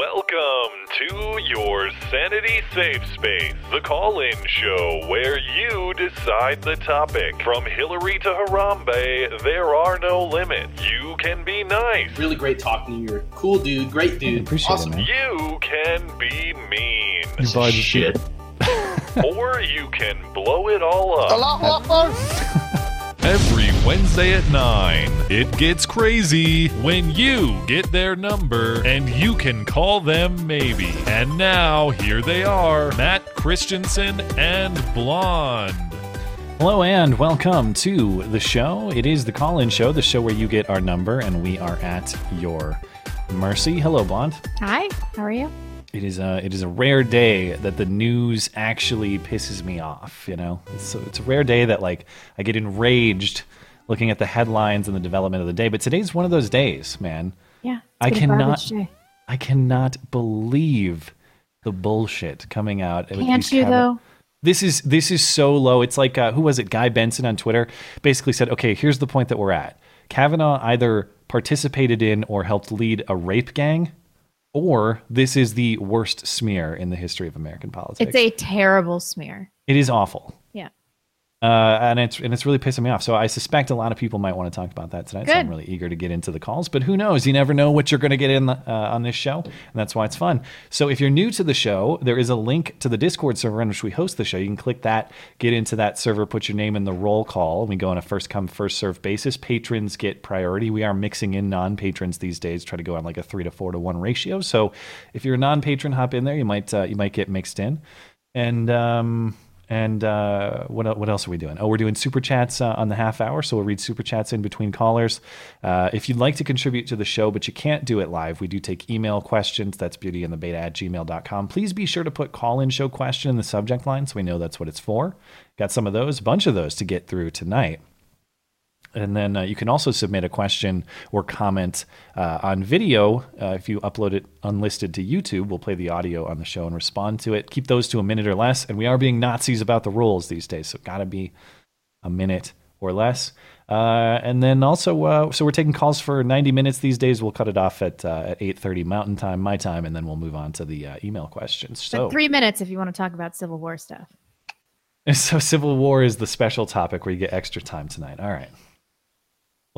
Welcome to your Sanity Safe Space, the call in show where you decide the topic. From Hillary to Harambe, there are no limits. You can be nice, Really great talking to you. You're a cool dude, great dude. appreciate awesome. it, man. you can be mean, You buy the Shit. or you can blow it all up. Every Wednesday at 9, it gets crazy when you get their number and you can call them maybe. And now, here they are Matt Christensen and Blonde. Hello and welcome to the show. It is the call-in show, the show where you get our number and we are at your mercy. Hello, Blonde. Hi, how are you? It is a it is a rare day that the news actually pisses me off. You know, so it's a rare day that like I get enraged looking at the headlines and the development of the day. But today's one of those days, man. Yeah. I cannot- I cannot believe the bullshit coming out. Can't you though? This is this is so low. It's like uh, who was it? Guy Benson on Twitter basically said, "Okay, here's the point that we're at. Kavanaugh either participated in or helped lead a rape gang, or this is the worst smear in the history of American politics. It's a terrible smear. it is awful. Uh, and it's and it's really pissing me off. So I suspect a lot of people might want to talk about that tonight. So I'm really eager to get into the calls, but who knows? You never know what you're going to get in the, uh, on this show, and that's why it's fun. So if you're new to the show, there is a link to the Discord server in which we host the show. You can click that, get into that server, put your name in the roll call, and we go on a first come first serve basis. Patrons get priority. We are mixing in non patrons these days, try to go on like a three to four to one ratio. So if you're a non patron, hop in there. You might uh, you might get mixed in. And um, and uh, what what else are we doing? Oh, we're doing super chats uh, on the half hour, so we'll read super chats in between callers. Uh, if you'd like to contribute to the show, but you can't do it live, we do take email questions. That's beautyandthebeta at gmail.com. Please be sure to put call in show question in the subject line so we know that's what it's for. Got some of those, a bunch of those to get through tonight. And then uh, you can also submit a question or comment uh, on video. Uh, if you upload it unlisted to YouTube, we'll play the audio on the show and respond to it. Keep those to a minute or less. And we are being Nazis about the rules these days, so got to be a minute or less. Uh, and then also, uh, so we're taking calls for 90 minutes these days. We'll cut it off at uh, at 8:30 Mountain Time, my time, and then we'll move on to the uh, email questions. But So, three minutes if you want to talk about Civil War stuff. so Civil War is the special topic where you get extra time tonight. All right.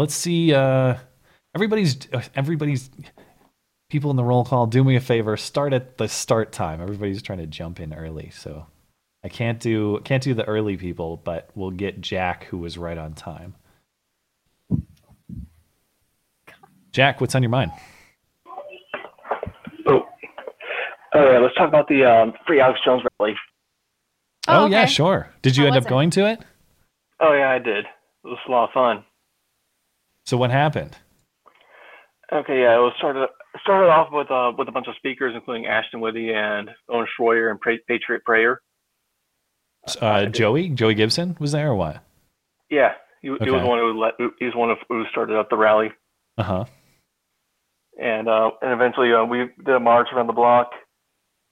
Let's see. Uh, everybody's everybody's people in the roll call. Do me a favor. Start at the start time. Everybody's trying to jump in early, so I can't do can't do the early people, but we'll get Jack, who was right on time. Jack, what's on your mind? Oh, all right. Let's talk about the um, Free Alex Jones rally. Oh, yeah, okay. sure. Did you How end up it? going to it? Oh yeah, I did. It was a lot of fun. So what happened? Okay, yeah, it was started started off with uh, with a bunch of speakers, including Ashton Whitty and Owen Schroyer and pra- Patriot Prayer. Uh, Joey, Joey Gibson was there or what? Yeah, he, he was one who let he was one of who started up the rally, Uh huh. and uh, and eventually uh, we did a march around the block,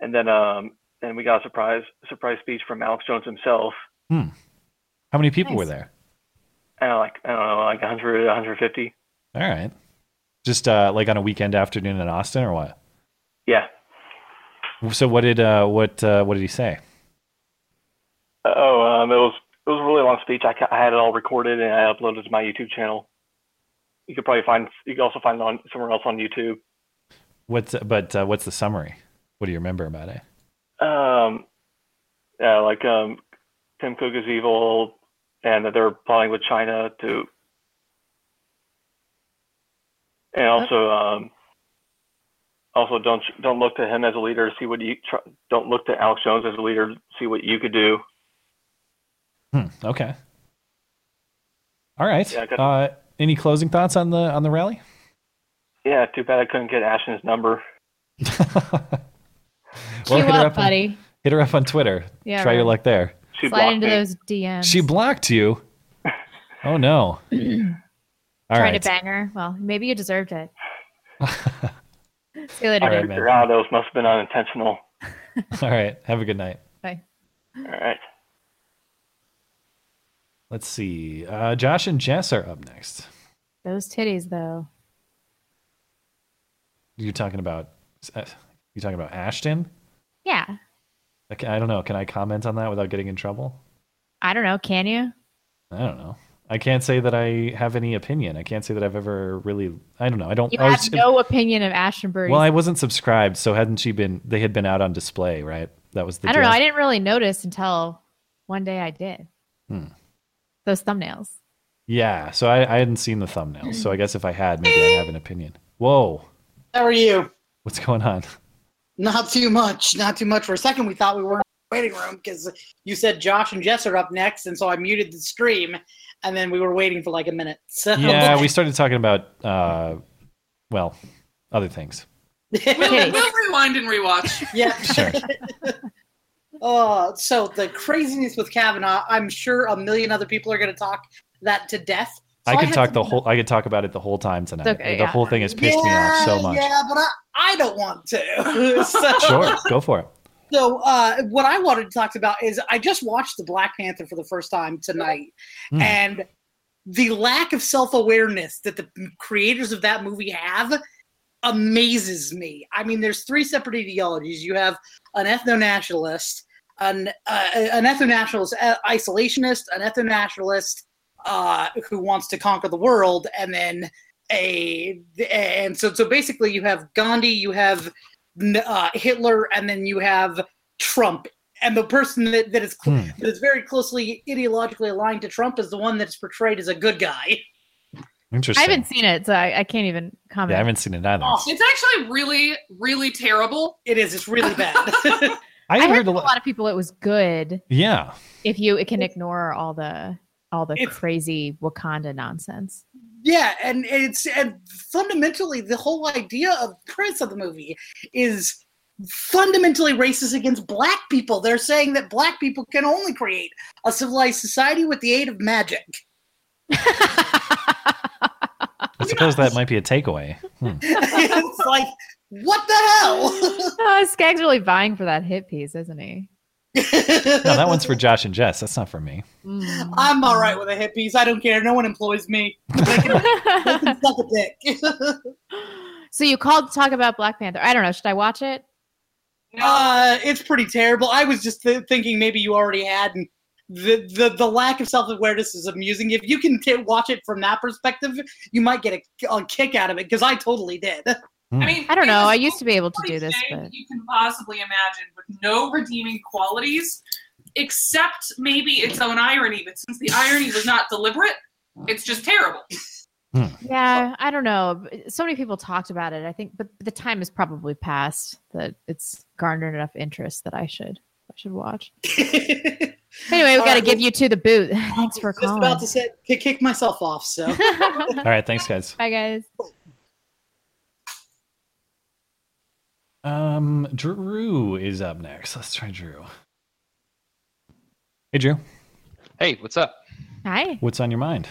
and then um and we got a surprise surprise speech from Alex Jones himself. Hmm. How many people were there? I don't know, like I don't know, like 100, 150. All right. Just uh, like on a weekend afternoon in Austin or what? Yeah. So what did uh, what uh, what did he say? Oh, um, it was it was a really long speech. I, I had it all recorded and I uploaded it to my YouTube channel. You could probably find you could also find it on somewhere else on YouTube. What's but uh, what's the summary? What do you remember about it? Um, yeah, like um, Tim Cook is evil, and that they're plotting with China to, and also um, also don't don't look to him as a leader. See what you try, don't look to Alex Jones as a leader. See what you could do. Hmm, okay. All right. Yeah, uh, any closing thoughts on the on the rally? Yeah, too bad I couldn't get Ashton's number. Well, Cue hit her up, up on- buddy. Hit her up on Twitter. Yeah, Try your luck there. She Slide blocked into me. those DMs. She blocked you. Oh no. All Trying right. to bang her. Well, maybe you deserved it. See you later, All right, dude. man. figure those must have been unintentional. All right. Have a good night. Bye. All right. Let's see. Uh, Josh and Jess are up next. Those titties, though. You're talking about. uh, You talking about Ashton? Yeah. I, I don't know. Can I comment on that without getting in trouble? I don't know. Can you? I don't know. I can't say that I have any opinion. I can't say that I've ever really. I don't know. I don't. You I have was- no opinion of Ashton Burry. Well, I wasn't subscribed, so hadn't she been? They had been out on display, right? That was the. I don't know. I didn't really notice until one day I did. Hmm. Those thumbnails. Yeah, so I, I hadn't seen the thumbnails. So I guess if I had, maybe I'd have an opinion. Whoa, How are you? what's going on? Not too much. Not too much. For a second, we thought we were in the waiting room because you said Josh and Jess are up next, and so I muted the stream, and then we were waiting for like a minute. So Yeah, we started talking about, uh, well, other things. We'll, we'll rewind and rewatch. yeah. Sure. Uh, so the craziness with Kavanaugh, I'm sure a million other people are going to talk that to death. So I could had talk the whole. I could talk about it the whole time tonight. okay, the yeah. whole thing has pissed me off so much. Yeah, but I, I don't want to. so, Sure, go for it. So, uh, what I wanted to talk about is I just watched the Black Panther for the first time tonight, Hmm. and the lack of self awareness that the creators of that movie have amazes me. I mean, there's three separate ideologies. You have an ethno nationalist, an uh, an ethno nationalist uh, isolationist, an ethno nationalist uh, who wants to conquer the world, and then a and so so basically you have Gandhi, you have uh, Hitler, and then you have Trump. And the person that, that is cl- Hmm. that is very closely ideologically aligned to Trump is the one that's portrayed as a good guy. Interesting. I haven't seen it, so I, I can't even comment. yeah, I haven't seen it either. Oh, It's actually really, really terrible. It is. It's really bad. I I heard, heard a from a lot. lot of people it was good Yeah, if you it can ignore all the all the It's- crazy Wakanda nonsense. yeah, and it's and fundamentally the whole idea of premise of the movie is fundamentally racist against black people. They're saying that black people can only create a civilized society with the aid of magic. I suppose that might be a takeaway. Hmm. it's like, what the hell? oh, Skag's really vying for that hit piece, isn't he? No, that one's for Josh and Jess. That's not for me. Mm. I'm all right with a hit piece. I don't care. No one employs me. They can, they can suck a dick. so you called to talk about Black Panther. I don't know. Should I watch it? Uh, it's pretty terrible. I was just th- thinking maybe you already had, and the the, the lack of self awareness is amusing. If you can t- watch it from that perspective, you might get a, a kick out of it because I totally did. Hmm. I mean, I don't know. I used to be able to do this, but you can possibly imagine with no redeeming qualities, except maybe its own irony. But since the irony was not deliberate, it's just terrible. yeah, I don't know. So many people talked about it. I think, but the time has probably passed that it's garnered enough interest that I should I should watch. Anyway, we All got to give you to the boot. Thanks for just calling. about to say, kick kick myself off. So All right, thanks, guys. Bye, guys. Um, Drew is up next. Let's try Drew. Hey, Drew, Hey, what's up? Hi. what's on your mind?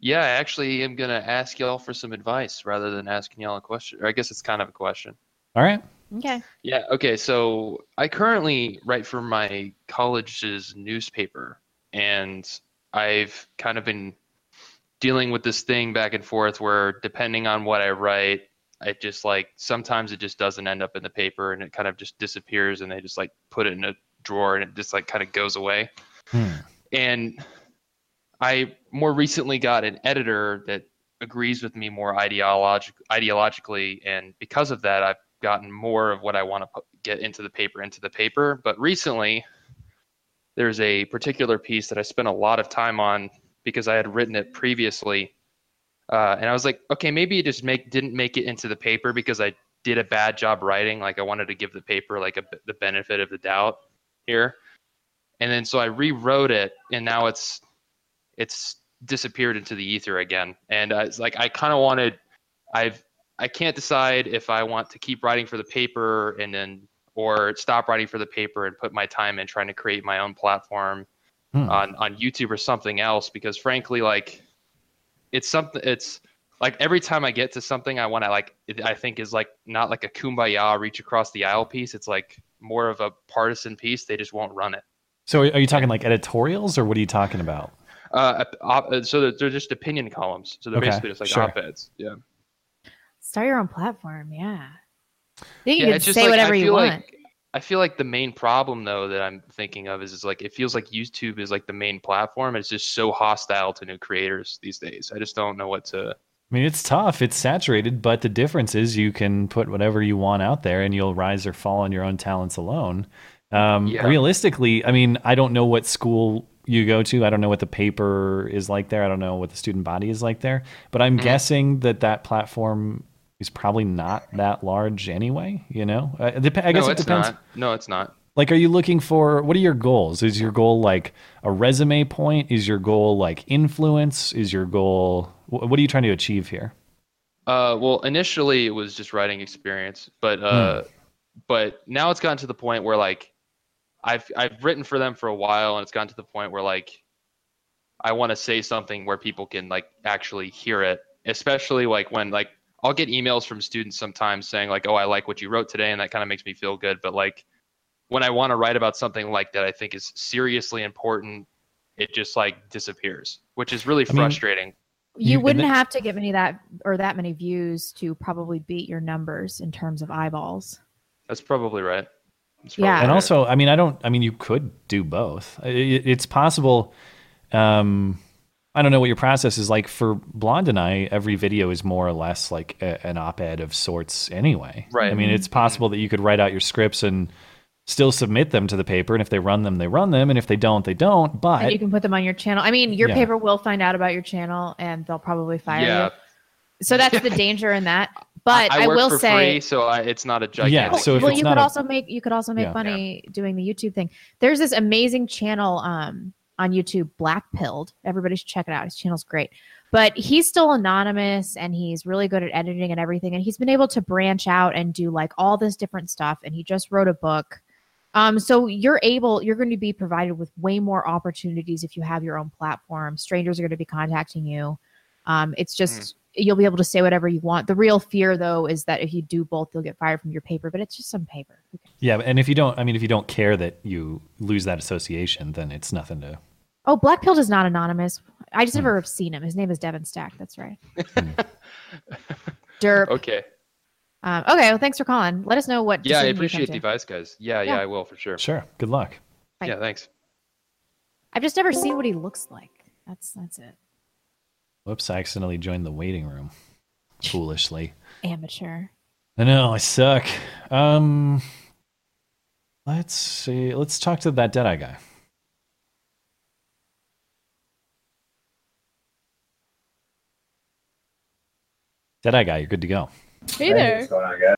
Yeah, I actually am gonna ask y'all for some advice rather than asking y'all a question. Or I guess it's kind of a question. All right. Okay. Yeah, okay, so I currently write for my college's newspaper, and I've kind of been dealing with this thing back and forth where depending on what I write, I just like sometimes it just doesn't end up in the paper and it kind of just disappears and they just like put it in a drawer and it just like kind of goes away. Hmm. and I more recently got an editor that agrees with me more ideologic ideologically, and because of that, I've gotten more of what I want to put, get into the paper into the paper. But recently, there's a particular piece that I spent a lot of time on because I had written it previously, uh, and I was like, okay, maybe it just make didn't make it into the paper because I did a bad job writing. Like I wanted to give the paper like a, the benefit of the doubt here and then so I rewrote it, and now it's it's disappeared into the ether again. And uh, it's like I kind of wanted, I've I can't decide if I want to keep writing for the paper and then or stop writing for the paper and put my time in trying to create my own platform Hmm. on on YouTube or something else. Because frankly, like it's something it's like every time I get to something I want to like I think is like not like a kumbaya reach across the aisle piece. It's like more of a partisan piece. They just won't run it. So, are you talking like editorials, or what are you talking about? Uh, op- uh, so they're, they're just opinion columns. So they're Okay, basically just like sure. op-eds. Yeah. Start your own platform. Yeah. you Yeah, can just say like, whatever I you want. like I feel like the main problem though that I'm thinking of is, is like it feels like YouTube is like the main platform. It's just so hostile to new creators these days. I just don't know what to. I mean, it's tough. It's saturated, but the difference is you can put whatever you want out there, and you'll rise or fall on your own talents alone. Um, Yeah. Realistically, I mean, I don't know what school you go to. I don't know what the paper is like there. I don't know what the student body is like there. But I'm Mhm. guessing that that platform is probably not that large anyway. You know, uh, dep- I guess no, it depends. not. No, it's not. Like, are you looking for what are your goals? Is your goal like a resume point? Is your goal like influence? Is your goal wh- what are you trying to achieve here? Uh, well, initially it was just writing experience, but Hmm. uh, but now it's gotten to the point where like I've I've written for them for a while, and it's gotten to the point where like I want to say something where people can like actually hear it, especially like when like I'll get emails from students sometimes saying like, "Oh, I like what you wrote today," and that kind of makes me feel good. But like when I want to write about something like that, I think is seriously important, it just like disappears, which is really I mean, frustrating. You- You wouldn't then- have to get any that or that many views to probably beat your numbers in terms of eyeballs. That's probably right. That's Yeah. and right. also i mean i don't i mean you could do both I- it, it's possible um i don't know what your process is like for blonde and i every video is more or less like a, an op-ed of sorts anyway Right. i mean it's possible that you could write out your scripts and still submit them to the paper and if they run them they run them and if they don't they don't and but you can put them on your channel. I mean, your Yeah. paper will find out about your channel and they'll probably fire yeah, you. So that's the danger in that. But I, I, work will say free, so I, it's not a gigantic. so if well, it's you not could a- also make you could also make Yeah. money doing the YouTube thing. There's this amazing channel um, on YouTube, Black Pilled. Everybody should check it out. His channel's great. But he's still anonymous and he's really good at editing and everything. And he's been able to branch out and do like all this different stuff. And he just wrote a book. Um, so you're able, you're going to be provided with way more opportunities if you have your own platform. Strangers are going to be contacting you. Um, it's just you'll be able to say whatever you want. The real fear, though, is that if you do both, you'll get fired from your paper. But it's just some paper. Who yeah and if you don't i mean if you don't care that you lose that association then it's nothing to Oh, Black Pill is not anonymous. I just Hmm. never have seen him. His name is Devin Stack. That's right. Derp. okay. Um, okay. Well, thanks for calling. Let us know what. Yeah, I decision you come appreciate the advice, guys. Yeah, yeah, Yeah. I will for sure. sure good luck Bye. Yeah, thanks. I've just never seen what he looks like. That's that's it. Whoops i accidentally joined the waiting room foolishly Amateur. I know I suck. Um, let's see. Let's talk to that Deadeye guy. Deadeye guy, you're good to go. Hey there. What's going on, guys?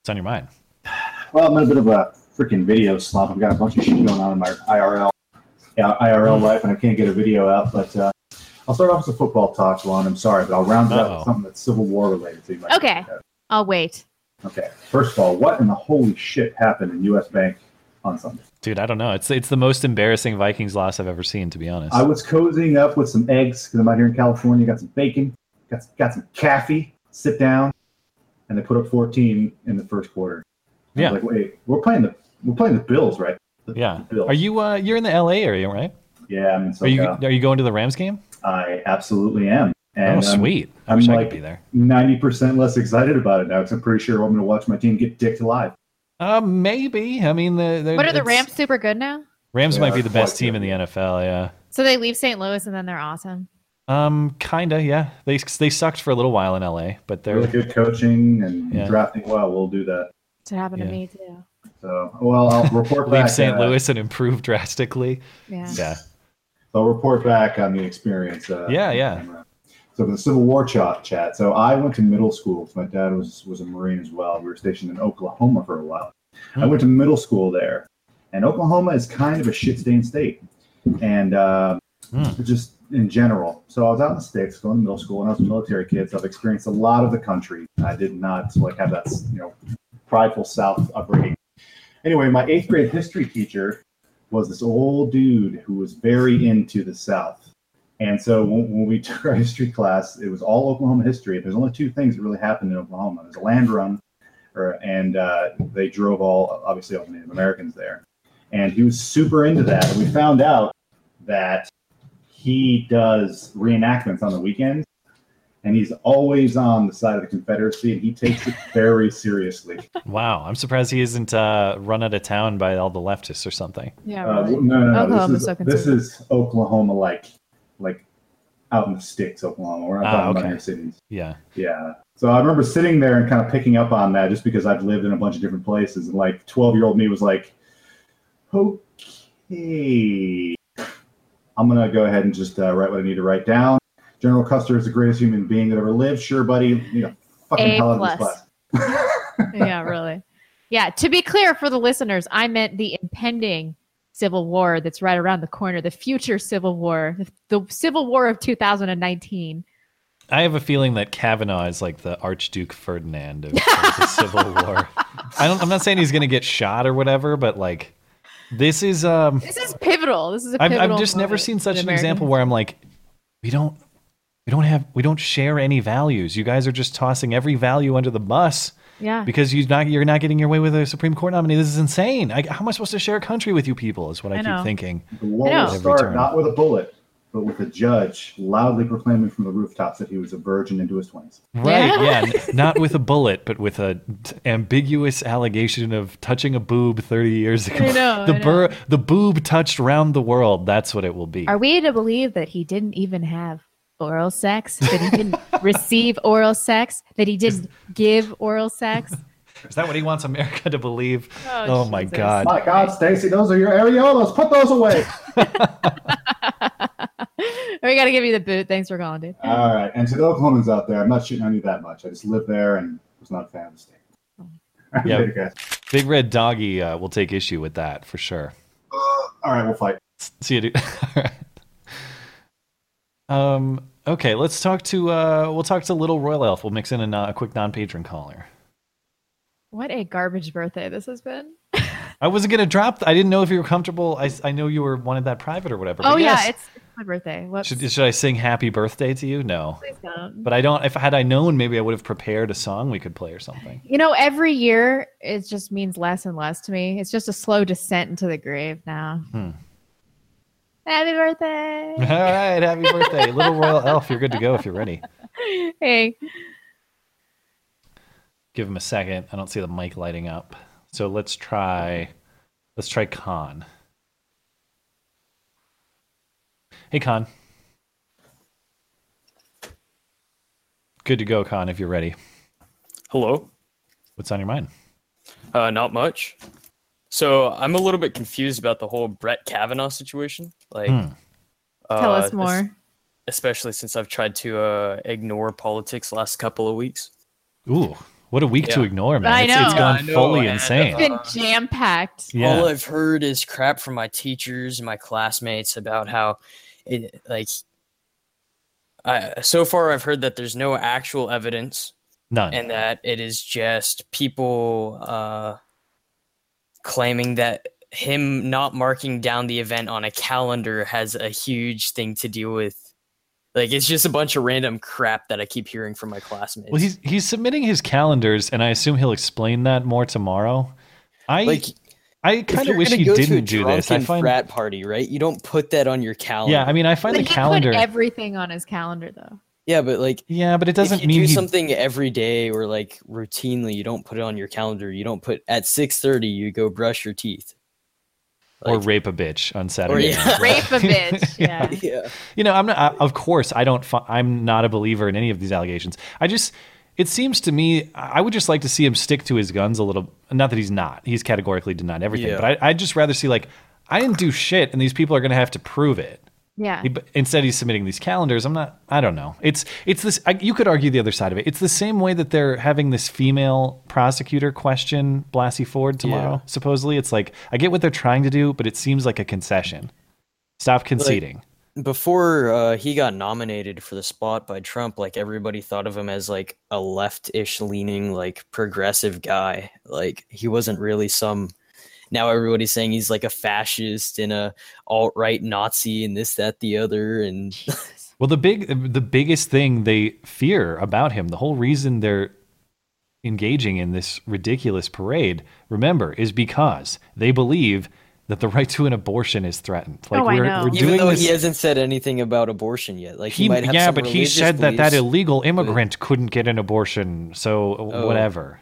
What's on your mind? Well, I'm in a bit of a freaking video slump. I've got a bunch of shit going on in my IRL, yeah, IRL Hmm. life, and I can't get a video out. But uh, I'll start off with the football talk, Lon. I'm sorry, but I'll round it out Uh-oh. with something that's Civil War related. So you Okay. I'll wait. Okay. First of all, what in the holy shit happened in U.S. Bank on Sunday? Dude, I don't know. It's it's the most embarrassing Vikings loss I've ever seen, to be honest. I was cozying up with some eggs because I'm out here in California. Got some bacon, got got some coffee. Sit down, and they put up 14 in the first quarter. I was Yeah. Like, wait, we're playing the we're playing the Bills, right? The- yeah. the Bills. Are you uh you're in the LA area, right? Yeah, I'm in Are you are you going to the Rams game? I absolutely am. And oh, I'm sweet. I I'm wish I like- could be there. 90% less excited about it now because I'm pretty sure I'm going to watch my team get dicked alive. Uh, maybe. I mean, the, the What are the Rams super good now? Rams They might be the best team good. in the NFL. Yeah. So they leave St. Louis and then they're awesome. Um, kinda. Yeah. They they sucked for a little while in LA, but they're Really good coaching and Yeah. drafting well. We'll do that. It happened Yeah. to me too. So, well, I'll report leave. St. uh, Louis and improve drastically. Yeah. Yeah. I'll report back on the experience. Uh, Yeah, yeah. So for the Civil War chat. Chat. So I went to middle school. My dad was was a Marine as well. We were stationed in Oklahoma for a while. I Hmm. went to middle school there, and Oklahoma is kind of a shit stained state, and uh, Hmm. just in general. So I was out in the states, going to middle school, and I was a military kid. So I've experienced a lot of the country. I did not like have that you know prideful South upbringing. Anyway, my eighth grade history teacher was this old dude who was very into the South. And so when, when we took our history class, it was all Oklahoma history. There's only two things that really happened in Oklahoma. There's a land run, or, and uh, they drove all, obviously, all the Native Americans there. And he was super into that. And we found out that he does reenactments on the weekends. And he's always on the side of the Confederacy, and he takes it very seriously. Wow, I'm surprised he isn't uh, run out of town by all the leftists or something. Yeah, Uh, really. no, no, no. This is, so this is Oklahoma, like, like out in the sticks, Oklahoma. We're not Ah, talking about okay. inner cities. Yeah. Yeah. So I remember sitting there and kind of picking up on that just because I've lived in a bunch of different places. And like 12 year old me was like, okay, I'm going to go ahead and just uh, write what I need to write down. General Custer is the greatest human being that ever lived. Sure, buddy. You know, fucking A hell out of this class. yeah, really. Yeah, to be clear for the listeners, I meant the impending civil war that's right around the corner, the future civil war, the, the civil war of 2019. I have a feeling that Kavanaugh is like the Archduke Ferdinand of, of the Civil War. I don't, I'm not saying he's going to get shot or whatever, but like, this is. Um, This is pivotal. This is a I've, pivotal I've just never seen such the an example American- where I'm like, we don't, we don't have, we don't share any values. You guys are just tossing every value under the bus Yeah. because you not, you're not getting your way with a Supreme Court nominee. This is insane. I, how am I supposed to share a country with you people? Is what I, I keep know. thinking. The war will start turn. not with a bullet, but with a judge loudly proclaiming from the rooftops that he was a virgin into his 20s. Right? Yeah. Yeah, not with a bullet, but with a t- ambiguous allegation of touching a boob 30 years ago. I know, the I know. bur- the boob touched round the world. That's what it will be. Are we to believe that he didn't even have oral sex? That he didn't receive oral sex? That he didn't give oral sex? Is that what he wants America to believe? Oh, Oh, my God. My God, Stacy, those are your areolas. Put those away. we got to give you the boot. Thanks for calling, dude. All right. And to the Oklahomans out there, I'm not shooting on you that much. I just lived there and was not a fan of the state. Yeah. Big Red Doggy uh, will take issue with that for sure. All right, we'll fight. See you, dude. All right. Um. Okay, let's talk to. Uh, we'll talk to Little Royal Elf. We'll mix in a, a quick non-patron caller. What a garbage birthday this has been. I wasn't gonna drop. I didn't know if you were comfortable. I, I know you were wanted that private or whatever. Oh but yeah, it's, it's my birthday. Should, should I sing happy birthday to you? No. Please don't. But I don't. If had I known, maybe I would have prepared a song we could play or something. You know, every year it just means less and less to me. It's just a slow descent into the grave now. Hmm. Happy birthday. All right, happy birthday, little royal elf. You're good to go if you're ready. hey. Give him a second. I don't see the mic lighting up. So let's try. Let's try Khan. Hey, Khan. Good to go, Khan. If you're ready. Hello. What's on your mind? Uh, not much. So I'm a little bit confused about the whole Brett Kavanaugh situation. Like, Hmm. Tell uh, us more. especially since I've tried to uh, ignore politics last couple of weeks. Ooh, what a week to ignore, man. I It's, it's know. gone I know, fully and, insane. uh, It's been jam packed. yeah. All I've heard is crap from my teachers and my classmates about how it like. I, so far, I've heard that there's no actual evidence None. and that it is just people uh, claiming that him not marking down the event on a calendar has a huge thing to do with like it's just a bunch of random crap that I keep hearing from my classmates. Well, he's he's submitting his calendars, and I assume he'll explain that more tomorrow. I like I kind of wish gonna he to a didn't do this. I drunken find frat party, right? You don't put that on your calendar. yeah, I mean, I find But the he calendar. put everything on his calendar though. yeah, but like yeah, but it doesn't if you mean do he. something every day or like routinely, you don't put it on your calendar. You don't put at six thirty. You go brush your teeth. Or Like- rape a bitch on Saturday. yeah. night. Rape a bitch. Yeah. Yeah. you know, I'm not. I, of course, I don't. fi- I'm not a believer in any of these allegations. I just. It seems to me, I would just like to see him stick to his guns a little. Not that he's not. He's categorically denied everything. Yeah. But I, I'd just rather see like, I didn't do shit, and these people are going to have to prove it. Yeah. He- instead he's submitting these calendars i'm not i don't know it's it's this I, you could argue the other side of it it's the same way that they're having this female prosecutor question blasey ford tomorrow Yeah. supposedly it's like i get what they're trying to do but it seems like a concession stop conceding before uh, he got nominated for the spot by Trump, like everybody thought of him as like a left-ish leaning, like progressive guy. Like he wasn't really some. Now everybody's saying he's like a fascist and a alt-right Nazi and this, that, the other, and well the big the biggest thing they fear about him the whole reason they're engaging in this ridiculous parade remember is because they believe that the right to an abortion is threatened. Like Oh, we're, know. we're Even doing though this. he hasn't said anything about abortion yet. Like he, he- might have yeah, some but he religious said that that illegal immigrant couldn't get an abortion. So Oh. whatever.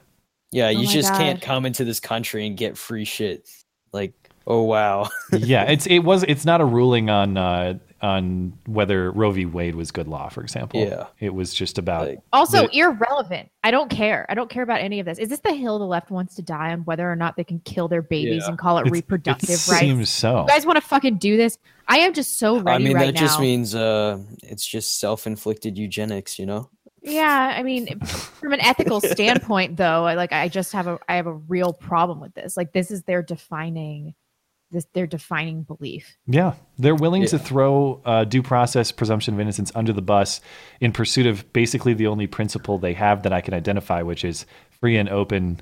Yeah, Oh you my just can't come into this country and get free shit. Like, oh wow. yeah, it's it was it's not a ruling on uh, on whether Roe v. Wade was good law, for example. Yeah. it was just about Like, Also, The- irrelevant. I don't care. I don't care about any of this. Is this the hill the left wants to die on, whether or not they can kill their babies Yeah. and call it It's- reproductive it rights? seems so. You guys want to fucking do this? I am just so ready I mean, right that now. just means uh, it's just self-inflicted eugenics, you know. Yeah, I mean, from an ethical standpoint, though, I- like I just have a I have a real problem with this. Like, this is their defining this their defining belief. Yeah, they're willing to throw uh, due process presumption of innocence under the bus in pursuit of basically the only principle they have that I can identify, which is free and open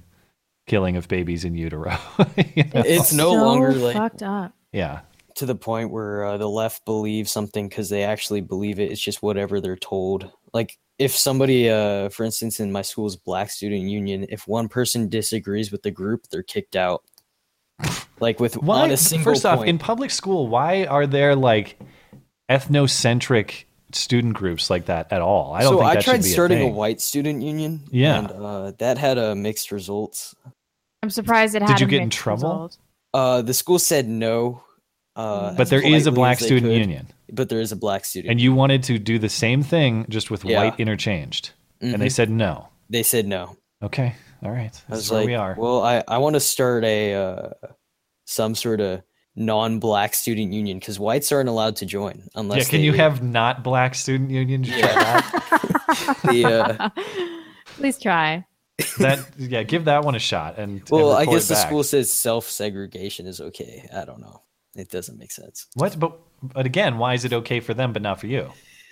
killing of babies in utero. You know? It's no so longer like fucked up. yeah, to the point where uh, the left believes something because they actually believe it. It's just whatever they're told. Like if somebody, uh, for instance, in my school's Black Student Union, if one person disagrees with the group, they're kicked out. Like with why? on a single First off, point. in public school, why are there like ethnocentric student groups like that at all? I don't so think I that tried should be starting a, a, white student union. Yeah. and uh, that had uh, mixed results. I'm surprised it had. Did you a get in trouble? result. Uh, the school said no. Uh, But there is a black student could, union, But there is a black student. and you wanted to do the same thing just with Yeah. white interchanged, and they Mhm. said no. they said no. Okay, all right, this I was where like, we are. well, I, I want to start a uh, some sort of non-black student union because whites aren't allowed to join unless. yeah, can you they- have not black student union? Try that. the? Uh, Please try. that yeah, give that one a shot. And and well, I report guess the back. school says self-segregation is okay. I don't know. It doesn't make sense. What? But but again, why is it okay for them but not for you?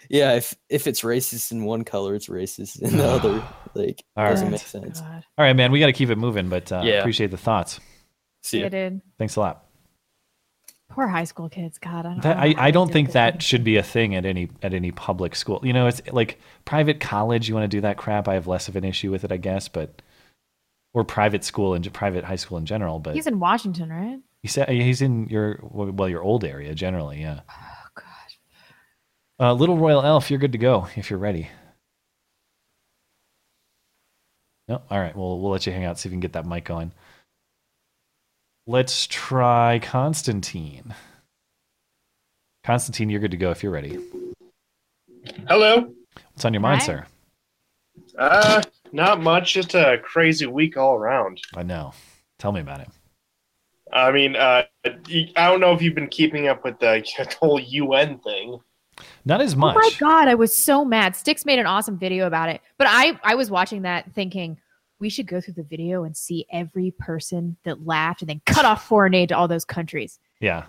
Yeah, if if it's racist in one color, it's racist in the other. Like, All doesn't right. make sense. God. All right, man, we got to keep it moving. But uh, Yeah. appreciate the thoughts. See Yeah, ya. dude. Thanks a lot. Poor high school kids. God, I don't. That, know I, how I they don't deal think with that should be a thing at any at any public school. You know, it's like private college. You want to do that crap? I have less of an issue with it, I guess. But or private school and private high school in general. But He's in Washington, right? He said he's in your well your old area generally. Yeah. Oh God. Uh, Little Royal Elf, you're good to go if you're ready. No, all right. Well, we'll let you hang out. See if we can get that mic going. Let's try Constantine. Constantine, you're good to go if you're ready. Hello. What's on your mind, Hi. sir? Uh, not much. Just a crazy week all around. I know. Tell me about it. I mean, uh, I don't know if you've been keeping up with the whole UN thing. Not as much. Oh much. my God, I was so mad. Styx made an awesome video about it, but I I was watching that thinking we should go through the video and see every person that laughed and then cut off foreign aid to all those countries. yeah.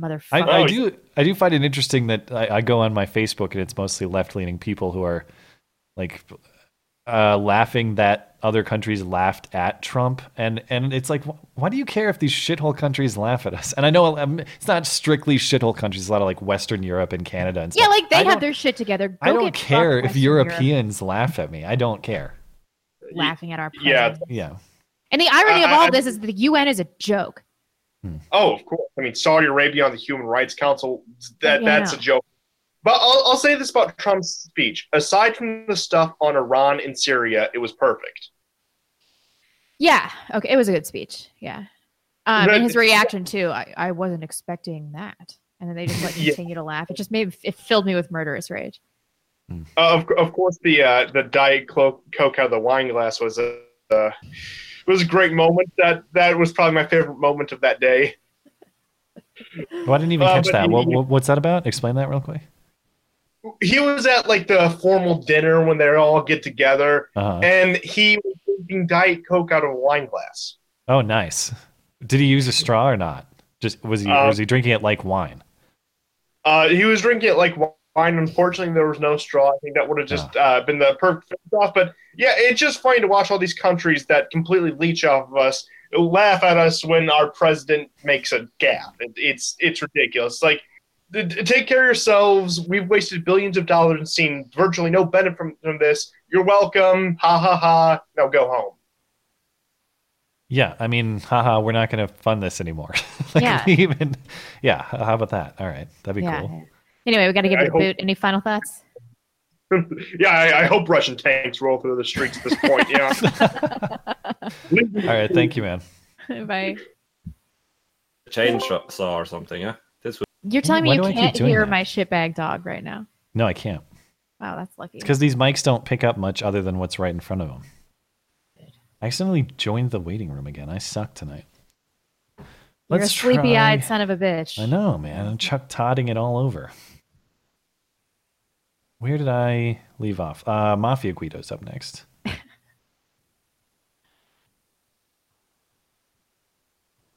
I, Motherfucker. I Oh, do I do find it interesting that I, I go on my Facebook and it's mostly left leaning people who are like uh, laughing that other countries laughed at Trump and and it's like wh- why do you care if these shithole countries laugh at us? And I know um, it's not strictly shithole countries, a lot of like Western Europe and Canada and stuff. yeah, like they I have their shit together. Go I don't care if Western Europe, Europeans laugh at me. I don't care. laughing at our Yeah. president. Yeah. And the irony of all I- this is the UN is a joke. Oh, of course. I mean, Saudi Arabia on the Human Rights Council. That Yeah, that's a joke. But I'll, I'll say this about Trump's speech. Aside from the stuff on Iran and Syria, it was perfect. Yeah. Okay. It was a good speech. Yeah. Um, But- and his reaction too. I, I wasn't expecting that. And then they just like Yeah. continue to laugh. It just made it filled me with murderous rage. Uh, of, of course, the uh, the diet Coke, Coke out of the wine glass was a uh, was a great moment. That that was probably my favorite moment of that day. Well, I didn't even Uh, catch but that. he- What, what, what's that about? Explain that real quick. He was at like the formal dinner when they all get together, Uh-huh. and he was drinking diet Coke out of a wine glass. Oh, nice. Did he use a straw or not? Just was he Uh, was he drinking it like wine? Uh, he was drinking it like wine. Unfortunately, there was no straw. I think that would have just uh, been the perfect off. But yeah, it's just funny to watch all these countries that completely leech off of us, laugh at us when our president makes a gaffe. It, it's it's ridiculous. Like, take care of yourselves. We've wasted billions of dollars and seen virtually no benefit from, from this. You're welcome. Ha ha ha. Now go home. Yeah, I mean, haha, we're not going to fund this anymore. like, Yeah. even, yeah. How about that? All right, that'd be Yeah. cool. Anyway, we got to give I it a hope- boot. Any final thoughts? yeah, I, I hope Russian tanks roll through the streets at this point. Yeah. All right, thank you, man. Bye. chainsaw or something. Yeah, this was. You're telling Why me you can't hear that? my shitbag dog right now. No, I can't. Wow, that's lucky. Because these mics don't pick up much other than what's right in front of them. I accidentally joined the waiting room again. I suck tonight. You're Let's a sleepy-eyed try- son of a bitch. I know, man. I'm Chuck Todding it all over. Where did I leave off? Uh, Mafia Guido's up next.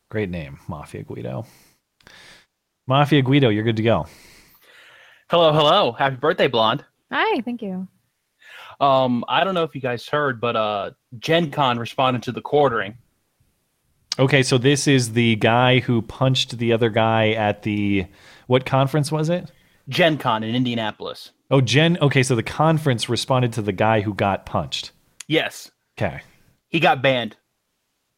Great name, Mafia Guido. Mafia Guido, you're good to go. Hello, hello. Happy birthday, Blonde. Hi, thank you. Um, I don't know if you guys heard, but uh, Gen Con responded to the quartering. Okay, so this is the guy who punched the other guy at the what conference was it? Gen Con in Indianapolis. Oh, Gen. Okay, so the conference responded to the guy who got punched. Yes, Okay. he got banned.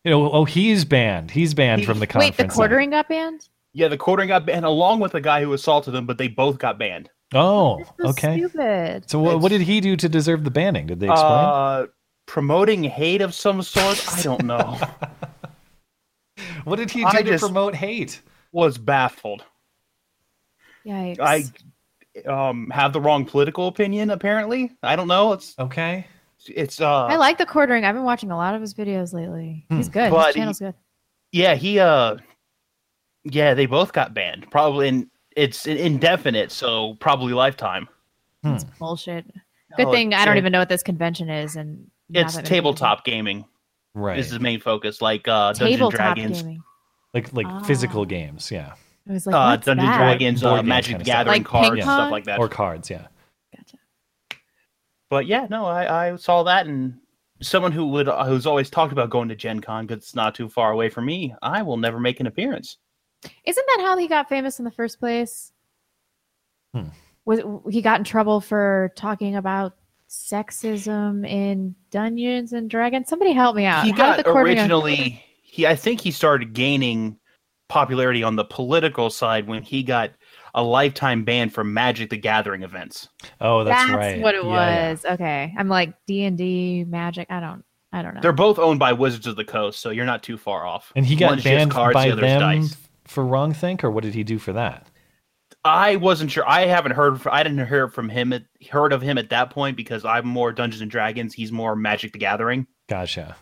You know, oh, he's banned. He's banned from the conference. Wait, the quartering got banned? Yeah, the quartering got banned along with the guy who assaulted him, but they both got banned. Oh, So okay. Stupid. So what, what did he do to deserve the banning? Did they explain? Uh, promoting hate of some sort. I don't know. what did he do I to promote hate? Was baffled. Yikes. I um have the wrong political opinion. Apparently, I don't know. It's okay. It's uh. I like the quartering. I've been watching a lot of his videos lately. He's good. But His he- channel's good. Yeah, he uh yeah, they both got banned. Probably in it's indefinite, so probably lifetime. That's Bullshit. Good No, thing I don't it- even know what this convention is, and It's that many tabletop gaming. Right. This is the main focus, like uh Dungeons and Dragons. gaming. Like like Ah. physical games, yeah. I was like, uh what's Dungeons and? Dragons, uh, Magic kinda the stuff. Gathering Like cards, ping stuff like that. Or cards, yeah. Gotcha. But yeah, no, I, I saw that and someone who would who's always talked about going to Gen Con because it's not too far away from me, I will never make an appearance. Isn't that how he got famous in the first place? Hmm. Was he got in trouble for talking about sexism in Dungeons and Dragons? Somebody help me out. he How got the quartering- originally he I think he started gaining popularity on the political side when he got a lifetime ban from Magic the Gathering events. Oh, That's, that's, right. what it Yeah, yeah. was. Okay, I'm like D and D, Magic. I don't. I don't know. They're both owned by Wizards of the Coast, so you're not too far off. And he got One's banned cards, by the them dice. For wrong think, or what did he do for that? I wasn't sure. I haven't heard. I didn't hear from him. At, heard of him at that point because I'm more Dungeons and Dragons. He's more Magic the Gathering. Gotcha.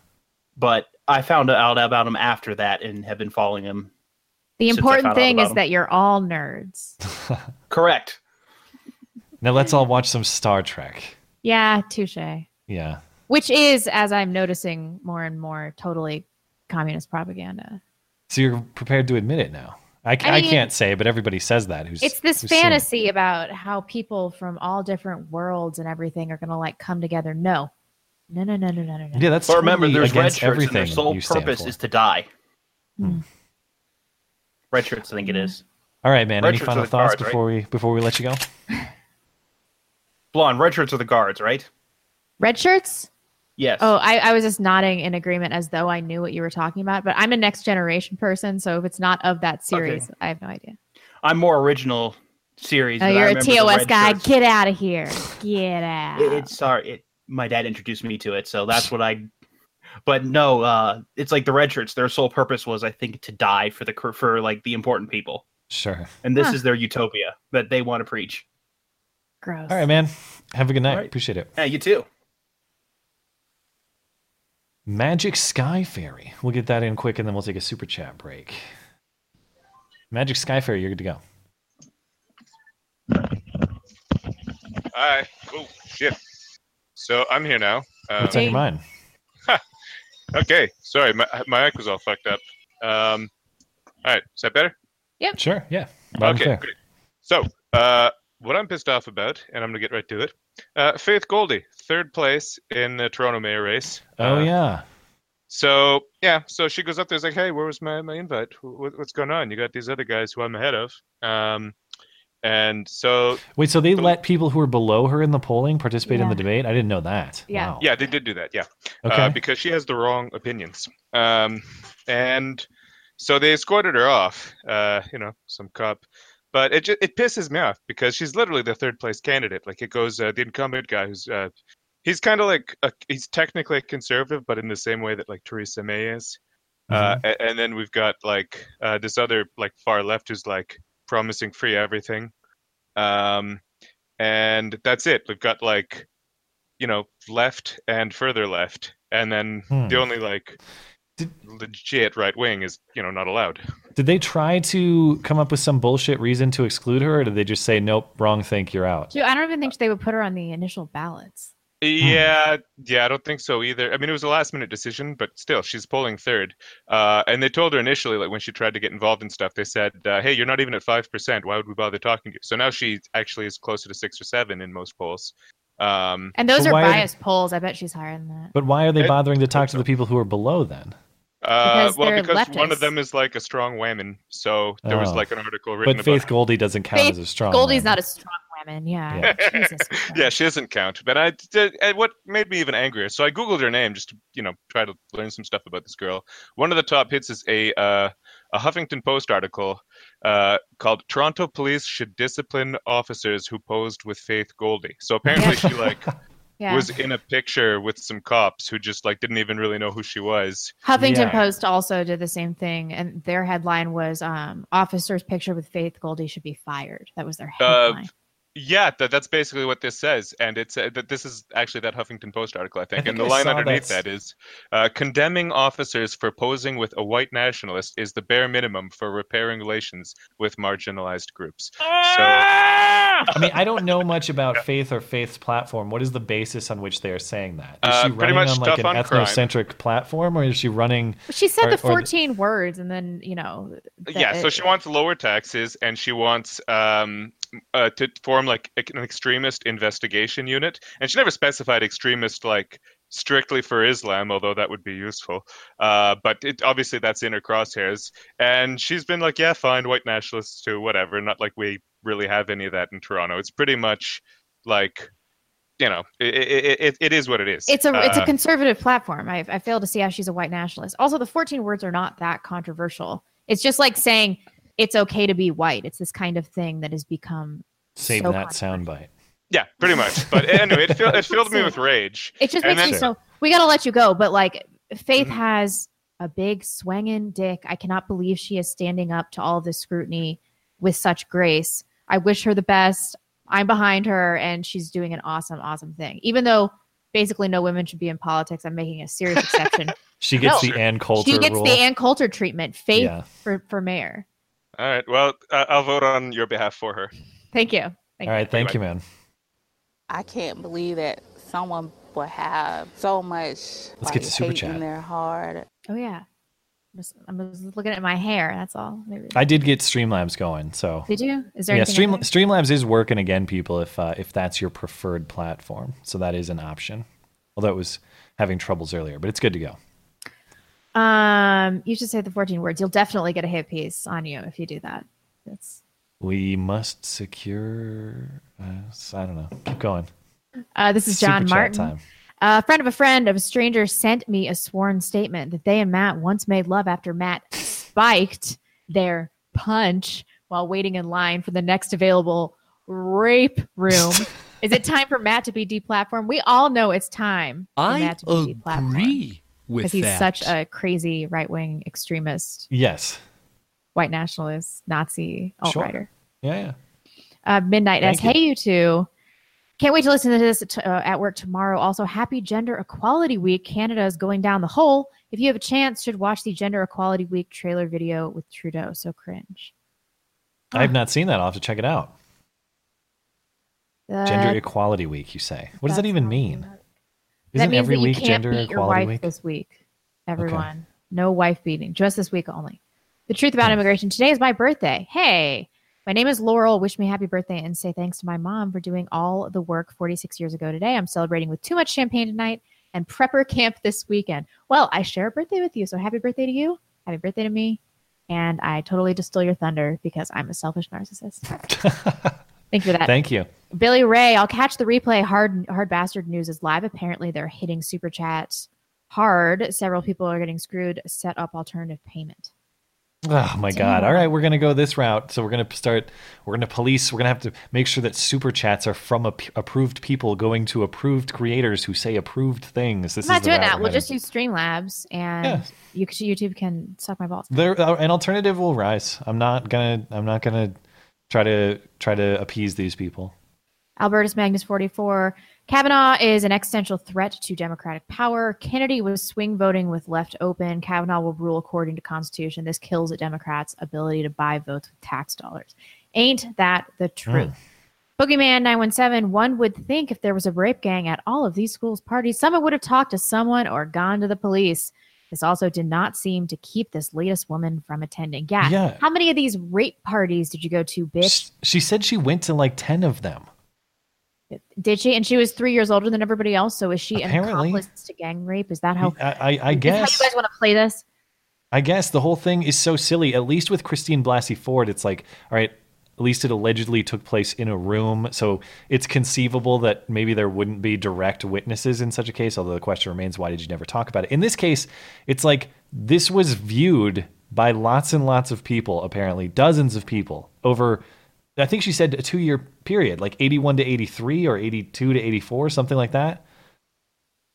But I found out about him after that and have been following him. the important thing is him. that you're all nerds. Correct. Now let's all watch some Star Trek. Yeah, touche. Yeah. Which is, as I'm noticing more and more, totally communist propaganda. So you're prepared to admit it now. I, I I mean- can't say, but everybody says that. Who's It's this who's seen it. fantasy about how people from all different worlds and everything are going to like come together. No, no, no, no, no, no, no. no. Yeah, that's But remember, there's red against shirts, and their sole purpose is to die. Hmm. Red shirts, I think it is. All right, man. Red Any final thoughts guards, right? before we before we let you go? Blonde, red shirts are the guards, right? Red shirts? Yes. Oh, I, I was just nodding in agreement as though I knew what you were talking about. But I'm a next generation person, so if it's not of that series, I have no idea. I'm more original series. Oh, you're a TOS guy. shirts. Get out of here. Get out. It, it's sorry. It, my dad introduced me to it, so that's what I. But no, uh, it's like the red shirts. Their sole purpose was, I think, to die for the for like the important people, Sure. and this Huh. is their utopia that they want to preach. Gross. All right, man. Have a good night. All right. Appreciate it. Yeah, you too. Magic Sky Fairy. We'll get that in quick, and then we'll take a super chat break. Magic Sky Fairy, you're good to go. Hi. Oh shit. So I'm here now. Um, What's on your mind? Okay. Sorry, my my mic was all fucked up. Um. All right. Is that better? Yep. Sure. Yeah. Loud okay. clear. Great. So, uh, what I'm pissed off about, and I'm gonna get right to it. Uh, Faith Goldie, third place in the Toronto mayor race. Oh Uh, yeah. So yeah, so she goes up there, is like, "Hey, where was my, my invite? What, what's going on? You got these other guys who I'm ahead of." Um, And so Wait, so they let people who are below her in the polling participate in the debate? I didn't know that. Yeah. Wow. Yeah, they did do that. Yeah, Okay. uh, because she has the wrong opinions. Um, and so they escorted her off. Uh, you know, some cop. But it ju- it pisses me off because she's literally the third place candidate. Like it goes uh, the incumbent guy who's uh, he's kind of like a, he's technically a conservative, but in the same way that like Theresa May is. Uh, Mm-hmm. a- and then we've got like uh, this other like far left who's like promising free everything. Um, and that's it. We've got like, you know, left and further left, and then Hmm. the only like legit right wing is you know not allowed. Did they try to come up with some bullshit reason to exclude her, or did they just say, nope, wrong think, you're out? Dude, I don't even think they would put her on the initial ballots. Yeah, yeah, I don't think so either. I mean, it was a last minute decision, but still, she's polling third. Uh, and they told her initially, like when she tried to get involved in stuff, they said, uh, "Hey, you're not even at five percent. Why would we bother talking to you?" So now she actually is closer to six or seven in most polls. Um, And those So are why are- biased polls. I bet she's higher than that. But why are they bothering to talk to the people who are below then? Uh, Because well, they're because one of them is like a strong woman, so there was Oh. like an article written But about. Faith Goldy doesn't count Faith as a strong. Goldy's woman. not a strong woman. Yeah. Jesus. yeah, she doesn't count. But I did, and what made me even angrier. So I googled her name just to you know try to learn some stuff about this girl. One of the top hits is a uh, a Huffington Post article uh, called "Toronto Police Should Discipline Officers Who Posed with Faith Goldy." So apparently she like Yeah. was in a picture with some cops who just like didn't even really know who she was. Huffington Yeah. Post also did the same thing, and their headline was um, "Officer's picture with Faith Goldy should be fired." That was their Uh, headline. Yeah, that, that's basically what this says, and it's uh, that this is actually that Huffington Post article, I think. think and the I line underneath that. that is, uh, condemning officers for posing with a white nationalist is the bare minimum for repairing relations with marginalized groups. So, I mean, I don't know much about Faith or Faith's platform. What is the basis on which they are saying that? Is Uh, she pretty running much on like an on crime. platform, ethnocentric platform, or is she running? She said or- the or 14 words, and then you know. that yeah, so she wants lower taxes, and she wants um, uh, to form like an extremist investigation unit. And she never specified extremist like strictly for Islam, although that would be useful. Uh, but it, obviously that's in her crosshairs. And she's been like, yeah, fine, white nationalists too, whatever. Not like we really have any of that in Toronto. It's pretty much like, you know, it, it, it, it is what it is. It's a it's a Uh, conservative platform. I I fail to see how she's a white nationalist. Also, the 14 words are not that controversial. It's just like saying it's okay to be white. It's this kind of thing that has become Save so that controversial. soundbite. yeah, pretty much. But anyway, it, fill, it filled me with rage. It just And makes me so. We got to let you go, but like Faith Mm-hmm. has a big swanging dick. I cannot believe she is standing up to all of this scrutiny with such grace. I wish her the best. I'm behind her, and she's doing an awesome, awesome thing. Even though basically no women should be in politics, I'm making a serious exception. She gets No. the Ann Coulter she gets rule. the Ann Coulter treatment. Faith Yeah. for for mayor. All right. Well, uh, I'll vote on your behalf for her. Thank you. Thank All right, thank you, man. I can't believe that someone would have so much Let's like, get to Super hate Chat. in their heart. Oh yeah. I'm just, I'm just looking at my hair. That's all. Maybe. I did get Streamlabs going, so Did you? Is there yeah, Stream. Streamlabs is working again, people. If uh, if that's your preferred platform, so that is an option. Although it was having troubles earlier, but it's good to go. Um, you should say the 14 words. You'll definitely get a hit piece on you if you do that. That's We must secure. Uh, I don't know. Keep going. uh, this is John Super Martin. time. A friend of a friend of a stranger sent me a sworn statement that they and Matt once made love after Matt spiked their punch while waiting in line for the next available rape room. Is it time for Matt to be deplatformed? We all know it's time for I Matt to be deplatformed agree with because he's that. such a crazy right wing extremist, Yes. white nationalist, Nazi, alt Sure. righter. Yeah, yeah. Uh, Midnight Thank S. you. Hey, you two. Can't wait to listen to this t- uh, at work tomorrow. Also, happy Gender Equality Week. Canada is going down the hole. If you have a chance, should watch the Gender Equality Week trailer video with Trudeau. So cringe. I have not seen that. I'll have to check it out. Uh, Gender Equality Week, you say? What does that even mean? that Isn't means every that you week can't Gender beat your wife Week? this week. Everyone, no wife beating. Just this week only. The truth about hmm. immigration. Today is my birthday. Hey, my name is Laurel. Wish me happy birthday and say thanks to my mom for doing all the work 46 years ago today. I'm celebrating with too much champagne tonight and prepper camp this weekend. Well, I share a birthday with you, so happy birthday to you. Happy birthday to me. and I totally stole your thunder because I'm a selfish narcissist. Thank you for that. Thank you. Billy Ray, I'll catch the replay. Hard Hard Bastard News is live. Apparently, they're hitting super chats hard. Several people are getting screwed. Set up alternative payment. Oh my god. All right, we're going to go this route. So we're going to start we're going to police, we're going to have to make sure that super chats are from ap- approved people going to approved creators who say approved things. This I'm not is the doing that. We'll just use Streamlabs, and Yeah. you, YouTube can suck my balls. there uh, an alternative will rise. I'm not going to I'm not going to try to try to appease these people. Albertus Magnus 44. Kavanaugh is an existential threat to Democratic power. Kennedy was swing voting with left open. Kavanaugh will rule according to Constitution. This kills the Democrats' ability to buy votes with tax dollars. Ain't that the truth? Mm. Boogeyman 917. One would think if there was a rape gang at all of these schools' parties, someone would have talked to someone or gone to the police. This also did not seem to keep this latest woman from attending. Yeah. Yeah. How many of these rape parties did you go to, bitch? She said she went to like 10 of them. Did she? And she was three years older than everybody else. So is she an accomplice to gang rape? Is that how? I I, I guess how you guys want to play this? I guess the whole thing is so silly. At least with Christine Blasey Ford, it's like, all right, at least it allegedly took place in a room. So it's conceivable that maybe there wouldn't be direct witnesses in such a case. Although the question remains, why did you never talk about it? In this case, it's like this was viewed by lots and lots of people, apparently, dozens of people over, I think she said a two year period, like 81 to 83 or 82 to 84, something like that.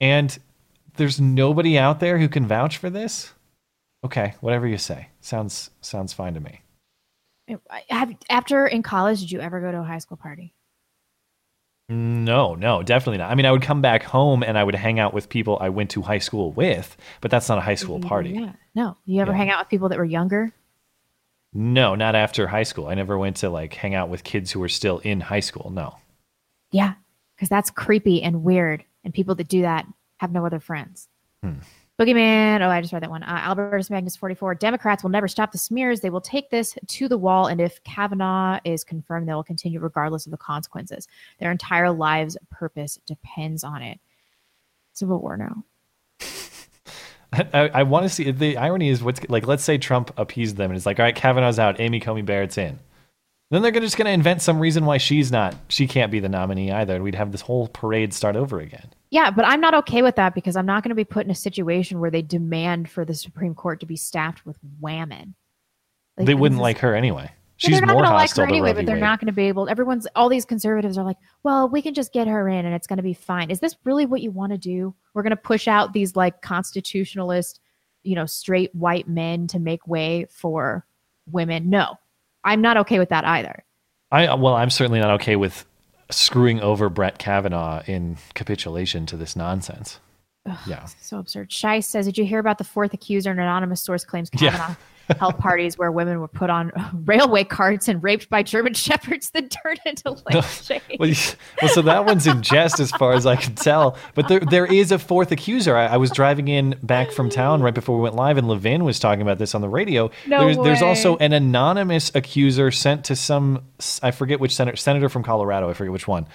And there's nobody out there who can vouch for this. Okay, whatever you say. Sounds sounds fine to me. Have after in college, did you ever go to a high school party? No, no, definitely not. I mean, I would come back home and I would hang out with people I went to high school with, but that's not a high school party. Yeah. No. You ever Yeah. hang out with people that were younger? No, not after high school. I never went to like hang out with kids who were still in high school. No. Yeah, because that's creepy and weird, and people that do that have no other friends. Hmm. Boogeyman. Oh, I just read that one. Uh, Albertus Magnus 44. Democrats will never stop the smears. They will take this to the wall. And if Kavanaugh is confirmed, they will continue regardless of the consequences. Their entire lives' purpose depends on it. Civil war now. I, I want to see the irony is what's like. Let's say Trump appeased them and it's like, all right, Kavanaugh's out, Amy Coney Barrett's in. Then they're just going to invent some reason why she's not. She can't be the nominee either, and we'd have this whole parade start over again. Yeah, but I'm not okay with that because I'm not going to be put in a situation where they demand for the Supreme Court to be staffed with women. Like, they wouldn't like her anyway. Yeah, She's they're not more gonna like hostile her anyway, but they're Wade. not going to be able. Everyone's all these conservatives are like, well, we can just get her in and it's going to be fine. Is this really what you want to do? We're going to push out these like constitutionalist, you know, straight white men to make way for women. No, I'm not okay with that either. I well, I'm certainly not okay with screwing over Brett Kavanaugh in capitulation to this nonsense. Ugh, Yeah. So absurd. Shai says, Did you hear about the fourth accuser? An anonymous source claims Yeah. Held parties where women were put on railway carts and raped by German shepherds, that turned into lampshades. Well, well, so that one's in jest as far as I can tell. But there, there is a fourth accuser. I, I was driving in back from town right before we went live, and Levin was talking about this on the radio. No there's, there's also an anonymous accuser sent to some, I forget which senator, senator from Colorado, I forget which one,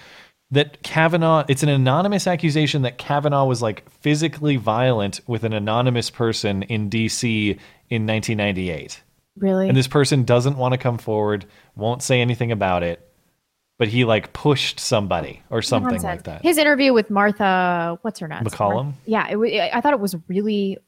that Kavanaugh, it's an anonymous accusation that Kavanaugh was like physically violent with an anonymous person in D.C. in 1998. Really? And this person doesn't want to come forward, won't say anything about it, but he like pushed somebody or something like that. His interview with Martha, what's her name? MacCallum? Yeah, it, I thought it was really,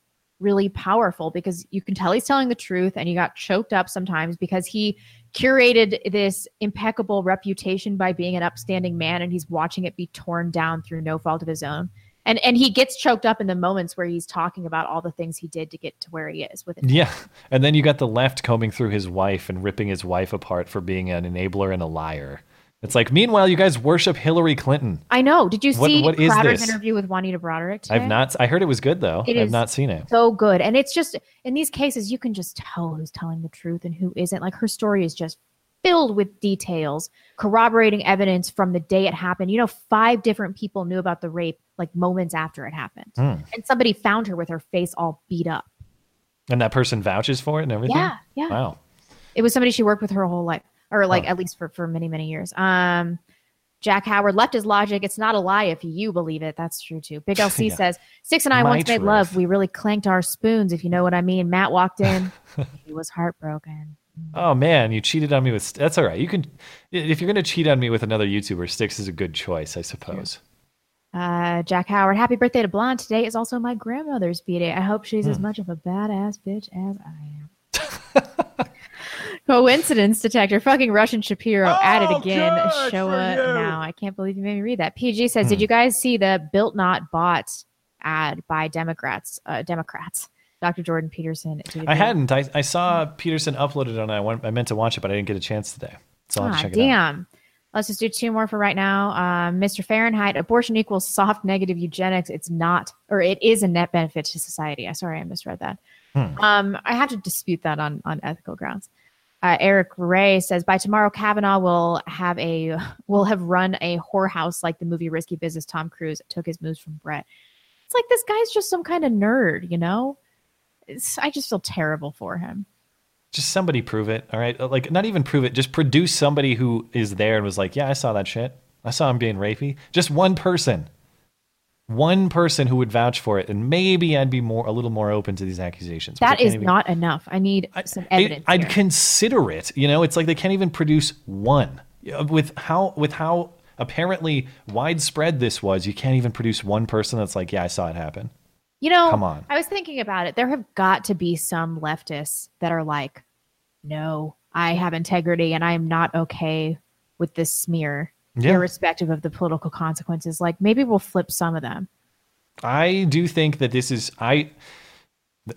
really powerful because you can tell he's telling the truth, and he got choked up sometimes because he curated this impeccable reputation by being an upstanding man, and he's watching it be torn down through no fault of his own. And and he gets choked up in the moments where he's talking about all the things he did to get to where he is with it. Yeah. And then you got the left combing through his wife and ripping his wife apart for being an enabler and a liar. It's like, meanwhile, you guys worship Hillary Clinton. I know. Did you What- see what is Crowder's this? interview with Juanita Broaddrick today? I've not, I heard it was good though. It I've not seen it. So good. And it's just in these cases, you can just tell who's telling the truth and who isn't. Like her story is just filled with details, corroborating evidence from the day it happened. You know, five different people knew about the rape like moments after it happened. Hmm. And somebody found her with her face all beat up. And that person vouches for it and everything? Yeah, yeah. Wow. It was somebody she worked with her whole life, or like Huh. at least for, for many, many years. Um, Jack Howard left his logic. It's not a lie if you believe it. That's true too. Big LC Yeah. says Styx and I My once made love. We really clanked our spoons, if you know what I mean. Matt walked in. he was heartbroken. Oh man, you cheated on me with. That's all right. You can, if you're gonna cheat on me with another YouTuber, Styx is a good choice, I suppose. Uh, Jack Howard, happy birthday to Blonde. Today is also my grandmother's B day. I hope she's as Hmm. much of a badass bitch as I am. Coincidence detector. Fucking Russian Shapiro at it again. good Show for up now. I can't believe you made me read that. PG says, Hmm. Did you guys see the Built Not bought ad by Democrats? Uh, Democrats. Dr. Jordan Peterson. I hadn't. I, I saw Peterson uploaded it and I went. I meant to watch it, but I didn't get a chance today. So I'll Ah, check it out. damn. Let's just do two more for right now. Um, Mr. Fahrenheit, abortion equals soft negative eugenics. It's not, or it is a net benefit to society. I sorry, I misread that. Hmm. Um, I have to dispute that on on ethical grounds. Uh, Eric Ray says by tomorrow Kavanaugh will have a will have run a whorehouse like the movie Risky Business. Tom Cruise took his moves from Brett. It's like this guy's just some kind of nerd, you know. It's, I just feel terrible for him. Just somebody prove it. All right. Like not even prove it. Just produce somebody who is there and was like, yeah, I saw that shit. I saw him being rapey. Just one person. One person who would vouch for it, and maybe I'd be more a little more open to these accusations. That is even- not enough. I need some evidence. I'd here. consider it. You know, it's like they can't even produce one. Uh, with how with how apparently widespread this was, you can't even produce one person that's like, yeah, I saw it happen. You know, Come on. I was thinking about it. There have got to be some leftists that are like, no, I have integrity and I am not okay with this smear, Yeah. irrespective of the political consequences. Like, maybe we'll flip some of them. I do think that this is I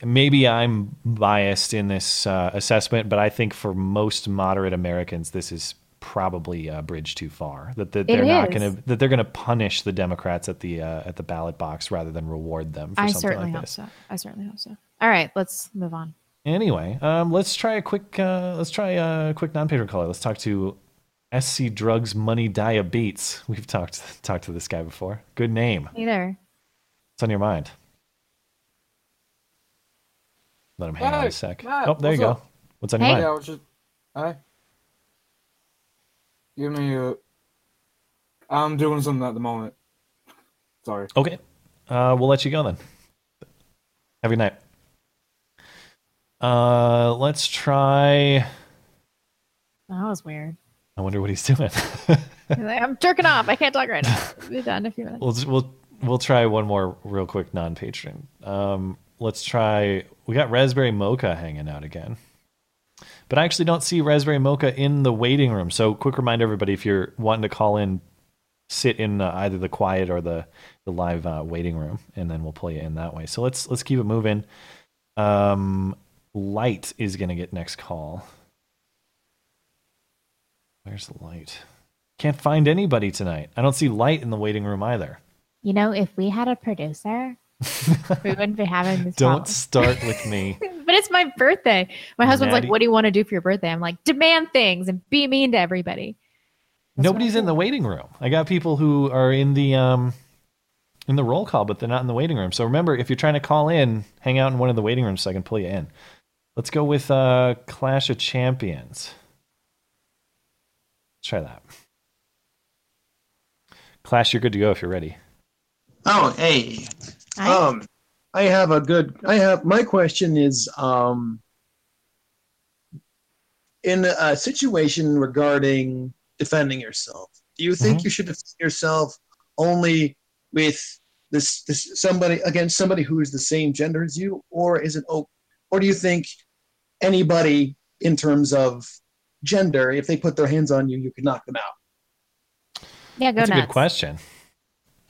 maybe I'm biased in this uh, assessment, but I think for most moderate Americans, this is probably a bridge too far. That, that they're not going to that they're going to punish the Democrats at the uh, at the ballot box rather than reward them for I something certainly like hope this. so. I certainly hope so. All right, let's move on. Anyway, um, let's try a quick uh, let's try a quick non-paper caller. Let's talk to SC Drugs Money Diabetes. We've talked talked to this guy before. Good name. Either. What's on your mind? Let him hang on a sec. Matt, oh, there you go. up? What's on your mind? Yeah, I was just. Hey. Give me a. I'm doing something at the moment. Sorry. Okay. Uh, we'll let you go then. Have a good night. Uh, let's try. That was weird. I wonder what he's doing. He's like, I'm jerking off. I can't talk right now. We'll be done in a few minutes. we'll we'll we'll try one more real quick non-patron. Um, let's try. We got Raspberry Mocha hanging out again, but I actually don't see Raspberry Mocha in the waiting room. So, quick reminder, everybody, if you're wanting to call in, sit in uh, either the quiet or the the live uh, waiting room, and then we'll pull you in that way. So let's let's keep it moving. Um, Light is gonna get next call. Where's Light? Can't find anybody tonight. I don't see Light in the waiting room either. You know, if we had a producer, we wouldn't be having this Don't problem. start with me. but it's my birthday. My husband's Natty. like, "What do you want to do for your birthday?" I'm like, "Demand things and be mean to everybody." Nobody's in the waiting room. I got people who are in the um in the roll call, but they're not in the waiting room. So remember, if you're trying to call in, hang out in one of the waiting rooms so I can pull you in. Let's go with uh Clash of Champions. Let's try that. Clash, you're good to go if you're ready. Oh, hey. Um, I have a good. I have my question is um, in a situation regarding defending yourself. Do you think Mhm. you should defend yourself only with this, this somebody against somebody who is the same gender as you, or is it open? Or do you think anybody in terms of gender, if they put their hands on you, you could knock them out? Yeah, go That's a good question.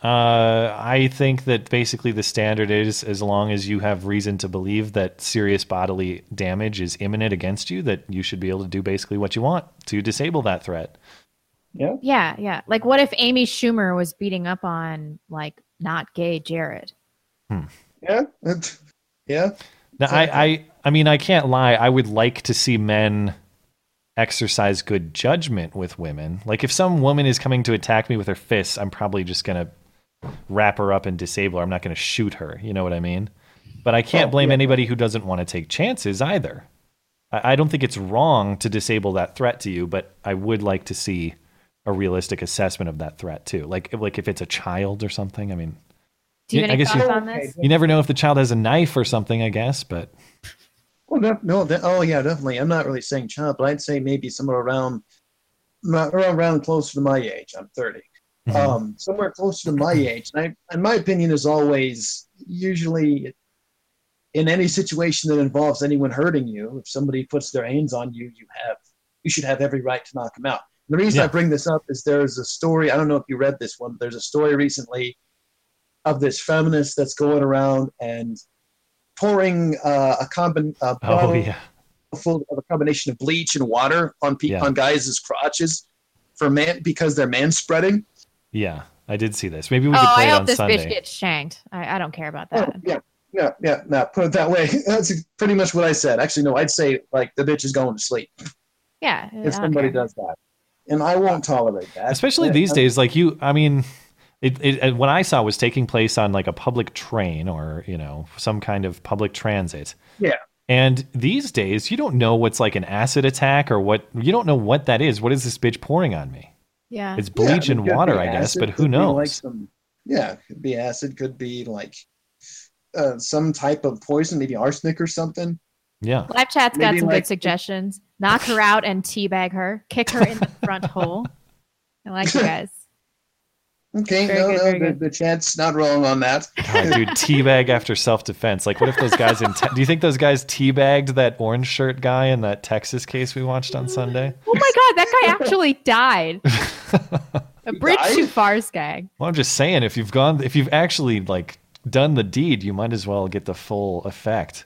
Uh, I think that basically the standard is as long as you have reason to believe that serious bodily damage is imminent against you, that you should be able to do basically what you want to disable that threat. Yeah. Yeah, yeah. Like, what if Amy Schumer was beating up on like not gay Jared? Yeah. Yeah. Now, I, I, I mean, I can't lie. I would like to see men exercise good judgment with women. Like, if some woman is coming to attack me with her fists, I'm probably just gonna wrap her up and disable her. I'm not gonna shoot her. You know what I mean? But I can't Oh, blame yeah. anybody who doesn't want to take chances either. I, I don't think it's wrong to disable that threat to you, but I would like to see a realistic assessment of that threat too. Like like if it's a child or something. I mean, Do you have I any guess you, thoughts on this? you never know if the child has a knife or something. I guess, but Well, no, no that, oh yeah, definitely. I'm not really saying child, but I'd say maybe somewhere around, around, around closer to my age. I'm 30. Um, somewhere closer to my age. And, I, and my opinion is always, usually, in any situation that involves anyone hurting you, if somebody puts their hands on you, you have, you should have every right to knock them out. The reason I bring this up is there's a story. I don't know if you read this one. But there's a story recently of this feminist that's going around and pouring uh, a combin a oh yeah, full of a combination of bleach and water on pe- Yeah. on guys' crotches for man because they're man spreading. Yeah. I did see this. Maybe we oh, could play I it hope on this Sunday. bitch gets shanked. I, I don't care about Oh, that. yeah, yeah, yeah. No, put it that way. That's pretty much what I said. Actually, no, I'd say like the bitch is going to sleep Yeah. If somebody care. does that, and I won't tolerate that. especially Yeah, these I'm- days like you i mean it, it it- what i saw was taking place on like a public train or you know some kind of public transit Yeah. and these days you don't know what's like an acid attack or what you don't know what that is what is this bitch pouring on me Yeah. it's bleach Yeah, it and water i guess acid, but who knows Like some, yeah, could be acid, could be like uh, some type of poison, maybe arsenic or something. yeah Live chat's got Maybe some like- good suggestions. Knock her out and teabag her. Kick her in the front hole. I like you guys. Okay, Very no, good, no, the, the chat's not wrong on that. God, dude teabag after self-defense like what if those guys in te- do you think those guys teabagged that orange shirt guy in that texas case we watched on sunday Oh my god, that guy actually died. A bridge too far skag. Well, I'm just saying, if you've gone, if you've actually like done the deed, you might as well get the full effect.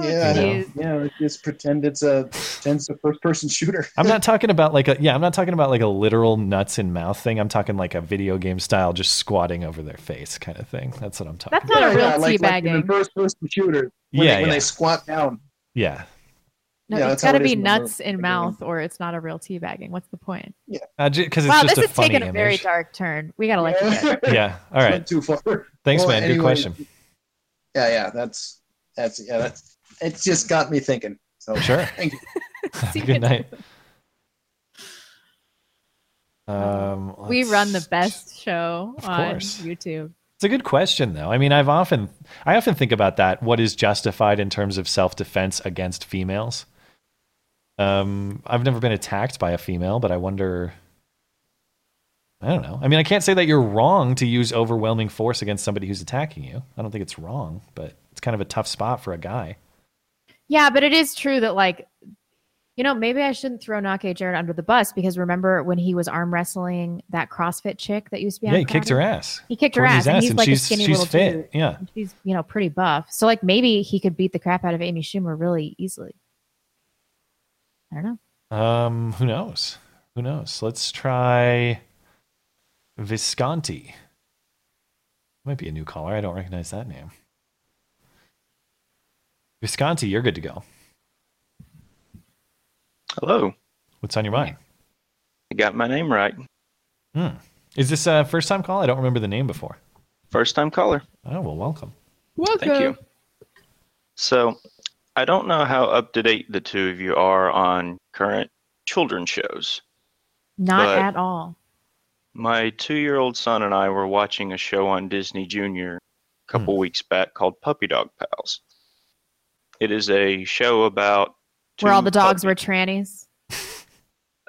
Yeah, I know. yeah. Just pretend it's a pretend it's a first-person shooter. I'm not talking about like a yeah, I'm not talking about like a literal nuts in mouth thing. I'm talking like a video game style, just squatting over their face kind of thing. That's what I'm talking. That's not a real like, like in teabagging. the first-person shooter. When Yeah, they, when yeah. they squat down. Yeah, No, Yeah, it's that's how got to it is be nuts in mouth, or it's not a real teabagging. What's the point? Yeah, because it's wow, just this a is taking a image. very dark turn. We gotta let you Yeah. go. Yeah. All right. Too far. Thanks, Well, man. Good question. Yeah, yeah. That's that's yeah. That's it's just got me thinking. So Sure. Thank you. Good night. Um, We run the best show Of on course. YouTube. It's a good question, though. I mean, I've often, I often think about that. What is justified in terms of self-defense against females? Um, I've never been attacked by a female, but I wonder. I don't know. I mean, I can't say that you're wrong to use overwhelming force against somebody who's attacking you. I don't think it's wrong, but it's kind of a tough spot for a guy. Yeah, but it is true that like, you know, maybe I shouldn't throw Nake Jared under the bus because remember when he was arm wrestling that CrossFit chick that used to be on yeah, he kicked her ass. He kicked her Courtney's ass, and he's and like she's a skinny she's little fit. dude. Yeah, And She's you know pretty buff, so like maybe he could beat the crap out of Amy Schumer really easily. I don't know. Um, who knows? Who knows? Let's try Visconti. Might be a new caller. I don't recognize that name. Visconti, you're good to go. Hello. What's on your mind? I got my name right. Hmm. Is this a first time call? I don't remember the name before. First time caller. Oh, well, welcome. Welcome. Thank you. So, I don't know how up to date the two of you are on current children's shows. Not at all. My two year old son and I were watching a show on Disney Junior a couple weeks back called Puppy Dog Pals. It is a show about Where all the dogs were trannies.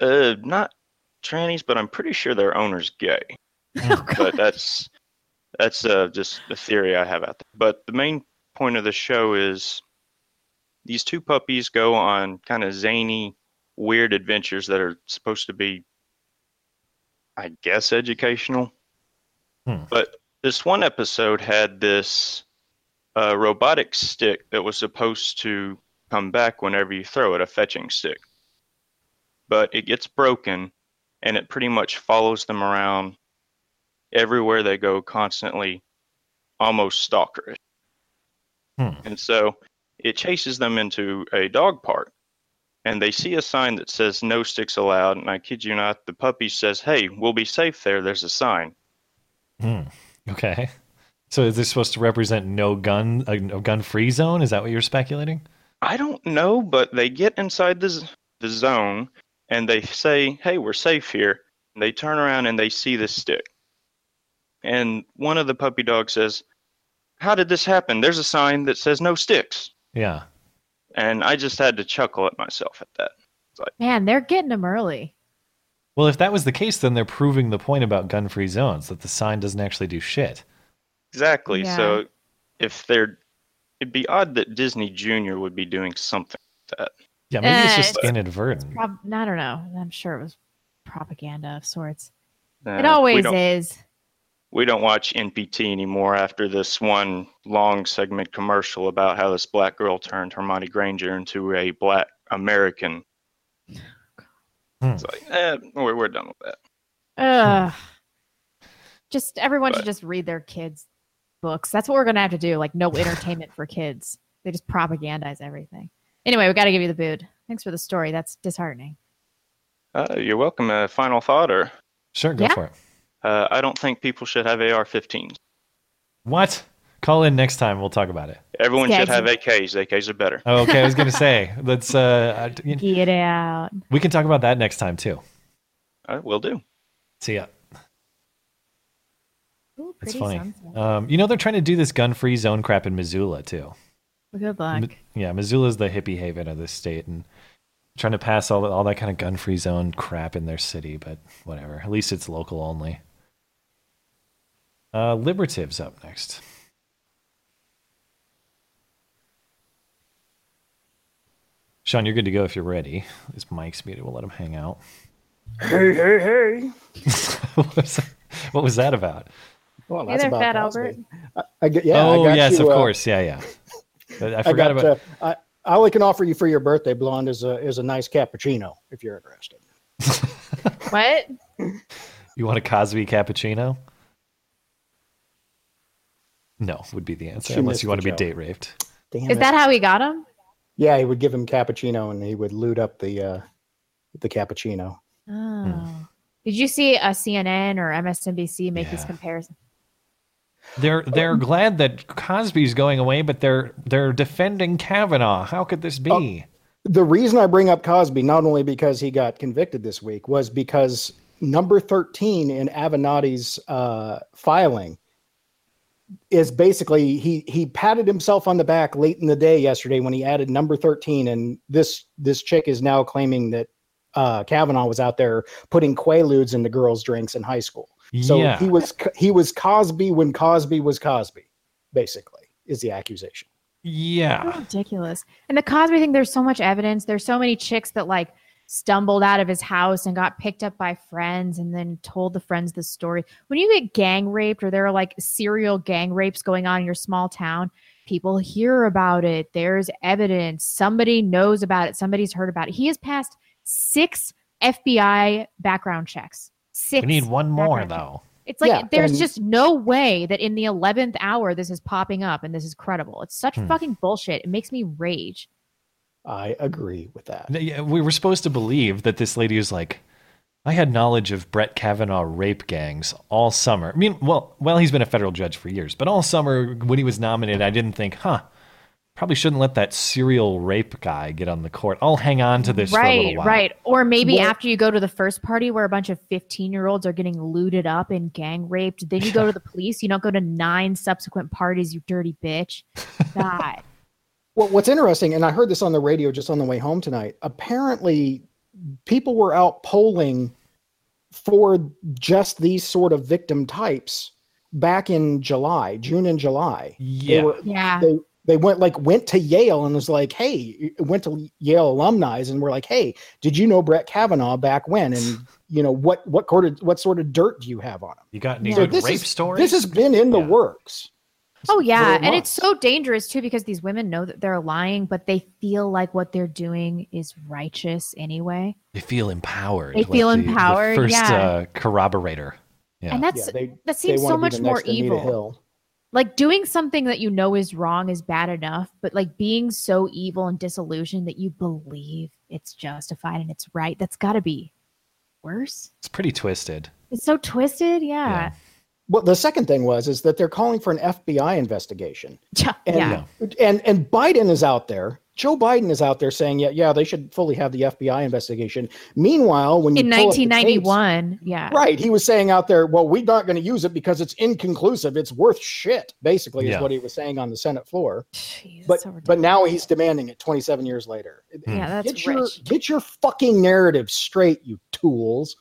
Uh, not trannies, but I'm pretty sure their owner's gay. Oh, but that's that's uh, just a theory I have out there. But the main point of the show is these two puppies go on kind of zany, weird adventures that are supposed to be, I guess, educational. But this one episode had this uh, robotic stick that was supposed to come back whenever you throw it, a fetching stick. But it gets broken and it pretty much follows them around everywhere they go, constantly, almost stalkerish. And so it chases them into a dog park. And they see a sign that says no sticks allowed. And I kid you not, the puppy says, Hey, we'll be safe there. There's a sign. Hmm. Okay. So is this supposed to represent no gun, a no gun free zone? Is that what you're speculating? I don't know, but they get inside the, z- the zone and they say, Hey, we're safe here. They turn around and they see this stick. And one of the puppy dogs says, How did this happen? There's a sign that says no sticks. Yeah. And I just had to chuckle at myself at that. Like, Man, they're getting them early. Well, if that was the case, then they're proving the point about gun-free zones that the sign doesn't actually do shit. exactly. Yeah. So if they're, it'd be odd that Disney Junior would be doing something like that. Yeah, maybe it's Uh, just it's- inadvertent. Prob- I don't know. I'm sure it was propaganda of sorts. Uh, it always is. We don't watch NPT anymore after this one long segment commercial about how this black girl turned Hermione Granger into a black American. It's like, eh, we're, we're done with that. Ugh. Just everyone should just read their kids' books. That's what we're gonna have to do. Like no entertainment for kids. They just propagandize everything. Anyway, we got to give you the boot. Thanks for the story. That's disheartening. Uh, you're welcome. Uh, final thought, or Sure, go Yeah. for it. Uh, I don't think people should have AR-15s. What? Call in next time. We'll talk about it. Everyone Yeah, should have AKs. AKs are better. Oh, okay, I was gonna say let's. Uh, I- Get out. we can talk about that next time too. I will do. See ya. Ooh, It's funny. Um, you know they're trying to do this gun-free zone crap in Missoula too. Good luck. Mi- yeah, Missoula's the hippie haven of this state, and trying to pass all all that kind of gun-free zone crap in their city. But whatever. At least it's local only. Uh, Liberatives up next. Sean, you're good to go if you're ready. His mic's muted. We'll let him hang out. Hey, hey, hey. what, was that, what was that about? Well, Hey there, about Fat Albert. I, I get, yeah. oh, I got yes, you, of uh, course. Yeah, yeah. But I I, forgot got, about. uh, I, all I can offer you for your birthday blonde is a is a nice cappuccino if you're interested. What? You want a Cosby cappuccino? No, would be the answer, She unless you want to the be date raped. Damn Is it. that how he got him? Yeah, he would give him cappuccino and he would loot up the uh, the cappuccino. Oh. Did you see a CNN or MSNBC make this comparison? They're they're glad that Cosby's going away, but they're they're defending Kavanaugh. How could this be? The reason I bring up Cosby, not only because he got convicted this week, was because number 13 in Avenatti's uh, filing is basically he he patted himself on the back late in the day yesterday when he added number 13 and this this chick is now claiming that uh, Kavanaugh was out there putting quaaludes in the girls' drinks in high school. So Yeah. he was he was Cosby when Cosby was Cosby, basically, is the accusation. Yeah. Ridiculous. And the Cosby thing, there's so much evidence. There's so many chicks that like stumbled out of his house and got picked up by friends and then told the friends the story. When you get gang raped or there are like serial gang rapes going on in your small town, people hear about it. There's evidence. Somebody knows about it. Somebody's heard about it. He has passed six FBI background checks. Six. We need one more background checks. though. It's like Yeah, there's and- just no way that in the 11th hour this is popping up and this is credible. It's such Hmm. fucking bullshit. It makes me rage. I agree with that. Yeah, we were supposed to believe that this lady was like, I had knowledge of Brett Kavanaugh rape gangs all summer. I mean, well, well, he's been a federal judge for years, but all summer when he was nominated, I didn't think, huh, probably shouldn't let that serial rape guy get on the court. I'll hang on to this for a right, right. Or maybe Well- after you go to the first party where a bunch of 15 year olds are getting looted up and gang raped, then you go to the police. You don't go to nine subsequent parties, you dirty bitch. God. Well, what's interesting, and I heard this on the radio just on the way home tonight. Apparently, people were out polling for just these sort of victim types back in July, June and July. They Yeah. were- Yeah. they they went like went to Yale and was like, hey, went to Yale alumni and were like, hey, did you know Brett Kavanaugh back when? And you know what what sort of what sort of dirt do you have on him? You got any So good rape is- stories? This has been in the works. Oh yeah, and it's so dangerous too because these women know that they're lying, but they feel like what they're doing is righteous anyway. They feel empowered. They like feel the- the empowered, first yeah. uh, corroborator. Yeah. And that's Yeah, they- that seems so much more evil. Hill. Like doing something that you know is wrong is bad enough, but like being so evil and disillusioned that you believe it's justified and it's right, that's got to be worse. it's pretty twisted. It's so twisted, yeah. Well, the second thing was is that they're calling for an FBI investigation. Yeah. And, yeah. and and Biden is out there Joe Biden is out there saying, yeah, yeah, they should fully have the FBI investigation. Meanwhile, when you In pull up the tapes- 1991, yeah. right, he was saying out there, well, we're not going to use it because it's inconclusive. It's worth shit, basically, Yeah. is what he was saying on the Senate floor. but but now he's demanding it 27 years later. Hmm. Yeah, that's get your rich. get your fucking narrative straight, you tools.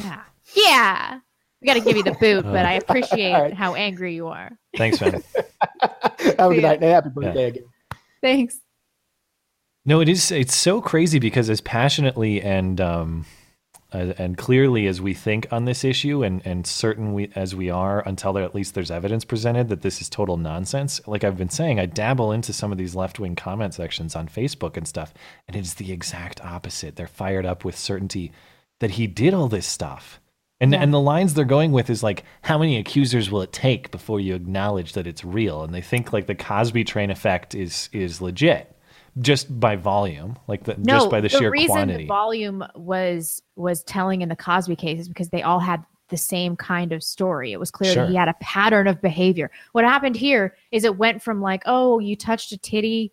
Yeah. Yeah. We got to give you the boot, but I appreciate All right. how angry you are. Thanks, man. Have a good night and happy birthday again. Thanks. No, it is. It's so crazy because as passionately and um, uh, and clearly as we think on this issue, and and certain we as we are, until there at least there's evidence presented that this is total nonsense. Like I've been saying, I dabble into some of these left wing comment sections on Facebook and stuff, and it is the exact opposite. They're fired up with certainty that he did all this stuff. And, and the lines they're going with is like, how many accusers will it take before you acknowledge that it's real? And they think like the Cosby train effect is is legit, just by volume, like the, No, just by the, sheer reason quantity. the volume was was telling in the Cosby case is because they all had the same kind of story. It was clear Sure. that he had a pattern of behavior. What happened here is it went from like, oh, you touched a titty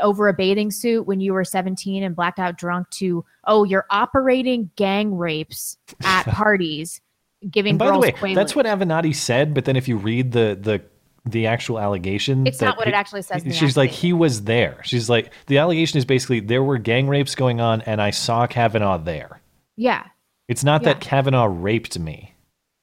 over a bathing suit when you were 17 and blacked out drunk to, oh, you're operating gang rapes at parties, giving and by the way, Quaaludes. that's what Avenatti said. But then if you read the the the actual allegation, It's not what it actually says She's like, he was there. She's like, the allegation is basically there were gang rapes going on, and I saw Kavanaugh there. yeah. It's not Yeah. that Kavanaugh raped me.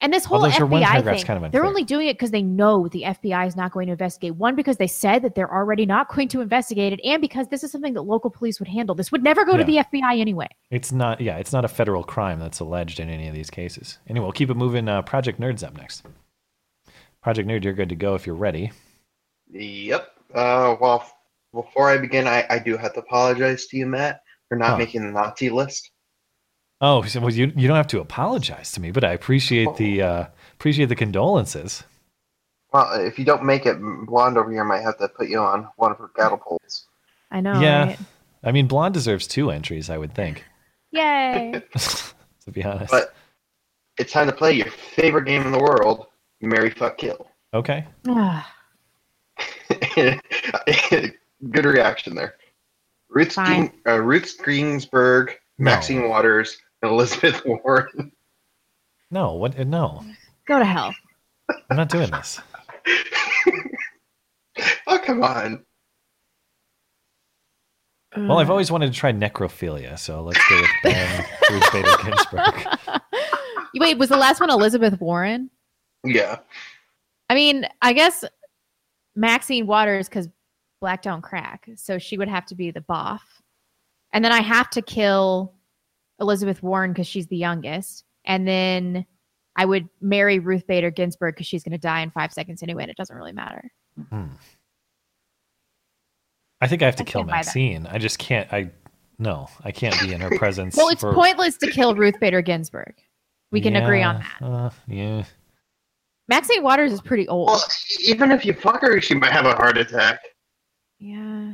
And this whole Although FBI thing, kind of they're only doing it because they know the FBI is not going to investigate. One, because they said that they're already not going to investigate it, and because this is something that local police would handle. This would never go to the FBI anyway. It's not, yeah, it's not a federal crime that's alleged in any of these cases. Anyway, we'll keep it moving. Uh, Project Nerd's up next. Project Nerd, you're good to go if you're ready. Yep. Uh, well, before I begin, I, I do have to apologize to you, Matt, for not Huh. making the Nazi list. Oh, so, well, you you don't have to apologize to me, but I appreciate the uh, appreciate the condolences. Well, if you don't make it, Blonde over here might have to put you on one of her catapults. I know. yeah, right? I mean, Blonde deserves two entries, I would think. Yay. to be honest. But it's time to play your favorite game in the world, Marry Fuck Kill. okay. Good reaction there. Ruth, Fine. Green, uh, Ruth Greensburg, Maxine Waters, and Elizabeth Warren. No, what? uh, No, go to hell. I'm not doing this. Oh, come on. Well, I've always wanted to try necrophilia, so let's go with Ben Ruth Bader Ginsburg. Wait, was the last one Elizabeth Warren? Yeah. I mean, I guess Maxine Waters because black don't crack, so she would have to be the boff, and then I have to kill Elizabeth Warren because she's the youngest, and then I would marry Ruth Bader Ginsburg because she's going to die in five seconds anyway, and it doesn't really matter. Hmm. I think I have to I kill can't buy that. Maxine. I just can't. I no, I can't be in her presence. Well, it's for- pointless to kill Ruth Bader Ginsburg. We can agree on that. Uh, yeah. Maxine Waters is pretty old. Well, even if you fuck her, she might have a heart attack. Yeah.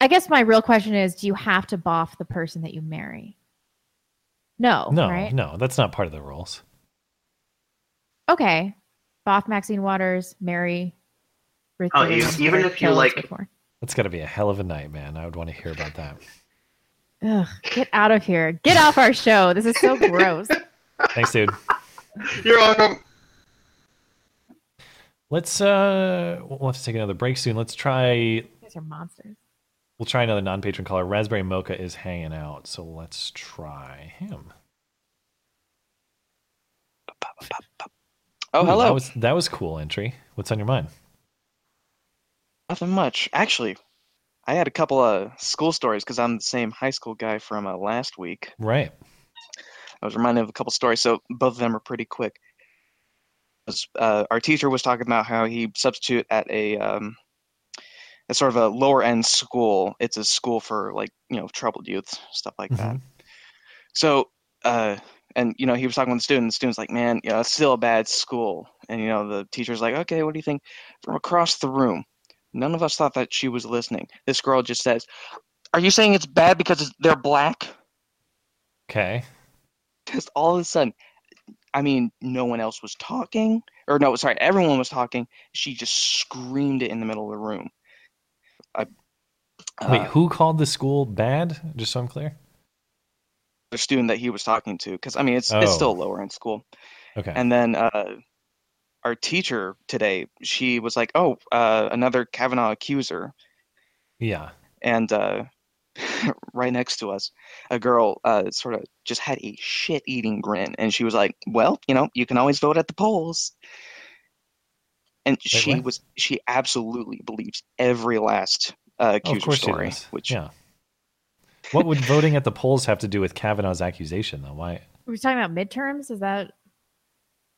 I guess my real question is do you have to boff the person that you marry? No, No, right? no, that's not part of the rules. Okay. Boff Maxine Waters, Marry, Ruth Oh, Bader Ginsburg, even if you kill like- Elizabeth Warren. That's got to be a hell of a night, man. I would want to hear about that. Ugh, get out of here. Get off our show. This is so gross. Thanks, dude. You're welcome. Let's uh, we'll have to take another break soon. Let's try. You guys are monsters. We'll try another non-patron caller. Raspberry Mocha is hanging out, so let's try him. Oh, Ooh, hello. That was that was cool entry. What's on your mind? Nothing much. Actually, I had a couple of school stories because I'm the same high school guy from uh, last week. Right. I was reminded of a couple stories, so both of them are pretty quick. Uh, our teacher was talking about how he substitute at a um, a sort of a lower end school. It's a school for like you know troubled youths, stuff like that. So, uh, and you know, he was talking with the student. The student's like, "Man, you know, it's still a bad school." And you know, the teacher's like, "Okay, what do you think?" From across the room, none of us thought that she was listening. This girl just says, "Are you saying it's bad because they're black?" Okay. Just all of a sudden, I mean, no one else was talking, or no, sorry, everyone was talking. She just screamed it in the middle of the room. I, Wait, Uh, who called the school bad? Just so I'm clear. the student that he was talking to because I mean it's Oh. it's still lower in school. Okay. And then uh, our teacher today, she was like, "Oh, uh, another Kavanaugh accuser," Yeah. and uh, right next to us, a girl uh, sort of just had a shit-eating grin, and she was like, "Well, you know, you can always vote at the polls." And she what? was she absolutely believes every last uh, Oh, accuser of course she story, which Yeah. What would voting at the polls have to do with Kavanaugh's accusation, though? Why? We're we talking about midterms? Is that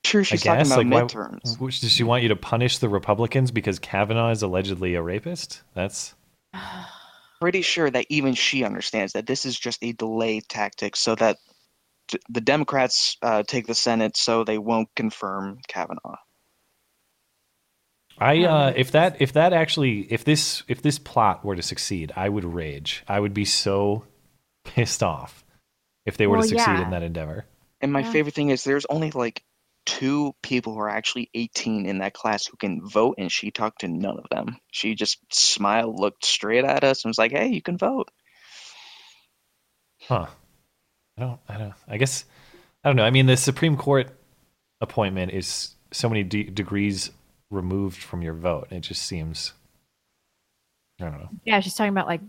sure I she's talking guess, about like, why- midterms. Which, does she want you to punish the Republicans because Kavanaugh is allegedly a rapist? That's pretty sure that even she understands that this is just a delay tactic so that t- the Democrats uh, take the Senate so they won't confirm Kavanaugh. I uh, if that if that actually if this if this plot were to succeed, I would rage. I would be so pissed off if they were Well, to succeed yeah. in that endeavor. And my Yeah. favorite thing is there's only like two people who are actually 18 in that class who can vote, and she talked to none of them. She just smiled, looked straight at us, and was like, "Hey, you can vote." Huh. I don't I don't I guess I don't know. I mean the Supreme Court appointment is so many de- degrees removed from your vote. It just seems I don't know. yeah? She's talking about like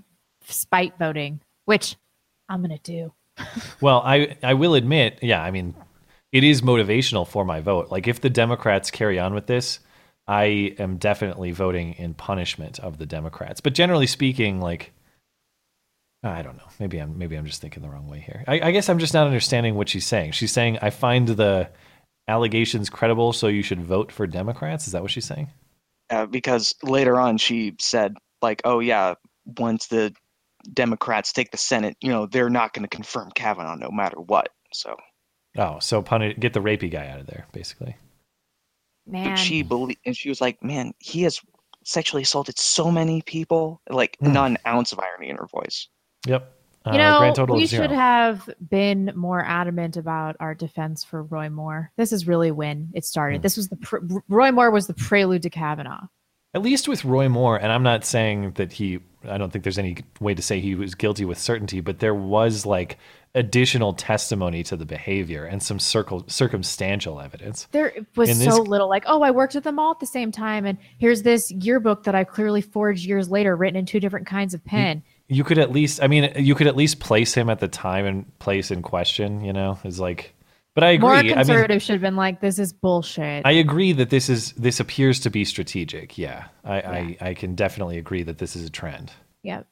spite voting, which I'm gonna do. Well, I I will admit, yeah, I mean, it is motivational for my vote. Like if the Democrats carry on with this, I am definitely voting in punishment of the Democrats. But generally speaking, like I don't know. Maybe I'm maybe I'm just thinking the wrong way here. I, I guess I'm just not understanding what she's saying. She's saying I find the allegations credible, so you should vote for Democrats. Is that what she's saying? Uh, because later on she said, like, "Oh yeah, once the Democrats take the Senate, you know, they're not going to confirm Kavanaugh no matter what." So Oh, so punish, get the rapey guy out of there, basically. Man, she believe, and she was like, "Man, he has sexually assaulted so many people." Like, Hmm. not an ounce of irony in her voice. Yep. You Uh, know, we should have been more adamant about our defense for Roy Moore. This is really when it started. Hmm. This was the pre- Roy Moore was the prelude to Kavanaugh. At least with Roy Moore, and I'm not saying that he, I don't think there's any way to say he was guilty with certainty, but there was like additional testimony to the behavior and some circle, circumstantial evidence. There was In this- so little like, oh, I worked with them all at the same time, and here's this yearbook that I clearly forged years later, written in two different kinds of pen. You could at least, I mean, you could at least place him at the time and place in question, you know, is like, but I More agree. I mean, conservative should have been like, this is bullshit. I agree that this is, this appears to be strategic. Yeah. I, I, I can definitely agree that this is a trend. yep.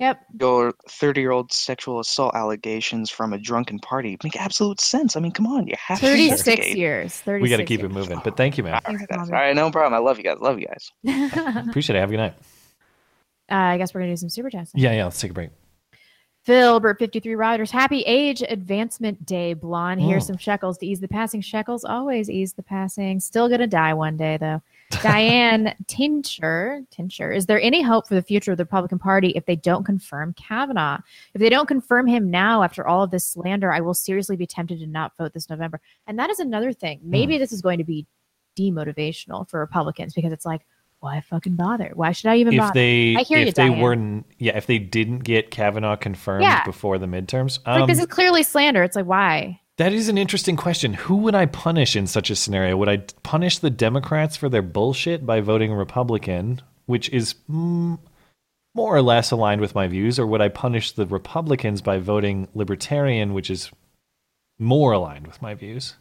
Yep. Your 30 year old sexual assault allegations from a drunken party make absolute sense. I mean, come on, you have 36 investigate. years. 36 We got to keep years. it moving, but thank you, man. Thanks, All Tommy. right, no problem. I love you guys. Love you guys. Appreciate it. Have a good night. Uh, I guess we're gonna do some super chats. now. Yeah. Yeah. Let's take a break. Filbert 53 Riders, happy age advancement day, blonde. Here's Mm. some shekels to ease the passing. Shekels always ease the passing. Still gonna die one day though. Diane Tincture, Tincture, is there any hope for the future of the Republican Party if they don't confirm Kavanaugh? If they don't confirm him now after all of this slander, I will seriously be tempted to not vote this November. And that is another thing. Maybe Hmm. this is going to be demotivational for Republicans because it's like, why fucking bother? Why should I even if bother? they I hear if you, they Diane. weren't yeah if they didn't get Kavanaugh confirmed Yeah. before the midterms It's like um, this is clearly slander. It's like why? that is an interesting question who would I punish in such a scenario would I punish the Democrats for their bullshit by voting Republican which is mm, more or less aligned with my views or would I punish the Republicans by voting Libertarian which is more aligned with my views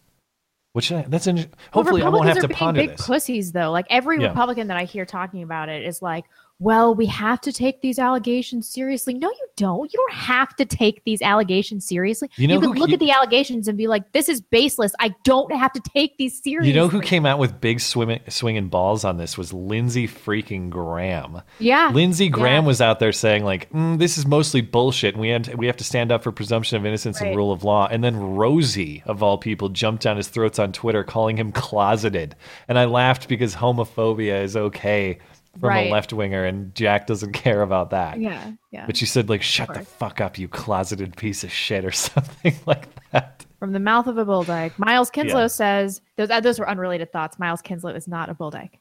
which I, that's an, hopefully I well, won't have to ponder big this pussies though. Like every Yeah. Republican that I hear talking about it is like, well, we have to take these allegations seriously. No, you don't. You don't have to take these allegations seriously. You know can look at the allegations and be like, this is baseless. I don't have to take these seriously. You know who came out with big swimming, swinging balls on this was Lindsey freaking Graham. Yeah. Lindsey Graham Yeah. was out there saying like, mm, "This is mostly bullshit, and we had we have to stand up for presumption of innocence and rule of law." And then Rosie, of all people, jumped down his throats on Twitter, calling him closeted. And I laughed because homophobia is okay from Right. a left winger, and Jack doesn't care about that. Yeah, yeah. But she said like, "Shut the fuck up, you closeted piece of shit," or something like that. From the mouth of a bull dyke. Miles Kinslow Yeah. says those uh, those were unrelated thoughts. Miles Kinslow is not a bull dyke.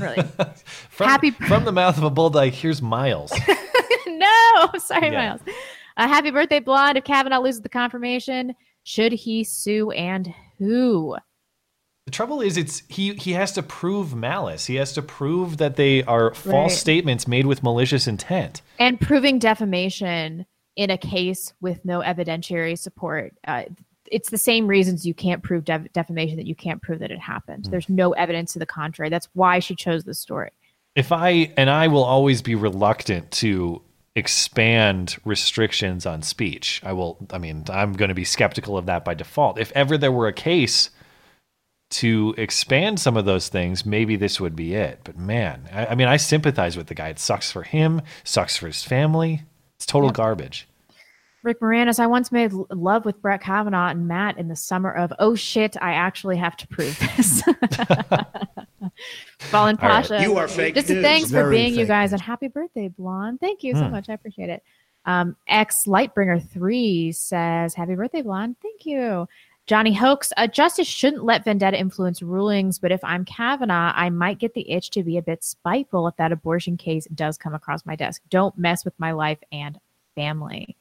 Really. From, Happy- from the mouth of a bulldog. Here's Miles. no, sorry, Yeah. Miles. Uh, happy birthday, Blonde. If Kavanaugh loses the confirmation, should he sue and who? The trouble is, it's he. He has to prove malice. He has to prove that they are false Right. statements made with malicious intent. And proving defamation in a case with no evidentiary support. Uh, it's the same reasons you can't prove def- defamation that you can't prove that it happened. Hmm. There's no evidence to the contrary. That's why she chose this story. If I and I will always be reluctant to expand restrictions on speech. I will. I mean, I'm going to be skeptical of that by default. If ever there were a case to expand some of those things, maybe this would be it. But man, I, I mean, I sympathize with the guy. It sucks for him. Sucks for his family. It's total garbage. Rick Moranis, I once made love with Brett Kavanaugh and Matt in the summer of, oh shit, I actually have to prove this. Fallen All right. Pasha. You are fake Just news. thanks for being you fake guys and happy birthday, Blonde. Thank you so Hmm. much. I appreciate it. Um, X Lightbringer3 says, happy birthday, Blonde. Thank you. Johnny Hoax, uh, justice shouldn't let vendetta influence rulings, but if I'm Kavanaugh, I might get the itch to be a bit spiteful if that abortion case does come across my desk. Don't mess with my life and family.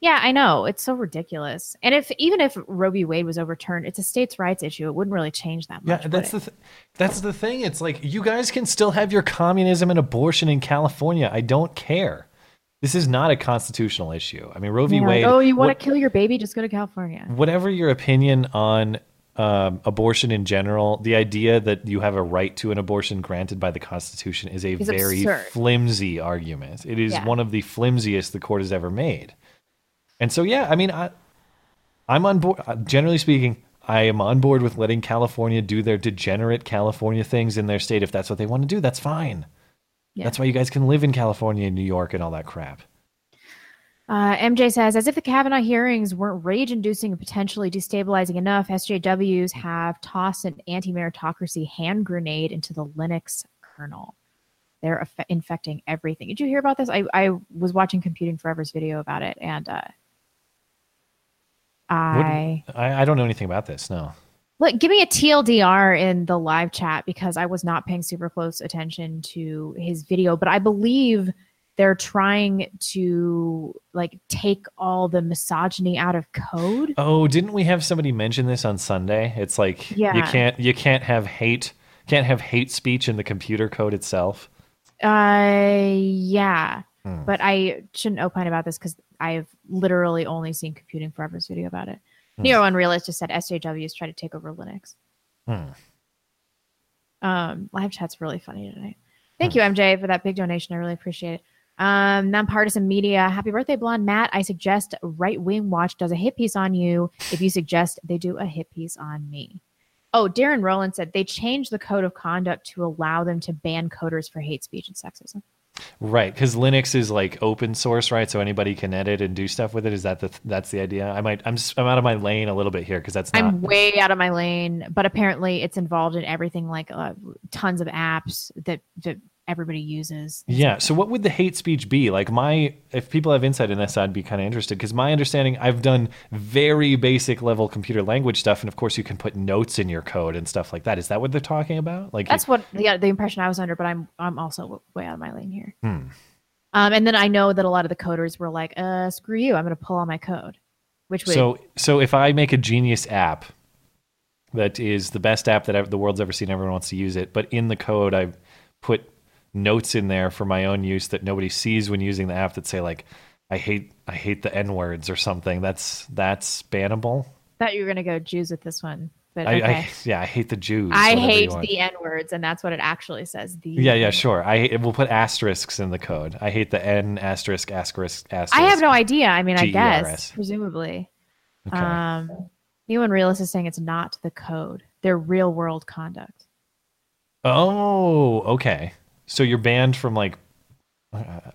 Yeah, I know. It's so ridiculous. And if even if Roe v. Wade was overturned, it's a states' rights issue. It wouldn't really change that much. Yeah, that's the th- that's the thing. It's like you guys can still have your communism and abortion in California. I don't care. This is not a constitutional issue. I mean, Roe v. Yeah, Wade. oh, you want what- to kill your baby? Just go to California. whatever your opinion on um, abortion in general, the idea that you have a right to an abortion granted by the Constitution is a Is very absurd. flimsy argument. It is Yeah. one of the flimsiest the court has ever made. And so, yeah, I mean, I, I'm on board. uh, Generally speaking, I am on board with letting California do their degenerate California things in their state. If that's what they want to do, that's fine. Yeah. That's why you guys can live in California and New York and all that crap. Uh, MJ says, as if the Kavanaugh hearings weren't rage inducing and potentially destabilizing enough, SJWs have tossed an anti meritocracy hand grenade into the Linux kernel. They're aff- infecting everything. Did you hear about this? I, I was watching Computing Forever's video about it, and uh, I. I, I don't know anything about this. No. Look, give me a TLDR in the live chat because I was not paying super close attention to his video, but I believe they're trying to like take all the misogyny out of code. Oh, didn't we have somebody mention this on Sunday? It's like yeah. you can't you can't have hate can't have hate speech in the computer code itself. Uh, yeah, Hmm. but I shouldn't opine about this because I've literally only seen Computing Forever's video about it. Hmm. Neo Unrealist just said SJWs try to take over Linux. Hmm. Um, live chat's really funny tonight. Thank you, MJ, for that big donation. I really appreciate it. Um, nonpartisan media. Happy birthday, blonde Matt. I suggest Right Wing Watch does a hit piece on you. If you suggest they do a hit piece on me. Oh, Darren Rowland said they changed the code of conduct to allow them to ban coders for hate speech and sexism. Right, because Linux is like open source, right? So anybody can edit and do stuff with it. Is that the that's the idea? I might I'm I'm out of my lane a little bit here because that's not I'm way out of my lane, but apparently it's involved in everything like uh, tons of apps that, that everybody uses. Yeah. So what would the hate speech be? Like my if people have insight in this, I'd be kind of interested because my understanding, I've done very basic level computer language stuff, and of course you can put notes in your code and stuff like that. Is that what they're talking about? Like That's what the, the impression I was under, but I'm I'm also way out of my lane here. Hmm. Um, and then I know that a lot of the coders were like, "Uh, screw you! I'm going to pull all my code," which would So so if I make a genius app that is the best app that ev- the world's ever seen, everyone wants to use it, but in the code I put notes in there for my own use that nobody sees when using the app that say like I hate I hate the n words or something. That's that's bannable. thought you were going to go Jews with this one, but I, okay. I yeah I hate the Jews. I hate the N words, and that's what it actually says. The Yeah, yeah, sure. I we'll put asterisks in the code. I hate the n asterisk asterisk asterisk. I have no idea. I mean, I guess presumably. Okay. Um, and Realist is saying it's not the code; they're real world conduct. Oh, okay. So you're banned from like.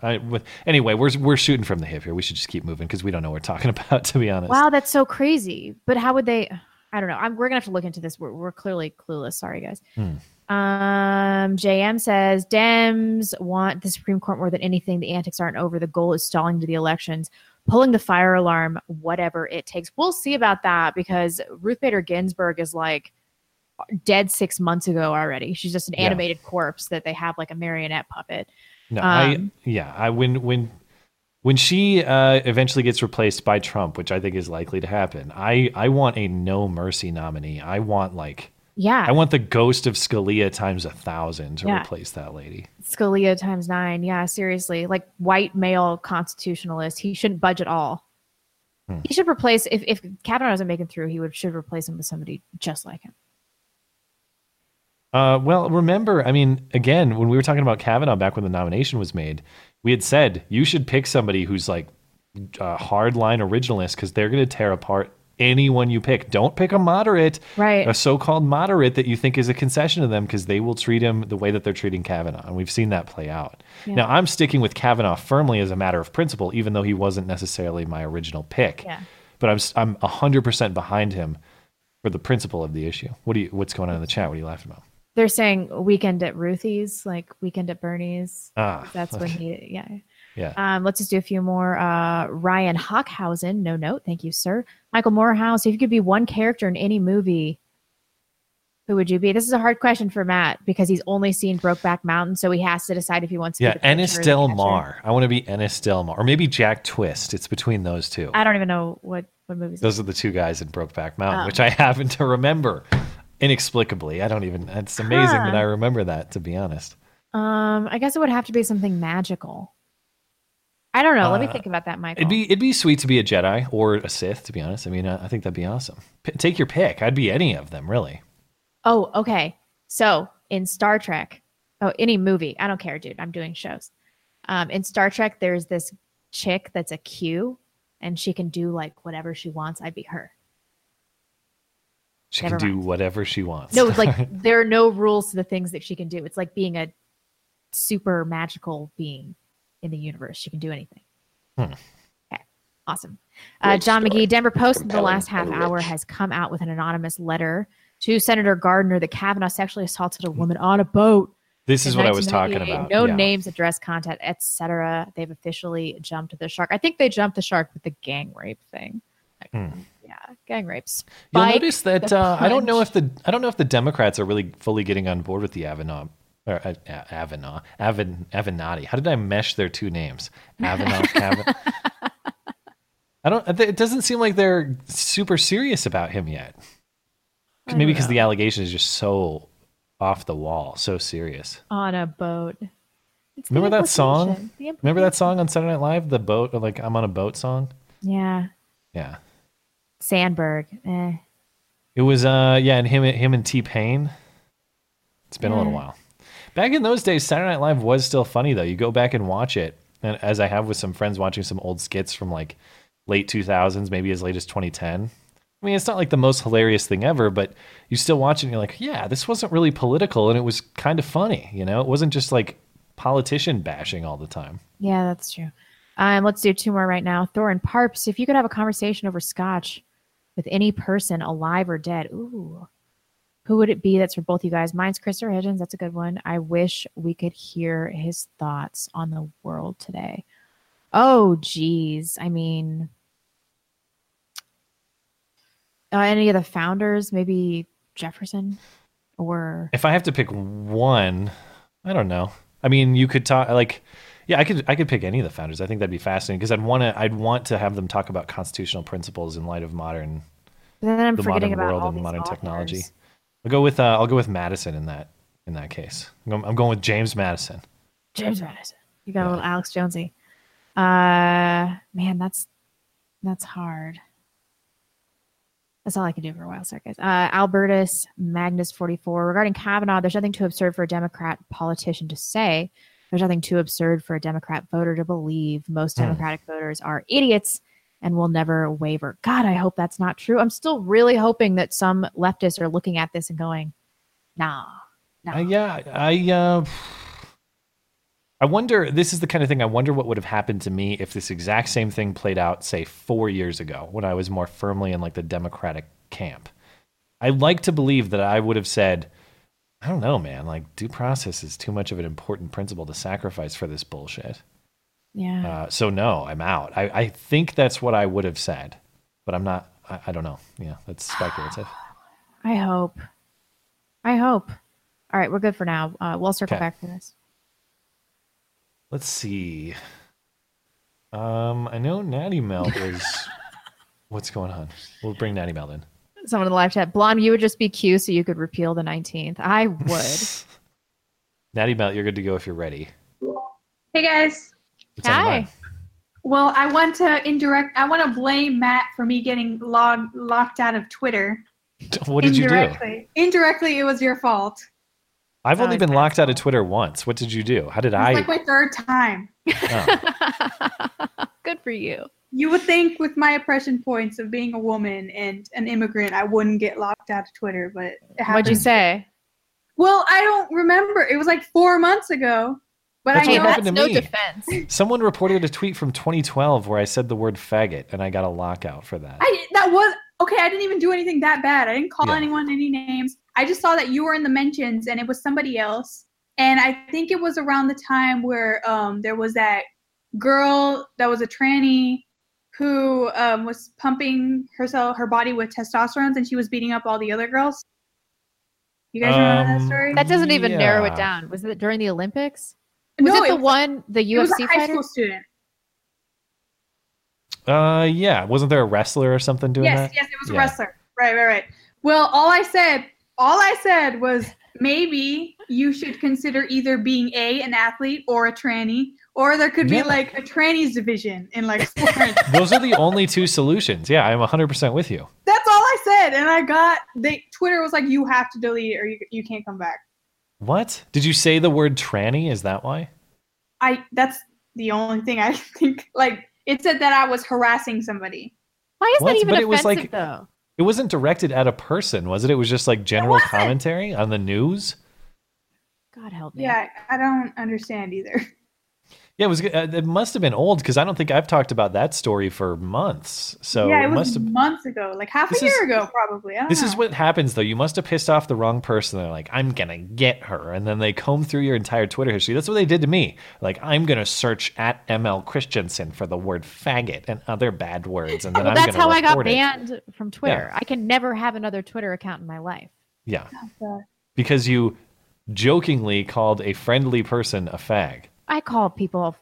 I, with, anyway, we're we're shooting from the hip here. We should just keep moving because we don't know what we're talking about. To be honest. Wow, that's so crazy. But how would they? I don't know. I'm, we're gonna have to look into this. We're, we're clearly clueless. Sorry, guys. Hmm. Um, JM says Dems want the Supreme Court more than anything. The antics aren't over. The goal is stalling to the elections, pulling the fire alarm, whatever it takes. We'll see about that because Ruth Bader Ginsburg is like dead six months ago already. She's just an Yeah. animated corpse that they have like a marionette puppet. No, Um, I yeah, I when when when she uh, eventually gets replaced by Trump, which I think is likely to happen, I I want a no mercy nominee. I want like Yeah. I want the ghost of Scalia times a thousand to Yeah. replace that lady. Scalia times nine. Yeah, seriously. Like white male constitutionalist. He shouldn't budge at all. Hmm. He should replace if if Kavanaugh doesn't making through, he would should replace him with somebody just like him. Uh, well, remember, I mean, again, when we were talking about Kavanaugh back when the nomination was made, we had said you should pick somebody who's like a hardline originalist because they're going to tear apart anyone you pick. Don't pick a moderate, Right. A so-called moderate that you think is a concession to them because they will treat him the way that they're treating Kavanaugh, and we've seen that play out. Yeah. Now, I'm sticking with Kavanaugh firmly as a matter of principle, even though he wasn't necessarily my original pick. Yeah. But I'm I'm hundred percent behind him for the principle of the issue. What do you? What's going on in the chat? What are you laughing about? They're saying weekend at Ruthie's, like weekend at Bernie's. Ah, That's when he yeah. Yeah. Um, let's just do a few more. Uh, Ryan Hockhausen, no note. Thank you, sir. Michael Morehouse, if you could be one character in any movie, who would you be? This is a hard question for Matt because he's only seen Brokeback Mountain, so he has to decide if he wants to Yeah, Ennis pitcher or the Del. Mar. I want to be Ennis Del Mar, or maybe Jack Twist. It's between those two. I don't even know what what movies. Those are the two guys in Brokeback Mountain, Oh. which I happen to remember inexplicably. I don't even. It's amazing that I remember that. To be honest, Um, I guess it would have to be something magical. I don't know. Let me Uh, think about that, Michael. it'd be it'd be sweet to be a Jedi or a Sith. To be honest, I mean, I, I think that'd be awesome. P- take your pick. I'd be any of them, really. Oh, okay. So in Star Trek, oh, any movie, I don't care, dude. I'm doing shows. Um, in Star Trek, there's this chick that's a Q, and she can do like whatever she wants. I'd be her. She Never can do whatever she wants. No, like there are no rules to the things that she can do. It's like being a super magical being in the universe. She can do anything. Hmm. Okay, awesome. Uh, John story. McGee, Denver Post, in the last half and hour has come out with an anonymous letter to Senator Gardner that Kavanaugh sexually assaulted a woman on a boat. This is what I was talking about. No Yeah. names, address, contact, etc. They've officially jumped the shark. I think they jumped the shark with the gang rape thing. Hmm. Yeah, gang rapes. You'll Spike notice that uh, I don't know if the I don't know if the Democrats are really fully getting on board with the Avenant or uh, Avenant Aven Avenatti. How did I mesh their two names? Avenant. Aven- I don't. It doesn't seem like they're super serious about him yet. Maybe because the allegation is just so off the wall, so serious. on a boat. It's the Remember that song? implication. The Remember that song on Saturday Night Live? The boat, or like I'm on a boat song. Yeah. Yeah, Samberg. Eh. it was. Uh, yeah, and him, him and T Pain. It's been a little while. Back in those days, Saturday Night Live was still funny though. You go back and watch it, and as I have with some friends watching some old skits from like late 2000s, maybe as late as 2010. I mean, it's not like the most hilarious thing ever, but you still watch it and you're like, yeah, this wasn't really political and it was kind of funny. You know, it wasn't just like politician bashing all the time. Yeah, that's true. Um, let's do two more right now. Thorin Parps, if you could have a conversation over scotch with any person, alive or dead, ooh, who would it be? That's for both you guys. Mine's Christopher Hitchens. That's a good one. I wish we could hear his thoughts on the world today. Oh, geez. I mean, uh, any of the founders, maybe Jefferson or If I have to pick one, I don't know. I mean, you could talk like, yeah, I could I could pick any of the founders. I think that'd be fascinating because I'd want to I'd want to have them talk about constitutional principles in light of modern But then I'm the forgetting modern about world and modern technology. I'll go with uh, I'll go with Madison in that in that case. I'm going, with James Madison. James Madison. You got a little Alex Jonesy. Uh, man, that's that's hard. That's all I can do for a while, sorry guys. Uh, Albertus Magnus forty four regarding Kavanaugh. There's nothing too absurd for a Democrat politician to say. There's nothing too absurd for a Democrat voter to believe. Most Hmm. Democratic voters are idiots and will never waver. God, I hope that's not true. I'm still really hoping that some leftists are looking at this and going, "Nah, Uh, yeah, I uh, I wonder. This is the kind of thing I wonder what would have happened to me if this exact same thing played out, say, four years ago, when I was more firmly in like the Democratic camp. I like to believe that I would have said, I don't know, man. Like due process is too much of an important principle to sacrifice for this bullshit. yeah." Uh, so no, I'm out. I, I think that's what I would have said, but I'm not. I, I don't know. Yeah, that's speculative. I hope. I hope. All right, we're good for now. Uh, we'll circle Okay. back to this. Let's see. Um, I know Natty Melt was. What's going on? We'll bring Natty Melt in. Someone in the live chat, Blonde, you would just be Q so you could repeal the 19th. I would. Natty Melt, you're good to go if you're ready. Hey guys. What's on your mind? Well, I want to indirect. I want to blame Matt for me getting log, locked out of Twitter. What did you do? Indirectly. Indirectly, it was your fault. I've Oh, only been locked out of Twitter once. What did you do? How did I It's I? like my third time. Oh. Good for you. You would think with my oppression points of being a woman and an immigrant, I wouldn't get locked out of Twitter, but it What'd you say? Well, I don't remember. It was like four months ago. But That's I what know happened to no me. defense. Someone reported a tweet from 2012 where I said the word faggot, and I got a lockout for that. I that was okay. I didn't even do anything that bad. I didn't call Yeah. anyone any names. I just saw that you were in the mentions and it was somebody else. And I think it was around the time where um there was that girl that was a tranny who um was pumping herself her body with testosterone and she was beating up all the other girls. You guys remember that Um, story? That doesn't even narrow it down. Was it during the Olympics? Was No, it the was- one, the UFC it was UFC a high fighter? school student. Uh, yeah. Wasn't there a wrestler or something doing yes, that? yes, yes, it was a wrestler. Right, right, right. Well, all I said, all I said was maybe you should consider either being a an athlete or a tranny, or there could be Yeah. like a trannies division in like sports. Those are the only two solutions. Yeah, I'm 100% with you. That's all I said, and I got they Twitter was like, you have to delete it or you you can't come back. What? Did you say the word tranny? Is that why? I that's the only thing I think. Like it said that I was harassing somebody. Why is What? that even But it was offensive like- though? It wasn't directed at a person, was it? It was just like general commentary on the news. God help me. Yeah, I don't understand either. Yeah, it was. Uh, it must have been old because I don't think I've talked about that story for months. So yeah, it it was must have. months ago, like half a year is- ago, probably. This know. is what happens though. You must have pissed off the wrong person. They're like, I'm gonna get her, and then they comb through your entire Twitter history. That's what they did to me. Like, I'm gonna search at ML Christensen for the word faggot and other bad words, and then Well, I'm that's gonna how I got report it. banned from Twitter. I can never have another Twitter account in my life. Yeah, Uh, because you jokingly called a friendly person a fag. I call people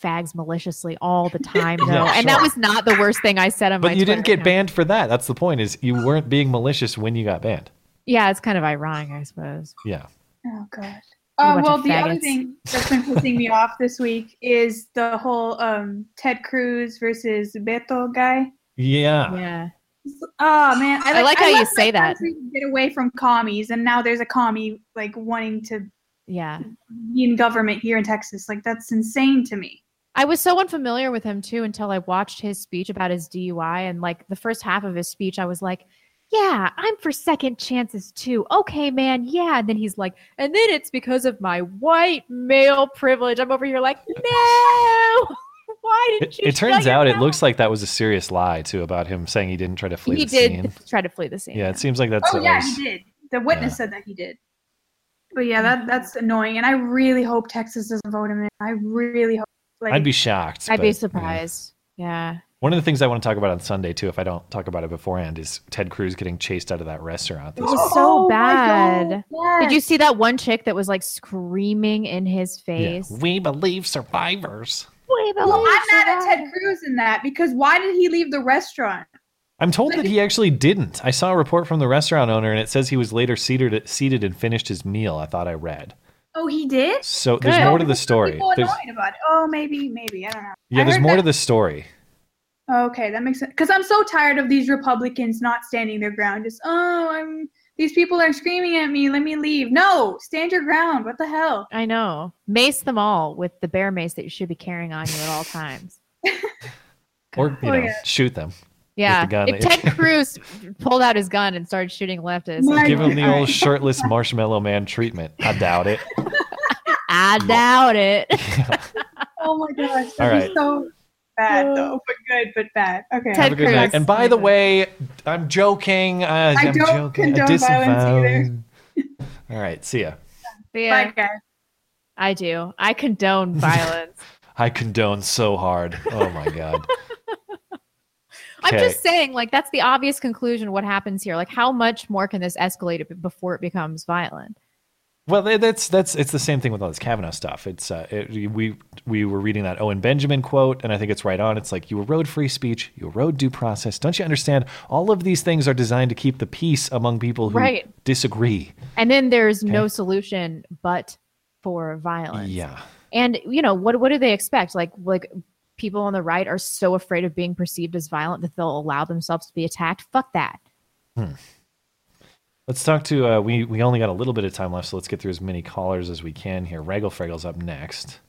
fags maliciously all the time, though, Yeah, and that was not the worst thing I said on my. But you didn't get account. banned for that. That's the point. Is you weren't being malicious when you got banned. Yeah, it's kind of ironic, I suppose. Yeah. Oh god. What Uh, well, the other thing that's been pissing me off this week is the whole um, Ted Cruz versus Beto guy. Yeah. Yeah. Oh man, I like how you say that. Get away from commies, and now there's a commie like wanting to Yeah. in government here in Texas. Like that's insane to me. I was so unfamiliar with him too until I watched his speech about his DUI. And like the first half of his speech, I was like, yeah, I'm for second chances too. Okay, man. Yeah. And then he's like, and then it's because of my white male privilege. I'm over here like, no. Why didn't It, you? it turns shut your out it mouth?" looks like that was a serious lie too about him saying he didn't try to flee he the did scene. try to flee the scene. Yeah, it seems like that's oh yeah, was- he did. The witness said that he did. But yeah, that that's annoying, and I really hope Texas doesn't vote him in. I really hope. Like, I'd be shocked. I'd but, be surprised. Yeah. One of the things I want to talk about on Sunday too, if I don't talk about it beforehand, is Ted Cruz getting chased out of that restaurant. It was week. so Oh bad. God, Did you see that one chick that was like screaming in his Yeah. face? We believe survivors. We believe Well, I'm mad at Ted Cruz in that because why did he leave the restaurant? I'm told that he actually didn't. I saw a report from the restaurant owner, and it says he was later seated seated and finished his meal. I thought I read. Oh, he did. So there's more to the story. There's, about it. Oh, maybe, maybe I don't know. yeah, I there's more that- to the story. Okay, that makes sense. Because I'm so tired of these Republicans not standing their ground. Just oh, I'm. These people are screaming at me. Let me leave. No, stand your ground. What the hell? I know. Mace them all with the bear mace that you should be carrying on you at all times. Or you Oh, yeah. shoot them. Yeah. If Ted Cruz pulled out his gun and started shooting leftists, Give him the old shirtless marshmallow man treatment. I doubt it. I doubt it. Oh my gosh, All that'd right. so bad though, but good, but bad. Okay. Have a good night. And by the way, I'm joking. Uh, I I'm don't joking. I condone violence disavow. All right, see ya. Yeah, Bye, guys. I do. I condone violence. I condone so hard. Oh my god. I'm just saying, like, that's the obvious conclusion. What happens here? Like, how much more can this escalate before it becomes violent? Well, that's that's it's the same thing with all this Kavanaugh stuff. It's uh, it, we we were reading that Owen Benjamin quote, and I think it's right on. It's like you erode free speech, you erode due process. Don't you understand? All of these things are designed to keep the peace among people who Right. disagree. And then there's no solution but for violence. Yeah. And you know what? What do they expect? Like, like people on the right are so afraid of being perceived as violent that they'll allow themselves to be attacked. Fuck that. Hmm. Let's talk to. Uh, we we only got a little bit of time left, so let's get through as many callers as we can here. Regal Fregel's up next.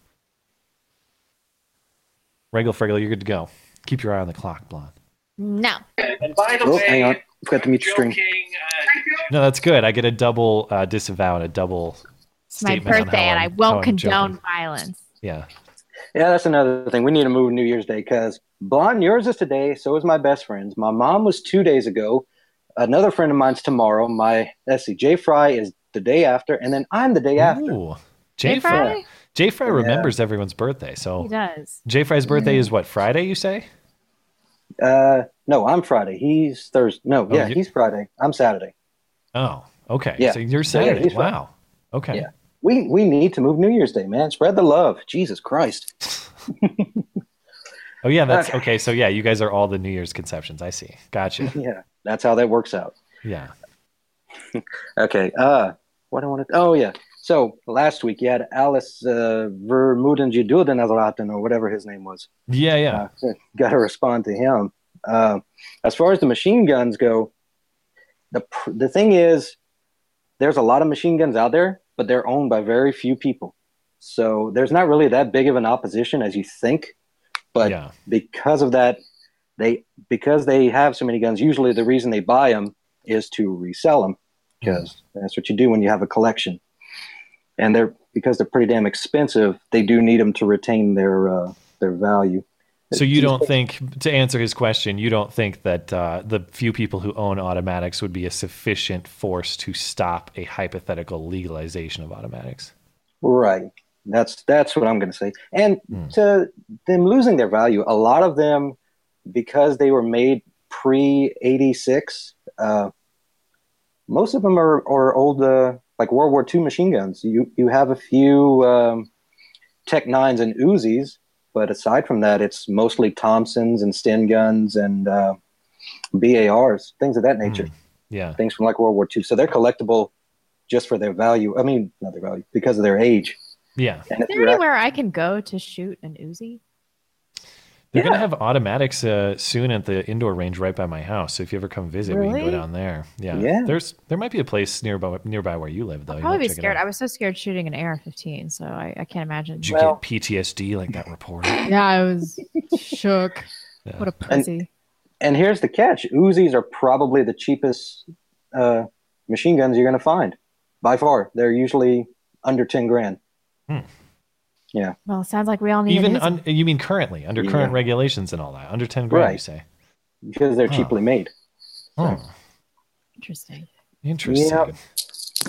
Regal Fregel, you're good to go. Keep your eye on the clock, Blonde. No. And by the Oh, way, hang on. Forgot to mute your stream. No, that's good. I get a double uh, disavow and a double. It's my birthday, and I won't condone joking. violence. Yeah. Yeah, that's another thing. We need to move New Year's Day because Blonde, yours is today. So is my best friend's. My mom was two days ago. Another friend of mine's tomorrow. My let's see, Jay Fry is the day after, and then I'm the day after. Ooh. Jay Jay Fry. Fry? Jay Fry Yeah. remembers everyone's birthday. So He does. Jay Fry's birthday is what Friday? You say? Uh, no, I'm Friday. He's Thursday. No, Oh, yeah, you- he's Friday. I'm Saturday. Oh, okay. Yeah. So you're So, yeah, Saturday. Friday. wow. Okay. Yeah. We we need to move New Year's Day, man. Spread the love. Jesus Christ. Oh yeah, that's Okay. okay. So yeah, you guys are all the New Year's conceptions. I see. Gotcha. yeah, that's how that works out. Yeah. Okay. Uh, what I want to. Oh yeah. So last week you had Alice uh, Vermuden or whatever his name was. Yeah, yeah. Uh, Got to respond to him. Uh, as far as the machine guns go, the pr- the thing is, there's a lot of machine guns out there, but they're owned by very few people. So there's not really that big of an opposition as you think. But Yeah. because of that, they because they have so many guns. Usually, the reason they buy them is to resell them because that's what you do when you have a collection. And they're because they're pretty damn expensive. They do need them to retain their uh, their value. So you don't think, to answer his question, you don't think that uh, the few people who own automatics would be a sufficient force to stop a hypothetical legalization of automatics? Right. That's that's what I'm going to say. And to them losing their value, a lot of them, because they were made pre '86, uh, most of them are, are old, uh, like World War II machine guns. You you have a few um, Tech Nines and Uzis, but aside from that, it's mostly Thompsons and Sten guns and uh, BARs, things of that nature. Yeah. Things from like World War II. So they're collectible just for their value. I mean, not their value, because of their age. Yeah. And Is there you're at- anywhere I can go to shoot an Uzi? They're going to have automatics uh, soon at the indoor range right by my house. So if you ever come visit, we can go down there. Yeah. Yeah. There's there might be a place nearby nearby where you live though. You Probably might be scared. I was so scared shooting an AR-15, so I, I can't imagine. Did you get PTSD like that reporter? yeah, I was shook. What a And- pussy. And here's the catch: Uzis are probably the cheapest uh, machine guns you're going to find by far. They're usually under ten grand. Hmm. Yeah, Well, it sounds like we all need Even un, you mean currently under Yeah. current regulations and all that under ten grand? You Right. say? because they're Huh. cheaply made. Oh, Interesting. interesting. Yep.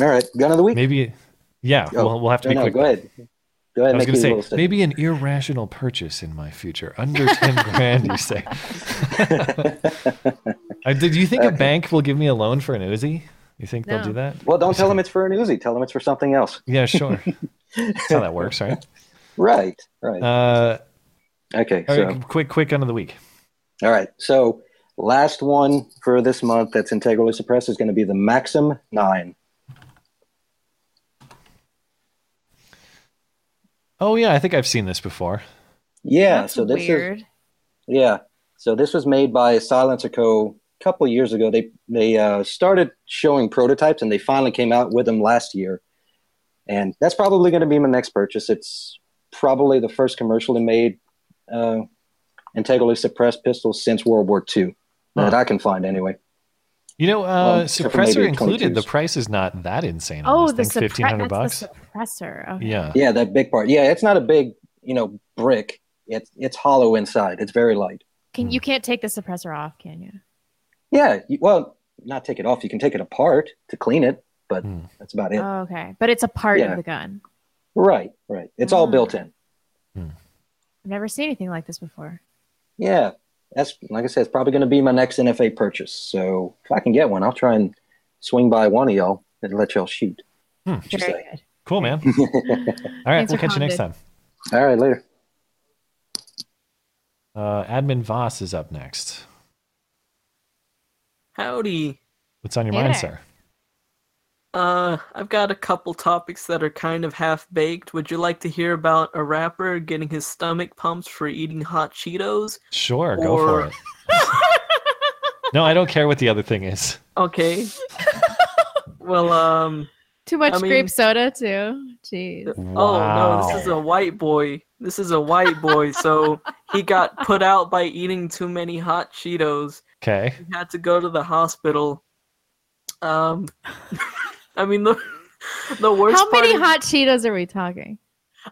All right, gun of the week. Maybe. Yeah. Oh, we'll, we'll have to no, be no. Go ahead. Go ahead. I was going to say maybe an irrational purchase in my future under ten grand. You say? Uh, did you think a bank will give me a loan for an Uzi? You think they'll do that? Well, don't tell them it's for an Uzi. Tell them it's for something else. Yeah, sure. That's how that works, right? Right. Right. Uh, okay. all So. right, quick, quick end of the week. All right. So last one for this month that's integrally suppressed is going to be the Maxim Nine. Oh yeah, I think I've seen this before. Yeah. That's so this weird. is yeah. So this was made by Silencer Co. a couple of years ago. They they uh, started showing prototypes and they finally came out with them last year. And that's probably going to be my next purchase. It's probably the first commercially made uh, integrally suppressed pistol since World War II that I can find anyway. You know, uh, Well, except for maybe suppressor included. 22s. The price is not that insane. on Oh, this the thing, suppre- fifteen hundred that's bucks. the suppressor. Okay. Yeah. Yeah, that big part. Yeah, it's not a big, you know, brick. It's it's hollow inside. It's very light. Can you can't take the suppressor off, can you? Yeah, you, well, not take it off. You can take it apart to clean it, but Hmm. that's about it. Oh, okay, but it's a part Yeah. of the gun. Right, right. It's all built in. I've never seen anything like this before. Yeah, that's like I said, it's probably going to be my next NFA purchase. So if I can get one, I'll try and swing by one of y'all and let y'all shoot. Hmm. Very say. good. Cool, man. All right, Thanks we'll catch you next time. All right, later. Uh, Admin Voss is up next. Howdy. What's on your Hey mind, there. sir? Uh, I've got a couple topics that are kind of half baked. Would you like to hear about a rapper getting his stomach pumped for eating hot Cheetos? Sure, go for it. no, I don't care what the other thing is. Okay. well, um. Too much I mean- grape soda too. Jeez. Oh no, this is a white boy. This is a white boy. so he got put out by eating too many hot Cheetos. Okay. He had to go to the hospital. Um, I mean the the worst. How many part hot Cheetos are we talking?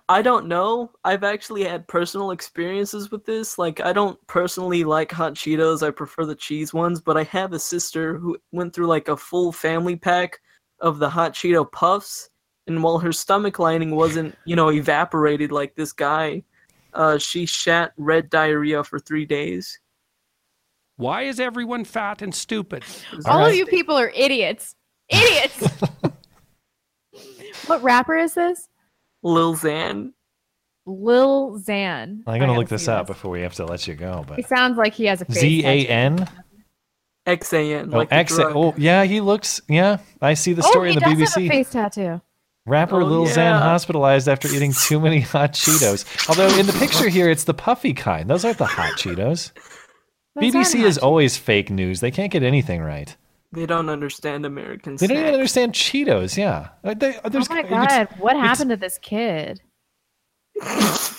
I don't know. I've actually had personal experiences with this. Like, I don't personally like hot Cheetos. I prefer the cheese ones, but I have a sister who went through like a full family pack of the hot Cheeto puffs. And while her stomach lining wasn't, you know, evaporated like this guy, uh, she shat red diarrhea for three days. Why is everyone fat and stupid? All of you people are idiots. Idiots. what rapper is this? Lil Xan. Lil Xan. I'm gonna look this see up before we have to let you go. But he sounds like he has a face Z A tattoo. N. X A N. Oh, Like X. Oh, yeah, he looks. Yeah, I see the oh, story oh, he in the does have a BBC. face tattoo. Rapper Oh, Lil Xan hospitalized after eating too many hot Cheetos. Although in the picture here, it's the puffy kind. Those aren't the hot Cheetos. Those BBC aren't is always fake news. They can't get anything right. They don't understand American They don't even snacks. understand Cheetos. Yeah. Uh, they- uh, Oh my god, what happened to this kid?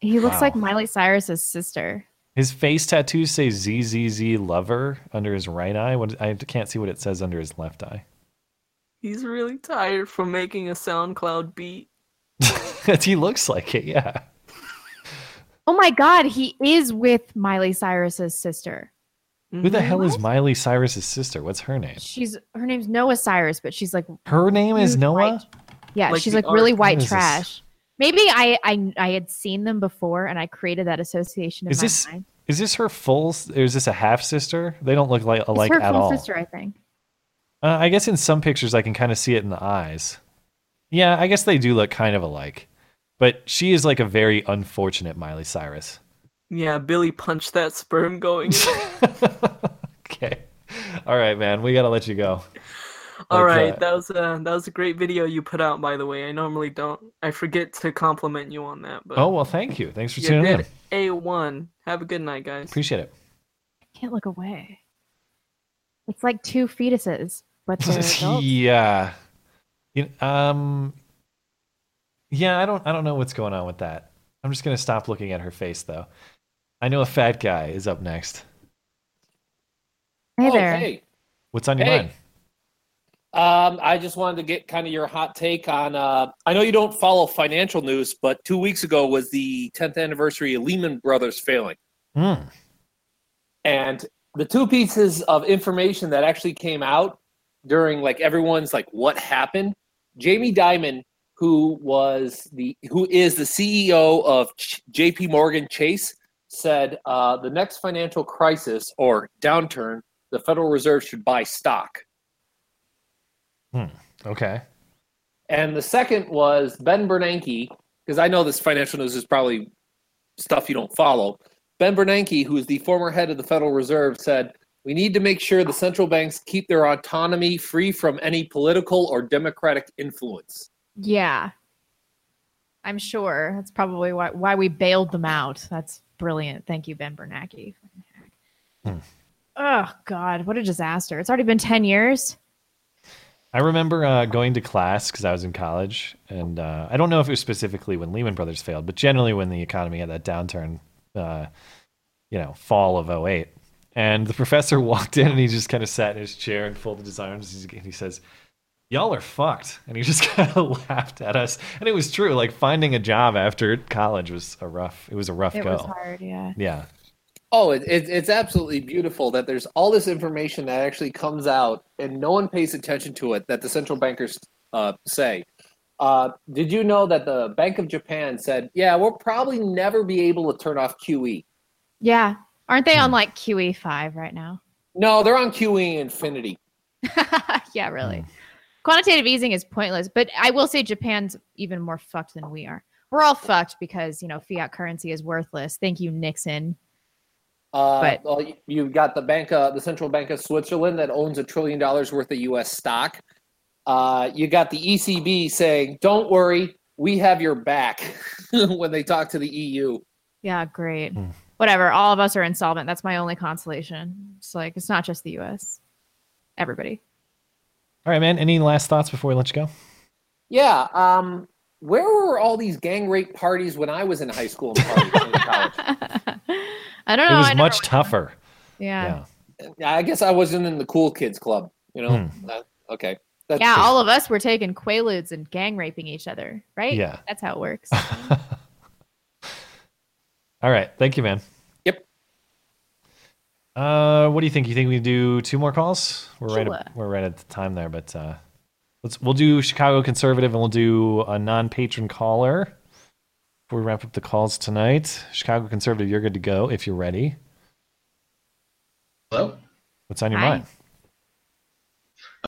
He looks Wow. like Miley Cyrus's sister. His face tattoos say ZZZ Lover under his right eye. What, I can't see what it says under his left eye. He's really tired from making a SoundCloud beat. he looks like it, yeah. Oh my god, he is with Miley Cyrus's sister. Who the hell is Miley Cyrus's sister? What's her name? She's her name's Noah Cyrus, but she's like Her name is Noah? white- yeah, Like she's the like really art- white What is this? trash. Maybe I, I I had seen them before and I created that association in Is my this mind. is this her full s- or is this a half sister? They don't look like It's alike her at full all. sister, I think. Uh, I guess in some pictures I can kind of see it in the eyes. Yeah, I guess they do look kind of alike. But she is like a very unfortunate Miley Cyrus. Yeah, Billy punched that sperm going. Okay. All right, man. We got to let you go. All Like, right, uh, that was a that was a great video you put out. By the way, I normally don't. I forget to compliment you on that. But Oh, well, thank you. Thanks for you tuning in. a one. Have a good night, guys. Appreciate it. Can't look away. It's like two fetuses, but yeah. You, um Yeah, I don't I don't know what's going on with that. I'm just going to stop looking at her face though. I know a fat guy is up next. Hey Oh, there. hey. What's on your Hey. mind? Um, I just wanted to get kind of your hot take on. Uh, I know you don't follow financial news, but two weeks ago was the 10th anniversary of Lehman Brothers failing, Hmm. and the two pieces of information that actually came out during like everyone's like what happened. Jamie Dimon, who was the who is the CEO of Ch- J.P. Morgan Chase, said uh, the next financial crisis or downturn, the Federal Reserve should buy stock. Hmm. Okay. And the second was Ben Bernanke, because I know this financial news is probably stuff you don't follow. Ben Bernanke, who is the former head of the Federal Reserve, said, We need to make sure the central banks keep their autonomy free from any political or democratic influence. Yeah. I'm sure. That's probably why why we bailed them out. That's brilliant. Thank you, Ben Bernanke. Hmm. Oh God, what a disaster. It's already been ten years. I remember uh, going to class because I was in college, and uh, I don't know if it was specifically when Lehman Brothers failed, but generally when the economy had that downturn, uh, you know, fall of 08. And the professor walked in and he just kind of sat in his chair and folded his arms. And he says, Y'all are fucked. And he just kind of laughed at us. And it was true. Like finding a job after college was a rough, it was a rough It go. was hard, yeah. Yeah. Oh, it, it, it's absolutely beautiful that there's all this information that actually comes out and no one pays attention to it that the central bankers uh, say. Uh, did you know that the Bank of Japan said, yeah, we'll probably never be able to turn off QE? Yeah. Aren't they on like QE5 right now? No, they're on QE Infinity. yeah, really. Quantitative easing is pointless, but I will say Japan's even more fucked than we are. We're all fucked because, you know, fiat currency is worthless. Thank you, Nixon. Uh, But- well, you- you've got the bank, uh, the central bank of Switzerland that owns a trillion dollars worth of U.S. stock. Uh, you got the ECB saying, "Don't worry, we have your back." when they talk to the EU, Yeah, great. Whatever. All of us are insolvent. That's my only consolation. It's like, it's not just the US. Everybody. All right, man. Any last thoughts before we let you go? yeah. Um, where were all these gang rape parties when I was in high school and in college? I don't know. it was I much tougher. Yeah. yeah. I guess I wasn't in the cool kids club. You know. Hmm. Uh, okay. That's yeah, all of us were taking quaaludes and gang raping each other, right? Yeah. That's how it works. All right. Thank you, man. Yep. Uh, what do you think? You think we do two more calls? We're right. Sure. At, we're right at the time there, but uh, let's we'll do Chicago conservative and we'll do a non-patron caller before we wrap up the calls tonight. Chicago conservative, you're good to go if you're ready. Hello. What's on your Hi. mind?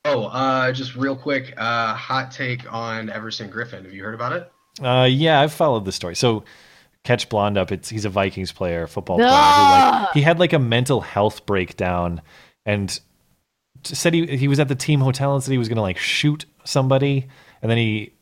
Oh, uh, just real quick, uh, hot take on Everson Griffen. Have you heard about it? Uh, yeah, I've followed the story. So catch blonde up. It's he's a Vikings player, football player. Who, Ah! like, he had like a mental health breakdown and said he he was at the team hotel and said he was going to like shoot somebody, and then he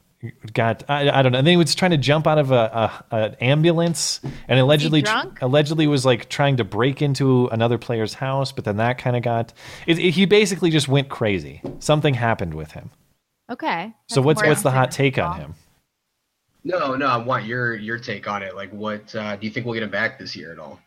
got I, I don't know. And then he was trying to jump out of a, a an ambulance and allegedly allegedly was like trying to break into another player's house, but then that kind of got it, it- he basically just went crazy. Something happened with him. Okay. So what's what's the hot take on him? No, no. I want your your take on it. Like, what uh, do you think we'll get him back this year at all?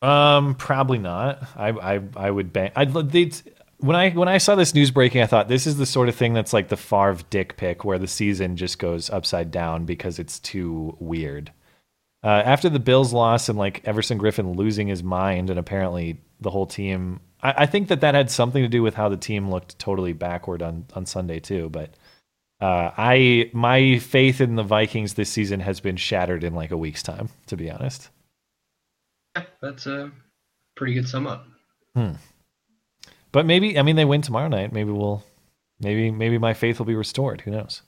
Um, probably not. I I I would ban. I they when I when I saw this news breaking, I thought this is the sort of thing that's like the Favre dick pic, where the season just goes upside down because it's too weird. Uh, after the Bills loss and like Everson Griffen losing his mind, and apparently the whole team, I, I think that that had something to do with how the team looked totally backward on on Sunday too. But uh, I my faith in the Vikings this season has been shattered in like a week's time, to be honest. Yeah, that's a pretty good sum up. Hmm. But maybe I mean they win tomorrow night. Maybe we'll maybe maybe my faith will be restored. Who knows?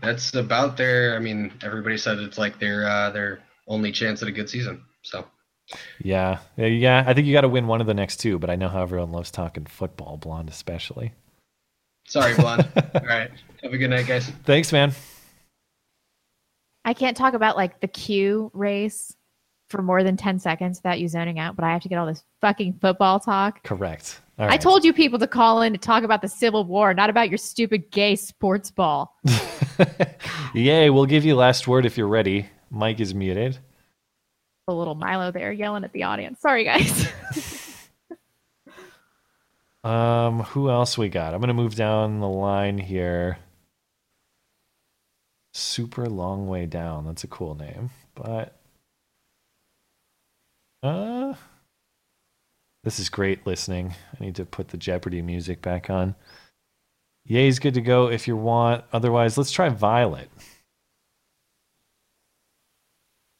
That's about their. I mean, everybody said it's like their uh, their only chance at a good season. So Yeah, yeah, yeah. I think you got to win one of the next two. But I know how everyone loves talking football, blonde especially. Sorry, blonde. all right. Have a good night, guys. Thanks, man. I can't talk about like the Q race for more than 10 seconds without you zoning out, but I have to get all this fucking football talk. Correct. All I right. told you people to call in to talk about the Civil War, not about your stupid gay sports ball. Yay! We'll give you last word if you're ready. Mike is muted. A little Milo there yelling at the audience. Sorry, guys. Um, who else we got? I'm gonna move down the line here. Super long way down. That's a cool name, but uh, this is great listening. I need to put the Jeopardy music back on. Yay's good to go if you want. Otherwise, let's try Violet.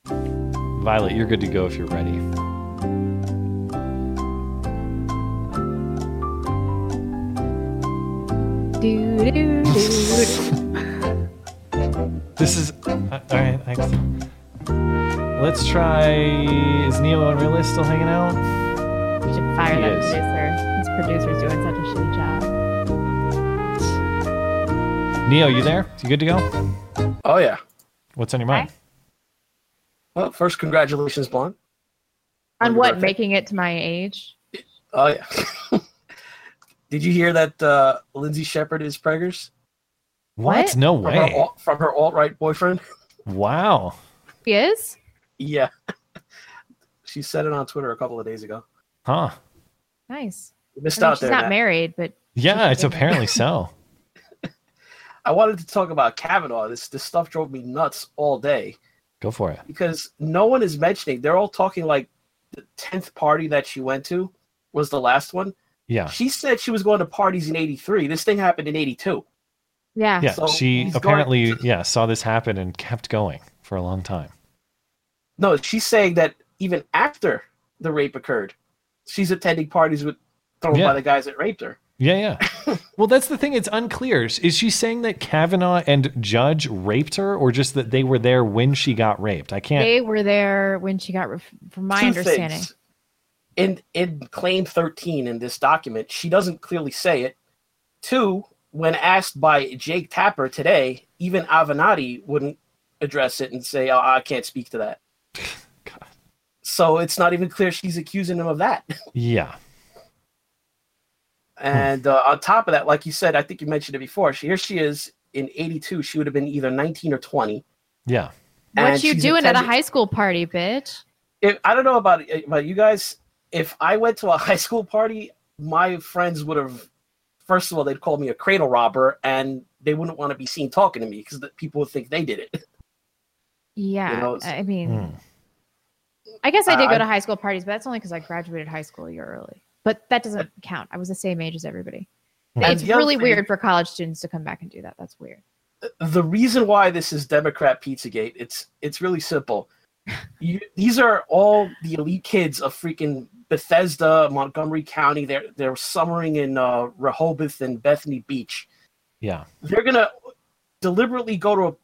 Violet, you're good to go if you're ready. Do, do, do, This is uh, all right. Thanks. Let's try. Is Neo Unrealist still hanging out? You should fire He that is. producer. This producer's doing such a shitty job. Neo, you there? You good to go? Oh yeah. What's on your mind? Well, first, congratulations, Blonde. On your what? Making it to my age? Oh yeah. Did you hear that uh, Lindsay Shepherd is preggers? What? No From her, way. alt- from her alt-right boyfriend? Wow. He is? Yeah. she said it on Twitter a couple of days ago. Huh. Nice. You missed I mean, out she's there. not Nat. married, but Yeah, it's apparently so. I wanted to talk about Kavanaugh. This this stuff drove me nuts all day Go for it. because no one is mentioning. They're all talking like the tenth party that she went to was the last one. Yeah. She said she was going to parties in '83. This thing happened in '82. Yeah. Yeah. So she he's going apparently yeah saw this happen and kept going for a long time. No, she's saying that even after the rape occurred. She's attending parties with thrown Yeah. by the guys that raped her. Yeah, yeah. well, that's the thing. It's unclear. Is she saying that Kavanaugh and Judge raped her, or just that they were there when she got raped? I can't. They were there when she got, ref- from my Two understanding. things. In in claim 13 in this document, she doesn't clearly say it. Two, when asked by Jake Tapper today, even Avenatti wouldn't address it and say, oh, I can't speak to that. God. So it's not even clear she's accusing him of that. Yeah. And uh, on top of that, like you said, I think you mentioned it before. She, here she is in 82. She would have been either 19 or 20. Yeah. What you she's doing at a high school party, bitch? if I don't know about about you guys, if I went to a high school party, my friends would have first of all they'd call me a cradle robber, and they wouldn't want to be seen talking to me because people would think they did it. Yeah, know, I mean, Hmm. I guess I did go to high school parties, but that's only because I graduated high school a year early. But that doesn't count. I was the same age as everybody. And It's really thing- weird for college students to come back and do that. That's weird. The reason why this is Democrat Pizzagate, it's it's really simple. You, these are all the elite kids of freaking Bethesda, Montgomery County. They're they're summering in uh, Rehoboth and Bethany Beach. Yeah. they're gonna deliberately go to a,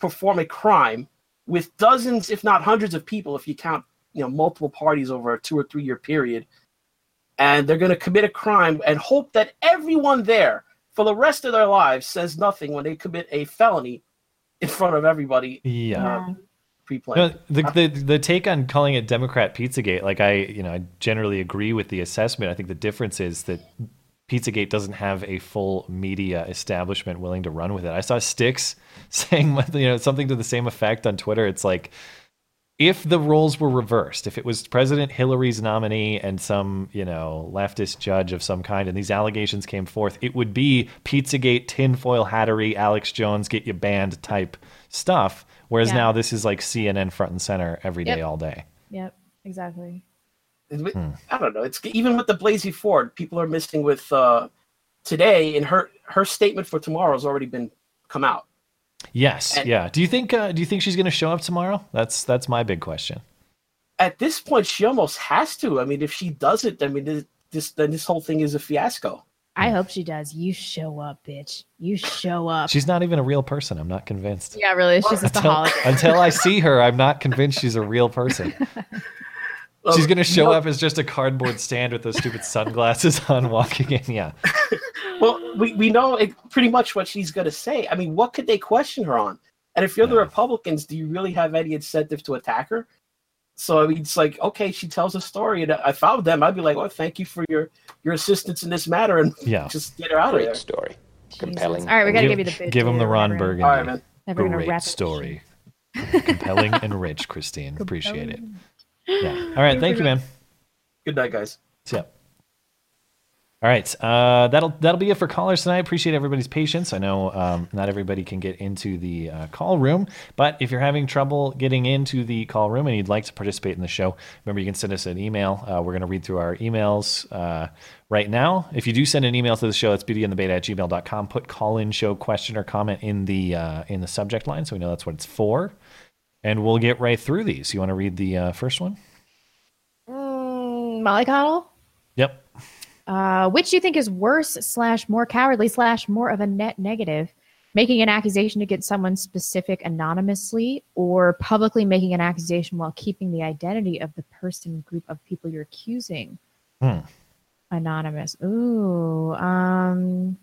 perform a crime with dozens, if not hundreds, of people, if you count, you know, multiple parties over a two or three year period, and they're gonna commit a crime and hope that everyone there for the rest of their lives says nothing when they commit a felony in front of everybody. Yeah. uh, pre-planned. No, the, the the take on calling it Democrat Pizzagate, like I, you know, I generally agree with the assessment. I think the difference is that Pizzagate doesn't have a full media establishment willing to run with it. I saw Styx saying, you know, something to the same effect on Twitter. It's like if the roles were reversed, if it was President Hillary's nominee and some, you know, leftist judge of some kind, and these allegations came forth, it would be Pizzagate, tinfoil hattery, Alex Jones, get you banned type stuff. Whereas Yeah. now this is like CNN front and center every day, Yep. all day. Yep, exactly. It's- I don't know. It's even with the Blasey Ford, people are missing with uh, today, and her her statement for tomorrow has already been come out. Yes, And- yeah. Do you think? Uh, do you think she's going to show up tomorrow? That's that's my big question. At this point, she almost has to. I mean, if she doesn't, I mean, this, this then this whole thing is a fiasco. I hmm. hope she does. You show up, bitch. You show up. She's not even a real person. I'm not convinced. yeah, really. She's just a Until, hologram. until I see her, I'm not convinced she's a real person. She's going to show up as just a cardboard stand with those stupid sunglasses on, walking in. Yeah, Well, we, we know it, pretty much what she's going to say. I mean, what could they question her on? And if you're the Republicans, do you really have any incentive to attack her? So I mean, it's like, okay, she tells a story, and if I found them, I'd be like, "Oh, thank you for your your assistance in this matter," and Yeah. just get her out of Great there. story. Compelling. All right, we gotta give you the bid Give him the Ron whatever. Burgundy. All right, man. Never gonna Great wrap it. story. Compelling and rich, Christine. Appreciate it. Yeah. All right. Thank you, man. Good night, guys. Yep. All right, uh, that'll that'll be it for callers tonight. Appreciate everybody's patience. I know um, not everybody can get into the uh, call room, but if you're having trouble getting into the call room and you'd like to participate in the show, remember you can send us an email. Uh, we're going to read through our emails uh, right now. If you do send an email to the show, it's beautyandthebeta at gmail.com. Put call in show question or comment in the uh, in the subject line, so we know that's what it's for, and we'll get right through these. You want to read the uh, first one? Mm, Mollycoddle. Yep. Uh, which do you think is worse slash more cowardly slash more of a net negative? Making an accusation against someone specific anonymously or publicly making an accusation while keeping the identity of the person group of people you're accusing Hmm. anonymous. Ooh, um,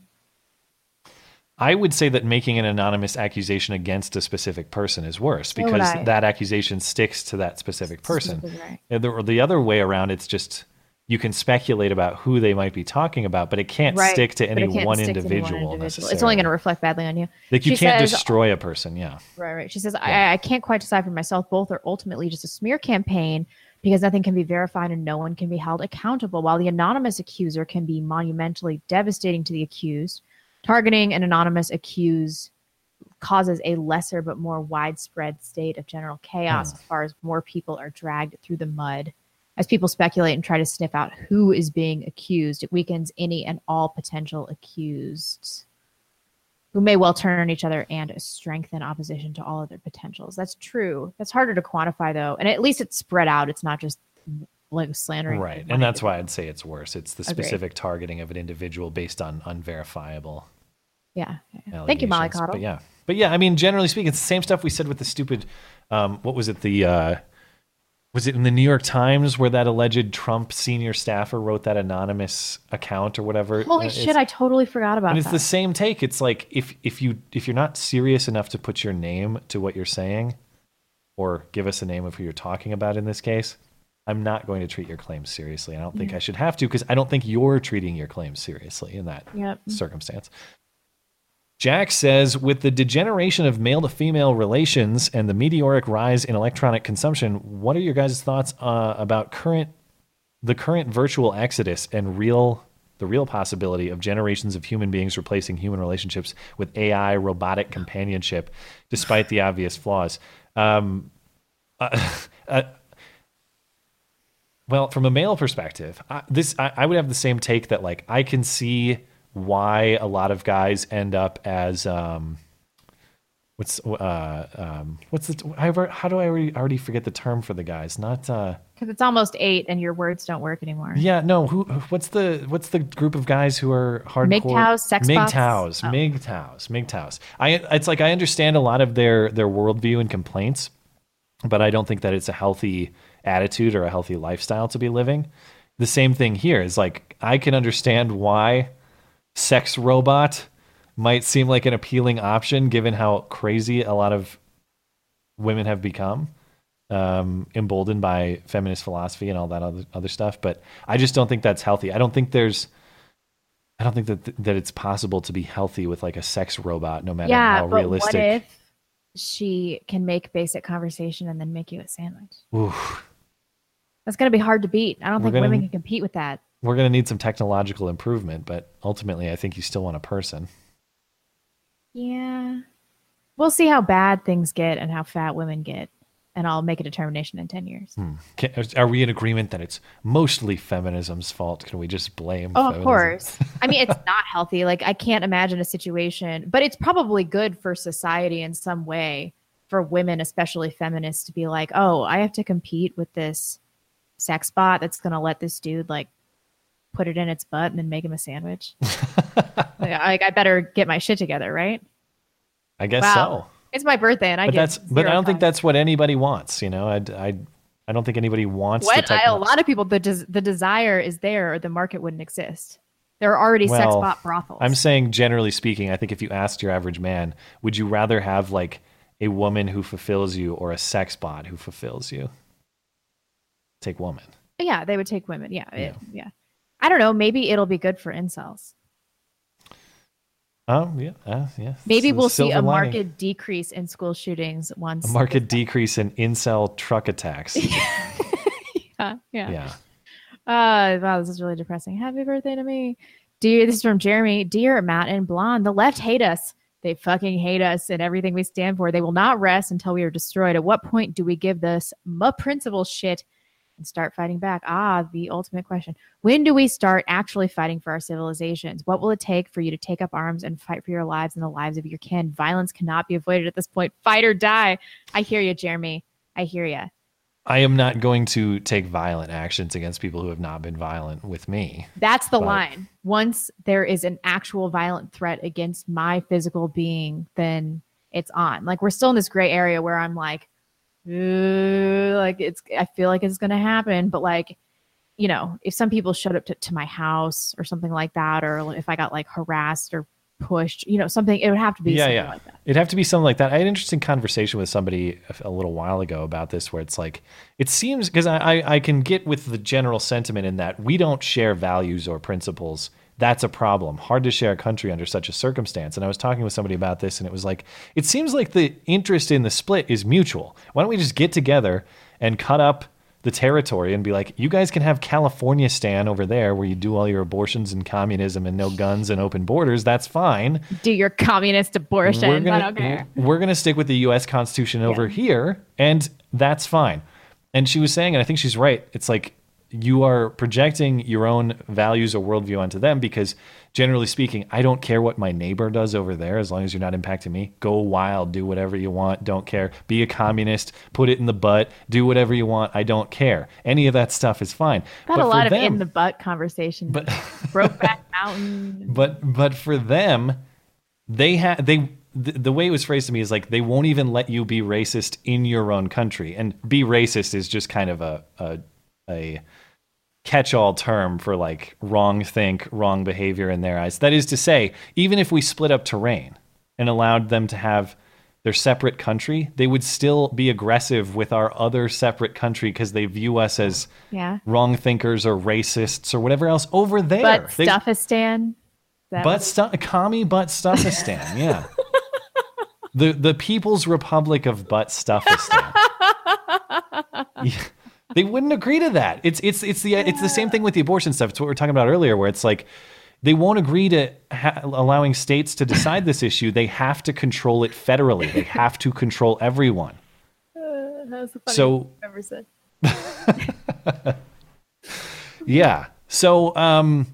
I would say that making an anonymous accusation against a specific person is worse because that accusation sticks to that specific person. Specifically, right. The, the other way around, it's just you can speculate about who they might be talking about, but it can't right, stick to any one stick to any one individual. individual. It's only going to reflect badly on you. like you She can't says- destroy a person. Yeah. Right, right. She says, I, I can't quite decide for myself. Both are ultimately just a smear campaign because nothing can be verified and no one can be held accountable. While the anonymous accuser can be monumentally devastating to the accused, targeting an anonymous accused causes a lesser but more widespread state of general chaos as far as more people are dragged through the mud. As people speculate and try to sniff out who is being accused, it weakens any and all potential accused. who may well turn on each other and strengthen opposition to all other potentials. That's true. That's harder to quantify though, and at least it's spread out. It's not just like slandering. Right. And that's why I'd say it's worse. It's the Agreed. specific targeting of an individual based on unverifiable Yeah. yeah. Thank you, Molly. Coddle. But yeah. But yeah, I mean, generally speaking, it's the same stuff we said with the stupid um, what was it, the uh was it in the New York Times where that alleged Trump senior staffer wrote that anonymous account or whatever? Holy shit! I totally forgot about and it's that. the same take. It's like if if you if you're not serious enough to put your name to what you're saying, or give us a name of who you're talking about in this case, I'm not going to treat your claims seriously. I don't think Yeah. I should have to because I don't think you're treating your claims seriously in that Yep. circumstance. Jack says, with the degeneration of male to female relations and the meteoric rise in electronic consumption, what are your guys' thoughts uh, about current the current virtual exodus and real the real possibility of generations of human beings replacing human relationships with AI robotic companionship, despite the obvious flaws? Um, uh, uh, well, from a male perspective, I, this I, I would have the same take that like I can see why a lot of guys end up as um, what's uh um what's the I ever, how do I already, already forget the term for the guys? Not uh Because it's almost eight, and your words don't work anymore. yeah no who what's the what's the group of guys who are hardcore MGTOWs, sex? MGTOWs Oh. MGTOWs MGTOWs I it's like I understand a lot of their their worldview and complaints, but I don't think that it's a healthy attitude or a healthy lifestyle to be living. The same thing here is like I can understand why sex robot might seem like an appealing option given how crazy a lot of women have become um, emboldened by feminist philosophy and all that other other stuff. But I just don't think that's healthy. I don't think there's, I don't think that that it's possible to be healthy with like a sex robot, no matter yeah, how but realistic. what if she can make basic conversation and then make you a sandwich? Oof. That's gonna be hard to beat. I don't We're think gonna- women can compete with that. We're gonna need some technological improvement, but ultimately, I think you still want a person. Yeah. We'll see how bad things get and how fat women get, and I'll make a determination in ten years. Hmm. Can, are we in agreement that it's mostly feminism's fault? Can we just blame? Oh, of course. I mean, it's not healthy. Like, I can't imagine a situation, but it's probably good for society in some way for women, especially feminists, to be like, oh, I have to compete with this sex bot that's going to let this dude, like, put it in its butt and then make him a sandwich. like, I, better get my shit together, right? I guess Wow. so. It's my birthday, and I but get that's but I don't think that's what anybody wants. You know, I I, I don't think anybody wants what I, a lot of people the des- the desire is there, or the market wouldn't exist. There are already sex bot brothels. I'm saying generally speaking, I think if you asked your average man, would you rather have like a woman who fulfills you or a sex bot who fulfills you? Take woman. Yeah, they would take women. Yeah, it- yeah. I don't know. Maybe it'll be good for incels. Oh yeah, uh, yeah. Maybe It's we'll see a lining. market decrease in school shootings once. a market decrease in incel truck attacks. Yeah, yeah. yeah. Uh, wow, this is really depressing. Happy birthday to me, dear. This is from Jeremy. Dear Matt and Blonde, the left hate us. They fucking hate us and everything we stand for. They will not rest until we are destroyed. At what point do we give this ma principle shit and start fighting back? Ah, the ultimate question. When do we start actually fighting for our civilizations? What will it take for you to take up arms and fight for your lives and the lives of your kin? Violence cannot be avoided at this point. Fight or die. I hear you, Jeremy. I hear you. I am not going to take violent actions against people who have not been violent with me. That's the But- line. Once there is an actual violent threat against my physical being, then it's on. Like we're still in this gray area where I'm like, like it's. I feel like it's gonna happen, but like, you know, if some people showed up to, to my house or something like that, or if I got like harassed or pushed, you know, something, it would have to be yeah, something yeah. like that. It'd have to be something like that. I had an interesting conversation with somebody a- a little while ago about this, where it's like, it seems because I, I, I can get with the general sentiment in that we don't share values or principles. That's a problem. Hard to share a country under such a circumstance. And I was talking with somebody about this, and it was like, it seems like the interest in the split is mutual. Why don't we just get together and cut up the territory and be like, you guys can have California stand over there where you do all your abortions and communism and no guns and open borders. That's fine. Do your communist abortions? We're gonna, I don't care. We're going to stick with the U.S. Constitution over here, and that's fine. And she was saying, and I think she's right. It's like you are projecting your own values or worldview onto them because generally speaking, I don't care what my neighbor does over there as long as you're not impacting me. Go wild, do whatever you want, don't care. Be a communist, put it in the butt, do whatever you want, I don't care. Any of that stuff is fine. Got But a for lot of them- in the butt conversation. But Brokeback Mountain. but but for them they have they the, the way it was phrased to me is like they won't even let you be racist in your own country and be racist is just kind of a a, a catch-all term for like wrong think wrong behavior in their eyes that is to say even if we split up terrain and allowed them to have their separate country they would still be aggressive with our other separate country because they view us as Yeah. wrong thinkers or racists or whatever else over there But Stuffistan. That Butt stu- commie butt stuffistan, yeah. the the People's Republic of Butt Stuffistan. Yeah. They wouldn't agree to that. It's it's it's the it's the same thing with the abortion stuff. It's what we are talking about earlier, where it's like they won't agree to ha- allowing states to decide this issue. They have to control it federally. They have to control everyone. Uh, that was So- ever said. Yeah. So, um,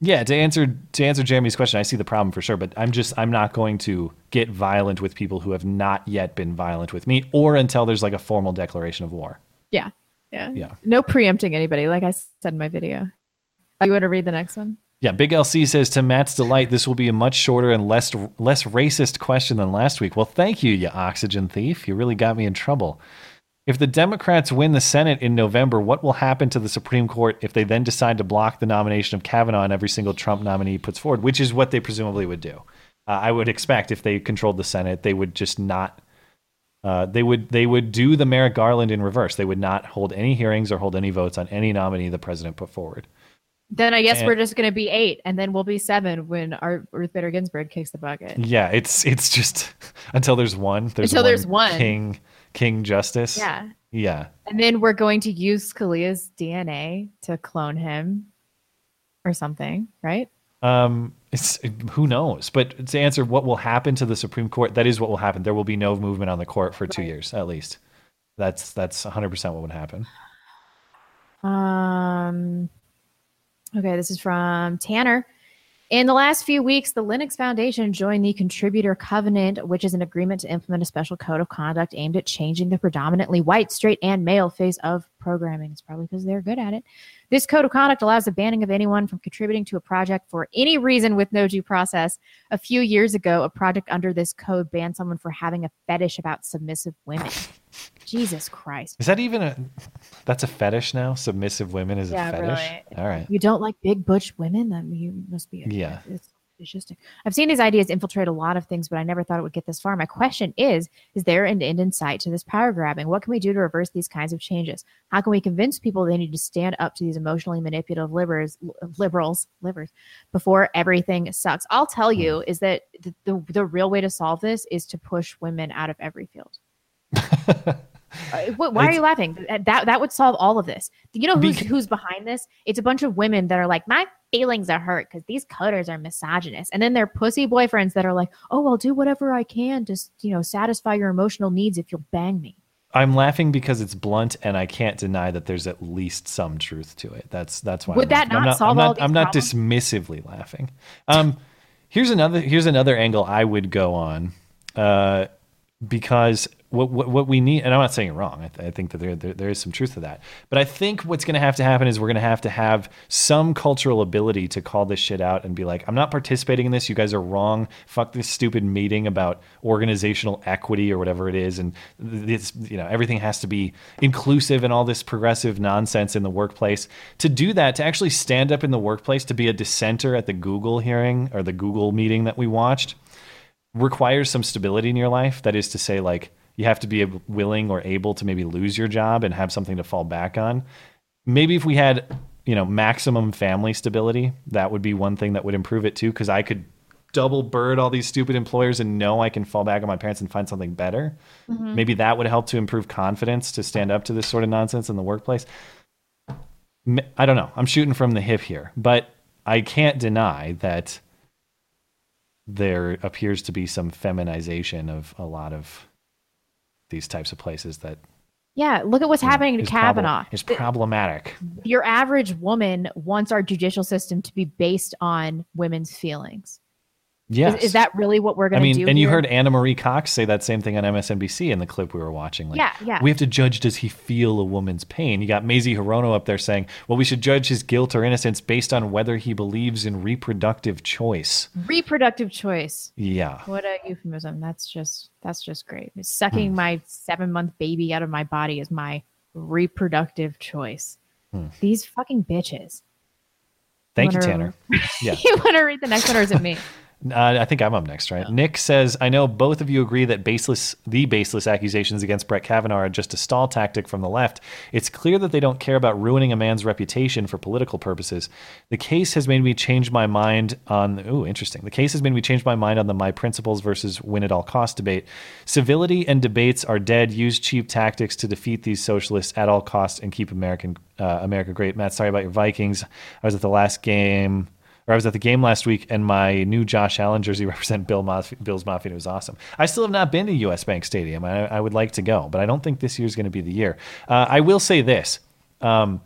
yeah, to answer to answer Jeremy's question, I see the problem for sure, but I'm just I'm not going to get violent with people who have not yet been violent with me, or until there's like a formal declaration of war. Yeah. Yeah. Yeah. No preempting anybody, like I said in my video. Oh, you want to read the next one? Yeah, Big LC says to Matt's delight, this will be a much shorter and less less racist question than last week. Well, thank you, you oxygen thief. You really got me in trouble. If the Democrats win the Senate in November, what will happen to the Supreme Court if they then decide to block the nomination of Kavanaugh and every single Trump nominee puts forward, which is what they presumably would do? Uh, I would expect if they controlled the Senate, they would just not. Uh, they would they would do the Merrick Garland in reverse. They would not hold any hearings or hold any votes on any nominee the president put forward. Then I guess And- we're just going to be eight, and then we'll be seven when our Ruth Bader Ginsburg kicks the bucket. Yeah, it's it's just until there's one. There's Until there's one. King King Justice. Yeah. Yeah. And then we're going to use Scalia's DNA to clone him or something, right? Um, it's who knows. But to answer what will happen to the Supreme Court, that is what will happen. There will be no movement on the court for two years at least. That's that's 100 percent what would happen. Um, okay, this is from Tanner. In the last few weeks, the Linux Foundation joined the Contributor Covenant, which is an agreement to implement a special code of conduct aimed at changing the predominantly white, straight, and male face of programming. It's probably because they're good at it. This code of conduct allows the banning of anyone from contributing to a project for any reason with no due process. A few years ago, a project under this code banned someone for having a fetish about submissive women. Jesus Christ. Is that even a? That's a fetish now. Submissive women is Yeah, a fetish. really. All right. You don't like big butch women? Then you must be. Yeah. It's I've seen these ideas infiltrate a lot of things, but I never thought it would get this far. My question is: Is there an end in sight to this power grabbing? What can we do to reverse these kinds of changes? How can we convince people they need to stand up to these emotionally manipulative liberals, liberals, livers, before everything sucks? I'll tell you is that the, the the real way to solve this is to push women out of every field. Uh, Why are you laughing? That that that would solve all of this. You know who's who's behind this? It's a bunch of women that are like, my feelings are hurt because these coders are misogynist, and then their pussy boyfriends that are like, oh, I'll do whatever I can to you know satisfy your emotional needs if you'll bang me. I'm laughing because it's blunt, and I can't deny that there's at least some truth to it. That's that's why. Would I'm that. I'm not solve I'm all not, these I'm not problems? dismissively laughing. Um, here's another here's another angle I would go on, uh, because what, what what we need, and I'm not saying you're wrong. I, th- I think that there, there there is some truth to that. But I think what's going to have to happen is we're going to have to have some cultural ability to call this shit out and be like, I'm not participating in this. You guys are wrong. Fuck this stupid meeting about organizational equity or whatever it is, and this you know everything has to be inclusive and all this progressive nonsense in the workplace. To do that, to actually stand up in the workplace, to be a dissenter at the Google hearing or the Google meeting that we watched requires some stability in your life. That is to say, like you have to be willing or able to maybe lose your job and have something to fall back on. Maybe if we had, you know, maximum family stability, that would be one thing that would improve it too. Because I could double bird all these stupid employers and know I can fall back on my parents and find something better. Mhm. Maybe that would help to improve confidence to stand up to this sort of nonsense in the workplace. I don't know. I'm shooting from the hip here, but I can't deny that there appears to be some feminization of a lot of these types of places that Yeah, look at what's happening to is prob- Kavanaugh. is problematic. Your average woman wants our judicial system to be based on women's feelings. Yes. Is, is that really what we're going to do? I mean, do? and you heard Ana Marie Cox say that same thing on MSNBC in the clip we were watching. Like, Yeah, yeah. We have to judge does he feel a woman's pain? You got Mazie Hirono up there saying, well, we should judge his guilt or innocence based on whether he believes in reproductive choice. reproductive choice. Yeah. What a euphemism. That's just that's just great. Hmm. Sucking my seven month baby out of my body is my reproductive choice. Hmm. These fucking bitches. Thank you, Wanna- Tanner. Yeah. you want to read the next one, or is it me? Uh, I think I'm up next, right? Nick says, "I know both of you agree that baseless, the baseless accusations against Brett Kavanaugh are just a stall tactic from the left. It's clear that they don't care about ruining a man's reputation for political purposes. The case has made me change my mind on. Ooh, interesting. The case has made me change my mind on the my principles versus win at all cost debate. Civility and debates are dead. Use cheap tactics to defeat these socialists at all costs and keep American uh, America great. Matt, sorry about your Vikings. I was at the last game." Or I was at the game last week, and my new Josh Allen jersey represent Bill Maf- Bills Mafia. It was awesome. I still have not been to US Bank Stadium. I, I would like to go, but I don't think this year is going to be the year. Uh, I will say this. Um,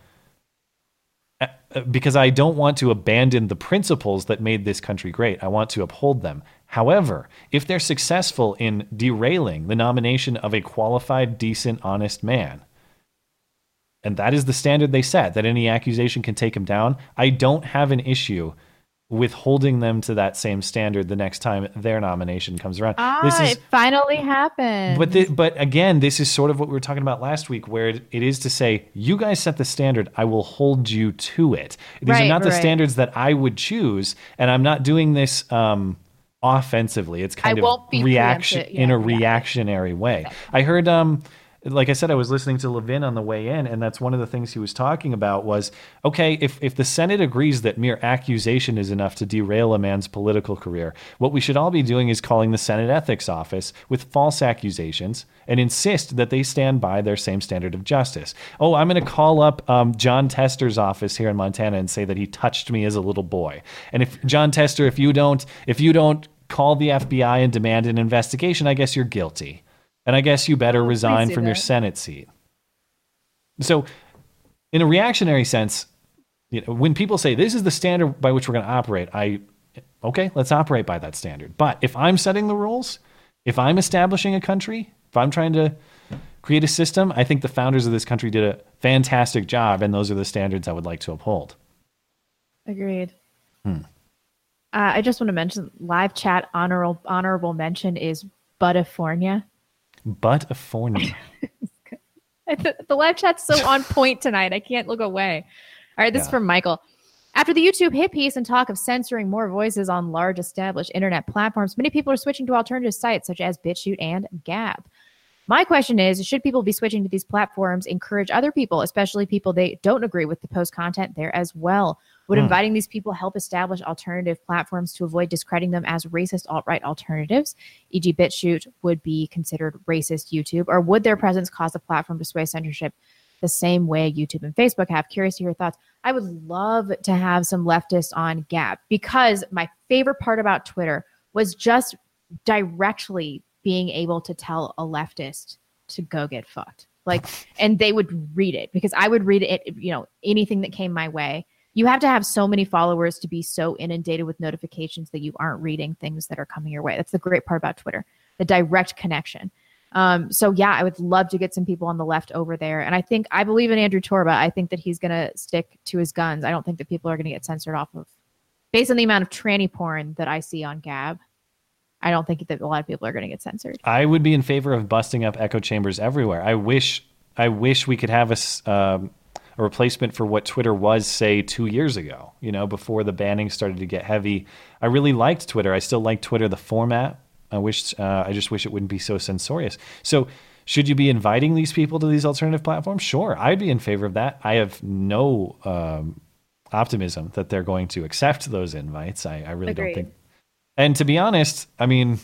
uh, because I don't want to abandon the principles that made this country great. I want to uphold them. However, if they're successful in derailing the nomination of a qualified, decent, honest man, and that is the standard they set, that any accusation can take him down, I don't have an issue with holding them to that same standard the next time their nomination comes around. Ah, this is it finally happened. but the, but again, this is sort of what we were talking about last week, where it, it is to say, you guys set the standard, I will hold you to it. These Right, are not the right. standards that I would choose, and I'm not doing this um, offensively. It's kind I of reaction preemptive- in a reactionary way. I heard. Um, like I said, I was listening to Levin on the way in, and that's one of the things he was talking about was okay, if, if the Senate agrees that mere accusation is enough to derail a man's political career, what we should all be doing is calling the Senate Ethics Office with false accusations and insist that they stand by their same standard of justice. Oh, I'm going to call up um, Jon Tester's office here in Montana and say that he touched me as a little boy. And if Jon Tester, if you don't, if you don't call the FBI and demand an investigation, I guess you're guilty. And I guess you better resign from your. Senate seat. So, in a reactionary sense, you know, when people say this is the standard by which we're going to operate, I okay, let's operate by that standard. But if I'm setting the rules, if I'm establishing a country, if I'm trying to create a system, I think the founders of this country did a fantastic job, and those are the standards I would like to uphold. Agreed. Hmm. Uh, I just want to mention live chat honorable honorable mention is Butterfornia. a the, the live chat's so on point tonight. I can't look away. All right, this is from Michael. After the YouTube hit piece and talk of censoring more voices on large established internet platforms, many people are switching to alternative sites such as BitChute and Gab. My question is Should people be switching to these platforms encourage other people, especially people they don't agree with, to post content there as well? Would Hmm. inviting these people help establish alternative platforms to avoid discrediting them as racist alt right alternatives? E.g., BitChute would be considered racist YouTube, or would their presence cause the platform to sway censorship the same way YouTube and Facebook have? Curious to hear your thoughts. I would love to have some leftists on Gab because my favorite part about Twitter was just directly being able to tell a leftist to go get fucked. Like, and they would read it because I would read it, you know, anything that came my way. You have to have so many followers to be so inundated with notifications that you aren't reading things that are coming your way. That's the great part about Twitter, the direct connection. Um, so yeah, I would love to get some people on the left over there. And I think I believe in Andrew Torba. I think that he's gonna stick to his guns. I don't think that people are gonna get censored off of based on the amount of tranny porn that I see on Gab. I don't think that a lot of people are gonna get censored. I would be in favor of busting up echo chambers everywhere. I wish I wish we could have a um, a replacement for what Twitter was, say, two years ago. You know, before the banning started to get heavy. I really liked Twitter. I still like Twitter, the format. I wish. Uh, I just wish it wouldn't be so censorious. So. Should you be inviting these people to these alternative platforms? Sure, I'd be in favor of that. I have no um, optimism that they're going to accept those invites. I, I really Agreed. don't think and to be honest, I mean,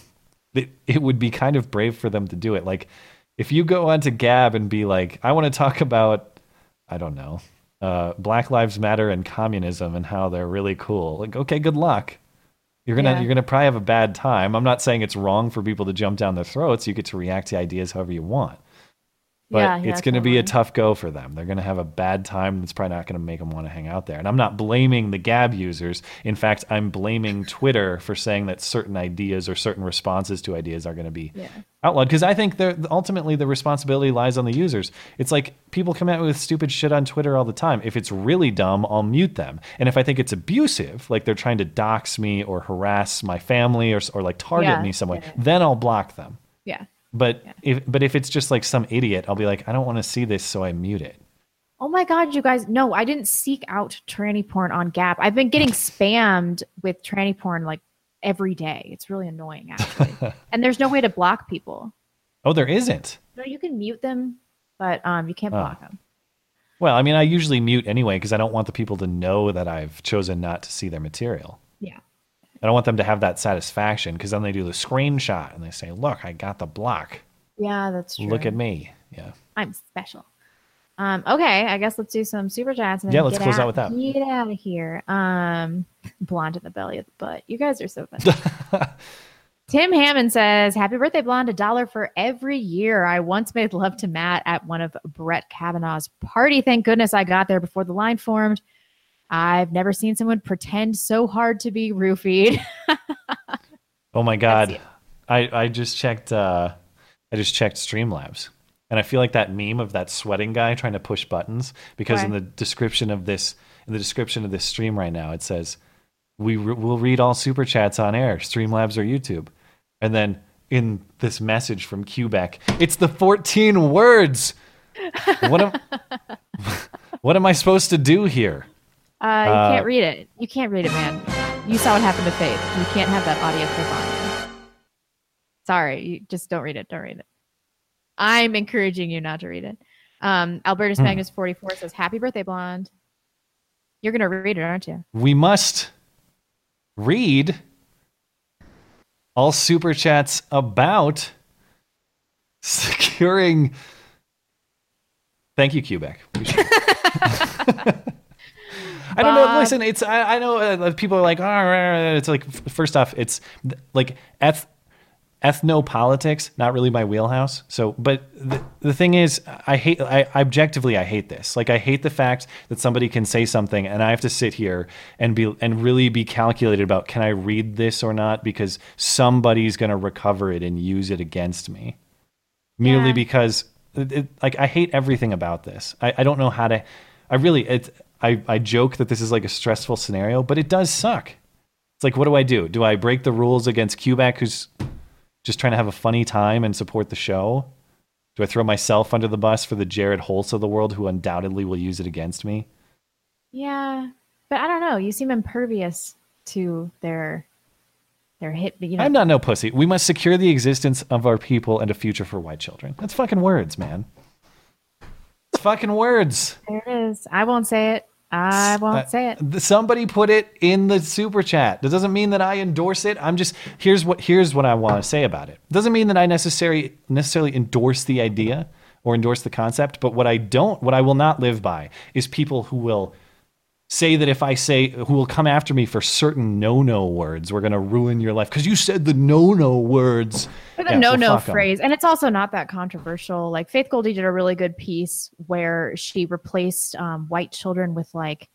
it, it would be kind of brave for them to do it. Like, if you go onto Gab and be like, I want to talk about, I don't know, uh, Black Lives Matter and communism and how they're really cool. Like, okay, good luck. You're gonna Yeah. you're gonna probably have a bad time. I'm not saying it's wrong for people to jump down their throats. You get to react to ideas however you want. But Yeah, yeah, it's going to be a tough go for them. They're going to have a bad time. It's probably not going to make them want to hang out there. And I'm not blaming the Gab users. In fact, I'm blaming Twitter for saying that certain ideas or certain responses to ideas are going to be Yeah. outlawed. Because I think ultimately the responsibility lies on the users. It's like people come at me with stupid shit on Twitter all the time. If it's really dumb, I'll mute them. And if I think it's abusive, like they're trying to dox me or harass my family or, or like target me some way, then I'll block them. Yeah. But if but if it's just like some idiot, I'll be like, I don't want to see this, so I mute it. Oh my god, you guys! No, I didn't seek out tranny porn on Gab. I've been getting spammed with tranny porn like every day. It's really annoying, actually. and there's no way to block people. Oh, there isn't. No, you can mute them, but um, you can't Oh. block them. Well, I mean, I usually mute anyway because I don't want the people to know that I've chosen not to see their material. Yeah. I don't want them to have that satisfaction because then they do the screenshot and they say, "Look, I got the block. Yeah, that's true. Look at me." Yeah. I'm special. Um, okay, I guess let's do some super chats. And Yeah, let's get close out with that. Get out of here. Um, blonde in the belly of the butt. You guys are so funny. Tim Hammond says, "Happy birthday, blonde! A dollar for every year. I once made love to Matt at one of Brett Kavanaugh's party. Thank goodness I got there before the line formed. I've never seen someone pretend so hard to be roofied. Oh my god. I I just checked uh I just checked Streamlabs. And I feel like that meme of that sweating guy trying to push buttons because in the description of this in the description of this stream right now it says we re- will read all super chats on air, Streamlabs or YouTube. And then in this message from Quebec, it's the 14 words. What am What am I supposed to do here? Uh, you Uh, can't read it. You can't read it, man. You saw what happened to Faith. You can't have that audio clip on. you. Sorry, you just don't read it. Don't read it. I'm encouraging you not to read it. Um, Albertus Hmm. Magnus 44 says, "Happy birthday, blonde." You're gonna read it, aren't you? we must read all super chats about securing. Thank you, Quebec. I don't know. Listen, it's I, I know uh, people are like, oh, it's like first off, it's like eth- ethnopolitics, not really my wheelhouse. So, but the, the thing is, I hate, I objectively, I hate this. Like, I hate the fact that somebody can say something and I have to sit here and be, and really be calculated about can I read this or not because somebody's going to recover it and use it against me merely Yeah. because, it, like, I hate everything about this. I, I don't know how to, I really, it, I, I joke that this is like a stressful scenario, but it does suck. It's like, what do I do? Do I break the rules against Quebec, who's just trying to have a funny time and support the show? Do I throw myself under the bus for the Jared Holts of the world, who undoubtedly will use it against me? Yeah, but I don't know. You seem impervious to their their hit. You know, I'm not no pussy. We must secure the existence of our people and a future for white children. That's fucking words, man. Fucking words. there it is. I won't say it. I won't Uh, say it. Somebody put it in the super chat. That doesn't mean that I endorse it. I'm just here's what here's what I want to say about it. Doesn't mean that I necessarily necessarily endorse the idea or endorse the concept, but what I don't what I will not live by is people who will say that if I say who will come after me for certain no-no words, we're going to ruin your life because you said the no-no words. For the Yeah, no no 'em. phrase. And it's also not that controversial. Like Faith Goldy did a really good piece where she replaced um, white children with like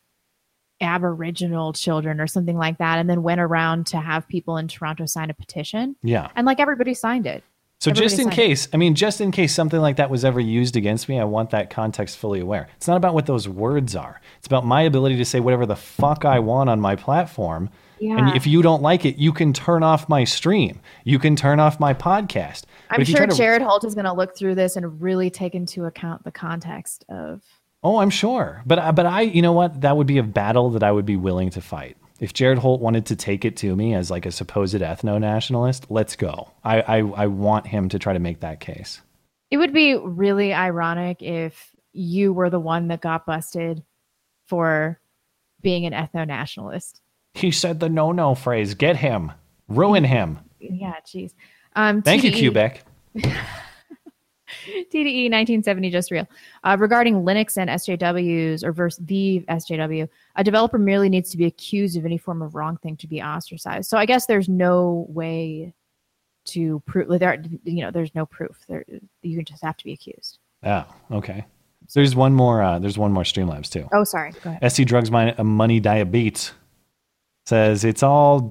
Aboriginal children or something like that, and then went around to have people in Toronto sign a petition. Yeah. And like everybody signed it. So Everybody just in signed case, I mean, just in case something like that was ever used against me, I want that context fully aware. It's not about what those words are. It's about my ability to say whatever the fuck I want on my platform. Yeah. And if you don't like it, you can turn off my stream. You can turn off my podcast. I'm sure to- Jared Holt is going to look through this and really take into account the context of. Oh, I'm sure. But I- but I, you know what? That would be a battle that I would be willing to fight. If Jared Holt wanted to take it to me as like a supposed ethno nationalist, let's go. I, I I want him to try to make that case. It would be really ironic if you were the one that got busted for being an ethno nationalist. He said the no no phrase. Get him. Ruin him. Yeah, jeez. Um, Thank you, Quebec. TDE 1970 just real. Uh, regarding Linux and SJWs or versus the SJW, a developer merely needs to be accused of any form of wrong thing to be ostracized. So I guess there's no way to prove like there. You know, there's no proof. There, you just have to be accused. Oh, okay. There's one more. Uh, there's one more Streamlabs too. Oh, sorry. Go ahead. SC Drugs uh, Money Diabetes says it's all.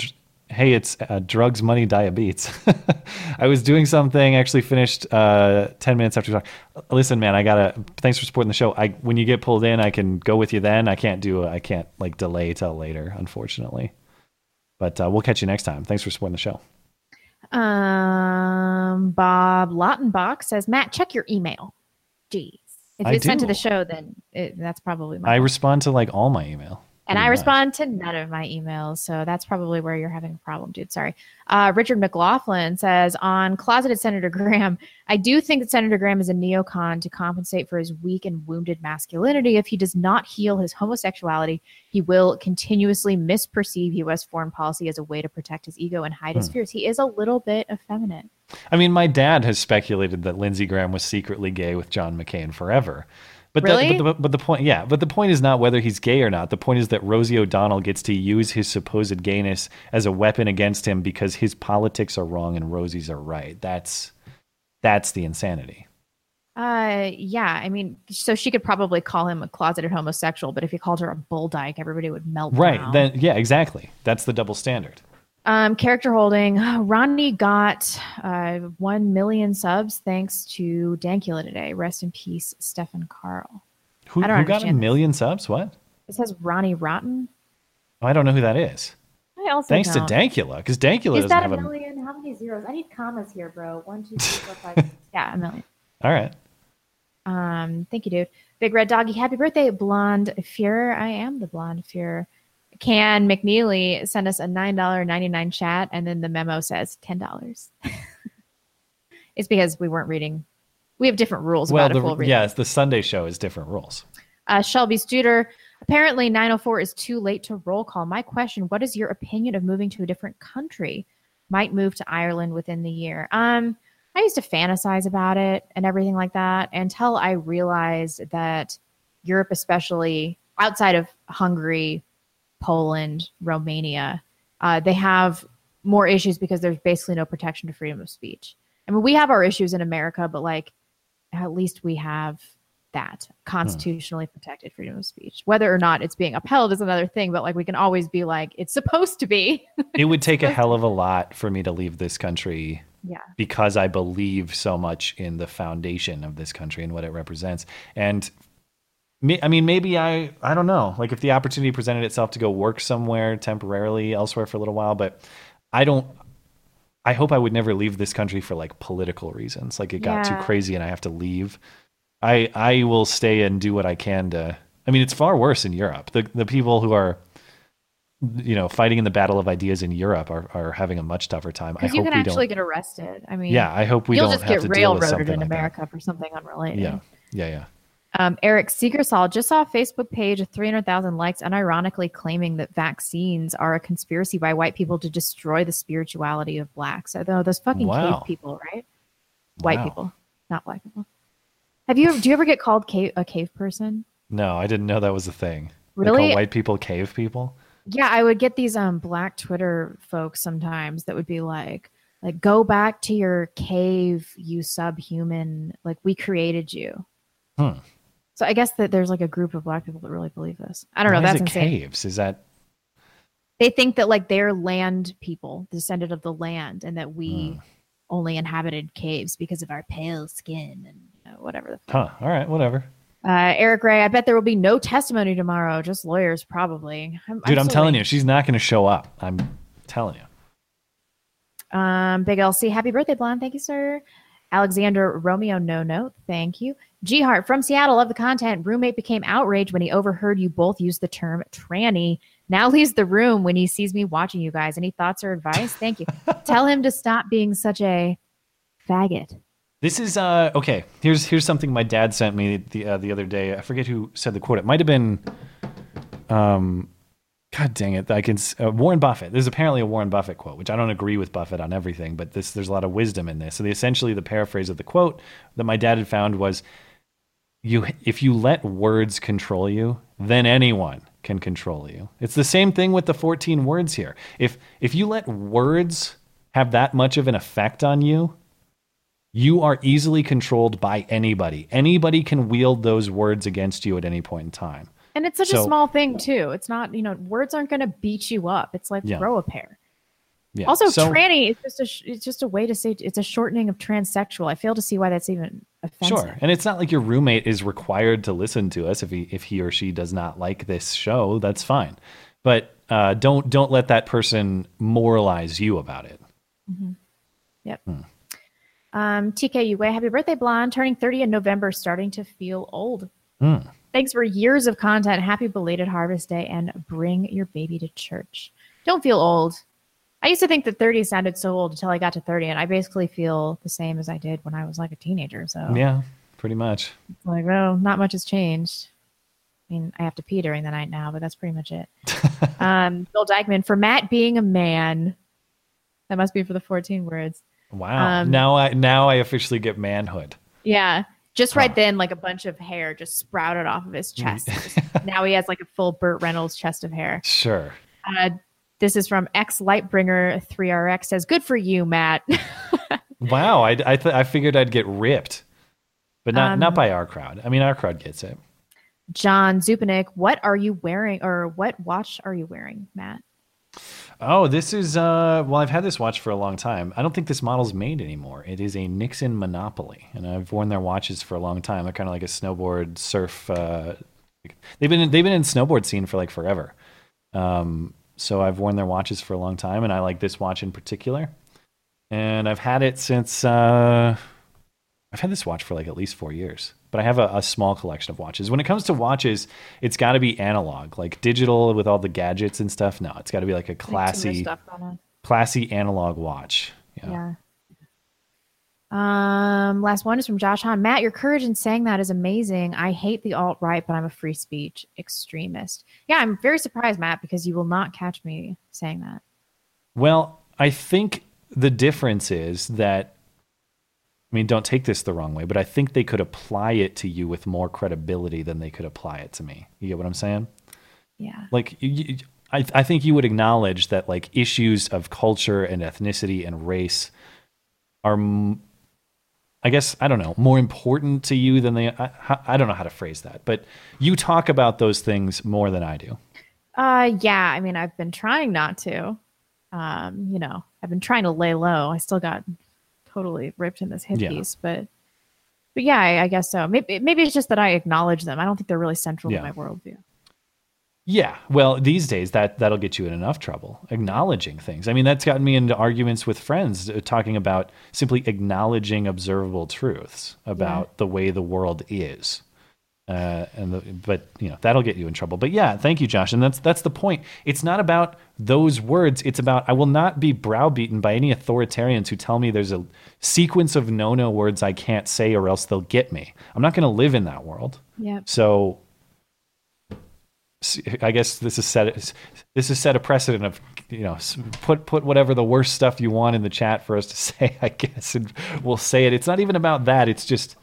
Hey, it's uh, drugs, money, diabetes. I was doing something. Actually, finished uh, ten minutes after talk. Listen, man, I gotta. Thanks for supporting the show. I when you get pulled in, I can go with you. Then I can't do. I can't like delay till later, unfortunately. But uh, we'll catch you next time. Thanks for supporting the show. Um, Bob Lautenbach says, Matt, check your email. Jeez. If it's sent to the show, then it, that's probably my I respond to like all my email. And I respond to none of my emails, so that's probably where you're having a problem, dude. Sorry. Uh, Richard McLaughlin says on closeted Senator Graham, I do think that Senator Graham is a neocon to compensate for his weak and wounded masculinity. If he does not heal his homosexuality, he will continuously misperceive U.S. foreign policy as a way to protect his ego and hide his Hmm. fears. He is a little bit effeminate. I mean, my dad has speculated that Lindsey Graham was secretly gay with John McCain forever. But Really? the, but, the, but the point, yeah, but the point is not whether he's gay or not. The point is that Rosie O'Donnell gets to use his supposed gayness as a weapon against him because his politics are wrong and Rosie's are right. That's that's the insanity. Uh, yeah. I mean, so she could probably call him a closeted homosexual, but if he called her a bull dyke, everybody would melt Right. down. Then yeah, exactly. That's the double standard. Um, character holding. Robbie got uh, 1 million subs thanks to Dankula today. Rest in peace, Stefan Karl. Who, I don't who got a understand this. million subs? What? It says Robbie Rotten. Oh, I don't know who that is. I also Thanks don't. to Dankula, because Dankula Is doesn't that a have a. million? How many zeros? I need commas here, bro. One, two, three, four, five. yeah, a million. All right. Um, thank you, dude. Big Red Doggy, happy birthday, Blonde Fuhrer. I am the Blonde Fuhrer. Can McNeely send us a $9.99 chat? And then the memo says $10. it's because we weren't reading. We have different rules Well, about if we'll the, yes, the Sunday show is different rules. Uh, Shelby Studer, apparently 904 is too late to roll call. My question, what is your opinion of moving to a different country? Might move to Ireland within the year. Um, I used to fantasize about it and everything like that until I realized that Europe, especially outside of Hungary, Poland, Romania, uh, they have more issues because there's basically no protection to freedom of speech. I mean, we have our issues in America, but like at least we have that constitutionally protected freedom of speech. Whether or not it's being upheld is another thing, but like we can always be like, it's supposed to be. It would take a hell of a lot for me to leave this country yeah. because I believe so much in the foundation of this country and what it represents. And I mean, maybe I, I don't know, like if the opportunity presented itself to go work somewhere temporarily elsewhere for a little while, but I don't, I hope I would never leave this country for like political reasons. Like it got too crazy and I have to leave. I, I will stay and do what I can to, I mean, it's far worse in Europe. The, the people who are, you know, fighting in the battle of ideas in Europe are, are having a much tougher time. I you hope can we actually don't. get arrested. I mean, Yeah, I hope we you'll don't just have get to deal with railroaded in like that. America for something unrelated. Yeah, yeah, yeah. Um, Eric Seegersall just saw a Facebook page with 300,000 likes, unironically claiming that vaccines are a conspiracy by white people to destroy the spirituality of blacks. So those fucking Wow. cave people, right? White Wow. people, not black people. Have you? Do you ever get called cave, a cave person? No, I didn't know that was a thing. Really? call white people cave people. Yeah, I would get these um black Twitter folks sometimes that would be like, like go back to your cave, you subhuman. Like we created you. Hmm. So I guess that there's like a group of black people that really believe this. I don't know. Why That's it insane. caves? Is that They think that like they're land people, descendant of the land, and that we Hmm. only inhabited caves because of our pale skin and you know, whatever the huh? All right, whatever. Uh, Eric Ray, I bet there will be no testimony tomorrow, just lawyers probably. I'm, Dude, I'm, still telling waiting. you, she's not going to show up. I'm telling you. Um, Big LC, happy birthday, Blonde. Thank you, sir. Alexander Romeo, no note. Thank you. G Hart from Seattle, love the content. Roommate became outraged when he overheard you both use the term tranny. Now leaves the room when he sees me watching you guys. Any thoughts or advice? Thank you. Tell him to stop being such a faggot. This is uh okay. Here's here's something my dad sent me the uh, the other day. I forget who said the quote. It might have been, um, God dang it! I can uh, Warren Buffett. There's apparently a Warren Buffett quote, which I don't agree with Buffett on everything, but this there's a lot of wisdom in this. So the, essentially, the paraphrase of the quote that my dad had found was, "You if you let words control you, then anyone can control you." It's the same thing with the 14 words here. If if you let words have that much of an effect on you, You are easily controlled by anybody. Anybody can wield those words against you at any point in time. And it's such a small thing too. It's not, you know, words aren't going to beat you up. It's like Yeah. throw a pair. Yeah. Also, So- tranny is just a it's just a way to say it's a shortening of transsexual. I fail to see why that's even offensive. Sure, and it's not like your roommate is required to listen to us if he if he or she does not like this show. That's fine, but uh, don't don't let that person moralize you about it. Mhm. Yep. Hmm. Um, TK Uwe, happy birthday, blonde. Turning 30 in November, starting to feel old. Hmm. Thanks for years of content. Happy belated Harvest Day and bring your baby to church. Don't feel old. I used to think that 30 sounded so old until I got to 30, and I basically feel the same as I did when I was like a teenager. So Yeah, pretty much. it's like, well, not much has changed. I mean, I have to pee during the night now, but that's pretty much it. um, Bill Dykeman, for Matt being a man, that must be for the 14 words. Wow. Um, now I now I officially get manhood. Yeah. Just right then, like a bunch of hair just sprouted off of his chest. Now he has like a full Burt Reynolds chest of hair. Sure. Uh, this is from X Lightbringer 3RX says, Good for you, Matt. Wow. I I, th- I figured I'd get ripped, but not Um, not by our crowd. I mean, our crowd gets it. John Zupanik, what are you wearing or what watch are you wearing, Matt? Oh, this is uh well, I've had this watch for a long time. I don't think this model's made anymore. It is a Nixon Monopoly, and I've worn their watches for a long time. They're kind of like a snowboard surf. Uh, they've been in, they've been in snowboard scene for like forever. Um, so I've worn their watches for a long time, and I like this watch in particular. And I've had it since uh, I've had this watch for like at least four years. But I have a, a small collection of watches. When it comes to watches, it's got to be analog, like digital with all the gadgets and stuff. No, it's got to be like a Like too much classy, stuff going on. classy analog watch. Yeah. Um, last one is from Josh Hahn. Matt, your courage in saying that is amazing. I hate the alt right, but I'm a free speech extremist. Yeah, I'm very surprised, Matt, because you will not catch me saying that. Well, I think the difference is that, I mean, don't take this the wrong way, but I think they could apply it to you with more credibility than they could apply it to me. You get what I'm saying? Yeah. Like, you, you- I, I think you would acknowledge that, like, issues of culture and ethnicity and race are, I guess, I don't know, more important to you than they, I, I don't know how to phrase that, but you talk about those things more than I do. Uh yeah, I mean I've been trying not to. Um, you know, I've been trying to lay low. I still got totally ripped in this hip Yeah. piece, but but yeah, I, I guess so. Maybe maybe it's just that I acknowledge them. I don't think they're really central Yeah. to my worldview. Yeah, well, these days that that'll get you in enough trouble. Acknowledging things. I mean, that's gotten me into arguments with friends uh, talking about simply acknowledging observable truths about the way the world is. Uh, and the, but you know that'll get you in trouble. But yeah, thank you, Josh. And that's that's the point. It's not about those words. It's about I will not be browbeaten by any authoritarians who tell me there's a sequence of no-no words I can't say or else they'll get me. I'm not going to live in that world. Yep. So I guess this is set this is set a precedent of you know put put whatever the worst stuff you want in the chat for us to say I guess and we'll say it. It's not even about that. It's just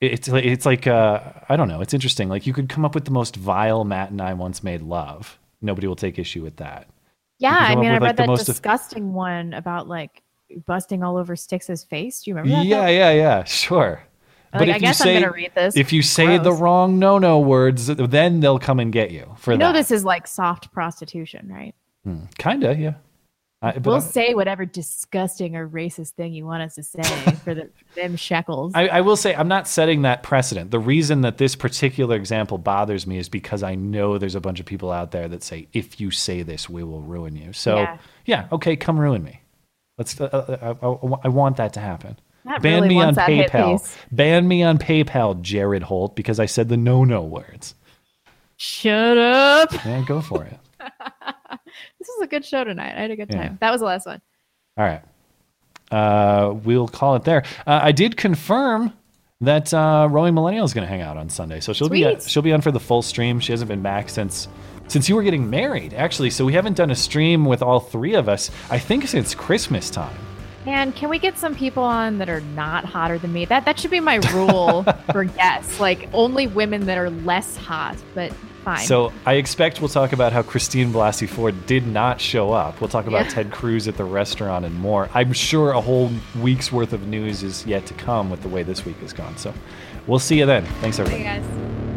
it's like- it's like uh, I don't know. It's interesting. Like you could come up with the most vile Matt and I once made love. Nobody will take issue with that. Yeah, I mean I like, read the that most- disgusting one about like busting all over Styx's face. Do you remember that? Yeah, yeah, yeah. Sure. Like, I guess I'm gonna read this. If you say the wrong no-no words, then they'll come and get you for you know that. this is like soft prostitution, right? Hmm. Kinda, yeah. I, we'll I- say whatever disgusting or racist thing you want us to say for the them shekels. I, I will say I'm not setting that precedent. The reason that this particular example bothers me is because I know there's a bunch of people out there that say, "If you say this, we will ruin you." So, Yeah. yeah, okay, come ruin me. Let's. Uh, uh, I, I, I want that to happen. Matt Ban really me on that PayPal. Ban me on PayPal, Jared Holt, because I said the no-no words. Shut up. Yeah, go for it. This was a good show tonight. I had a good Yeah. time. That was the last one. All right. Uh, we'll call it there. Uh, I did confirm that uh, Roaming Millennial is going to hang out on Sunday, so she'll be Sweet. she'll be on for the full stream. She hasn't been back since since you were getting married, actually. So we haven't done a stream with all three of us. I think since Christmas time. Man, can we get some people on that are not hotter than me? That that should be my rule for guests. Like only women that are less hot, but fine. So I expect we'll talk about how Christine Blasey Ford did not show up. We'll talk about Yeah. Ted Cruz at the restaurant and more. I'm sure a whole week's worth of news is yet to come with the way this week has gone. So we'll see you then. Thanks, everybody.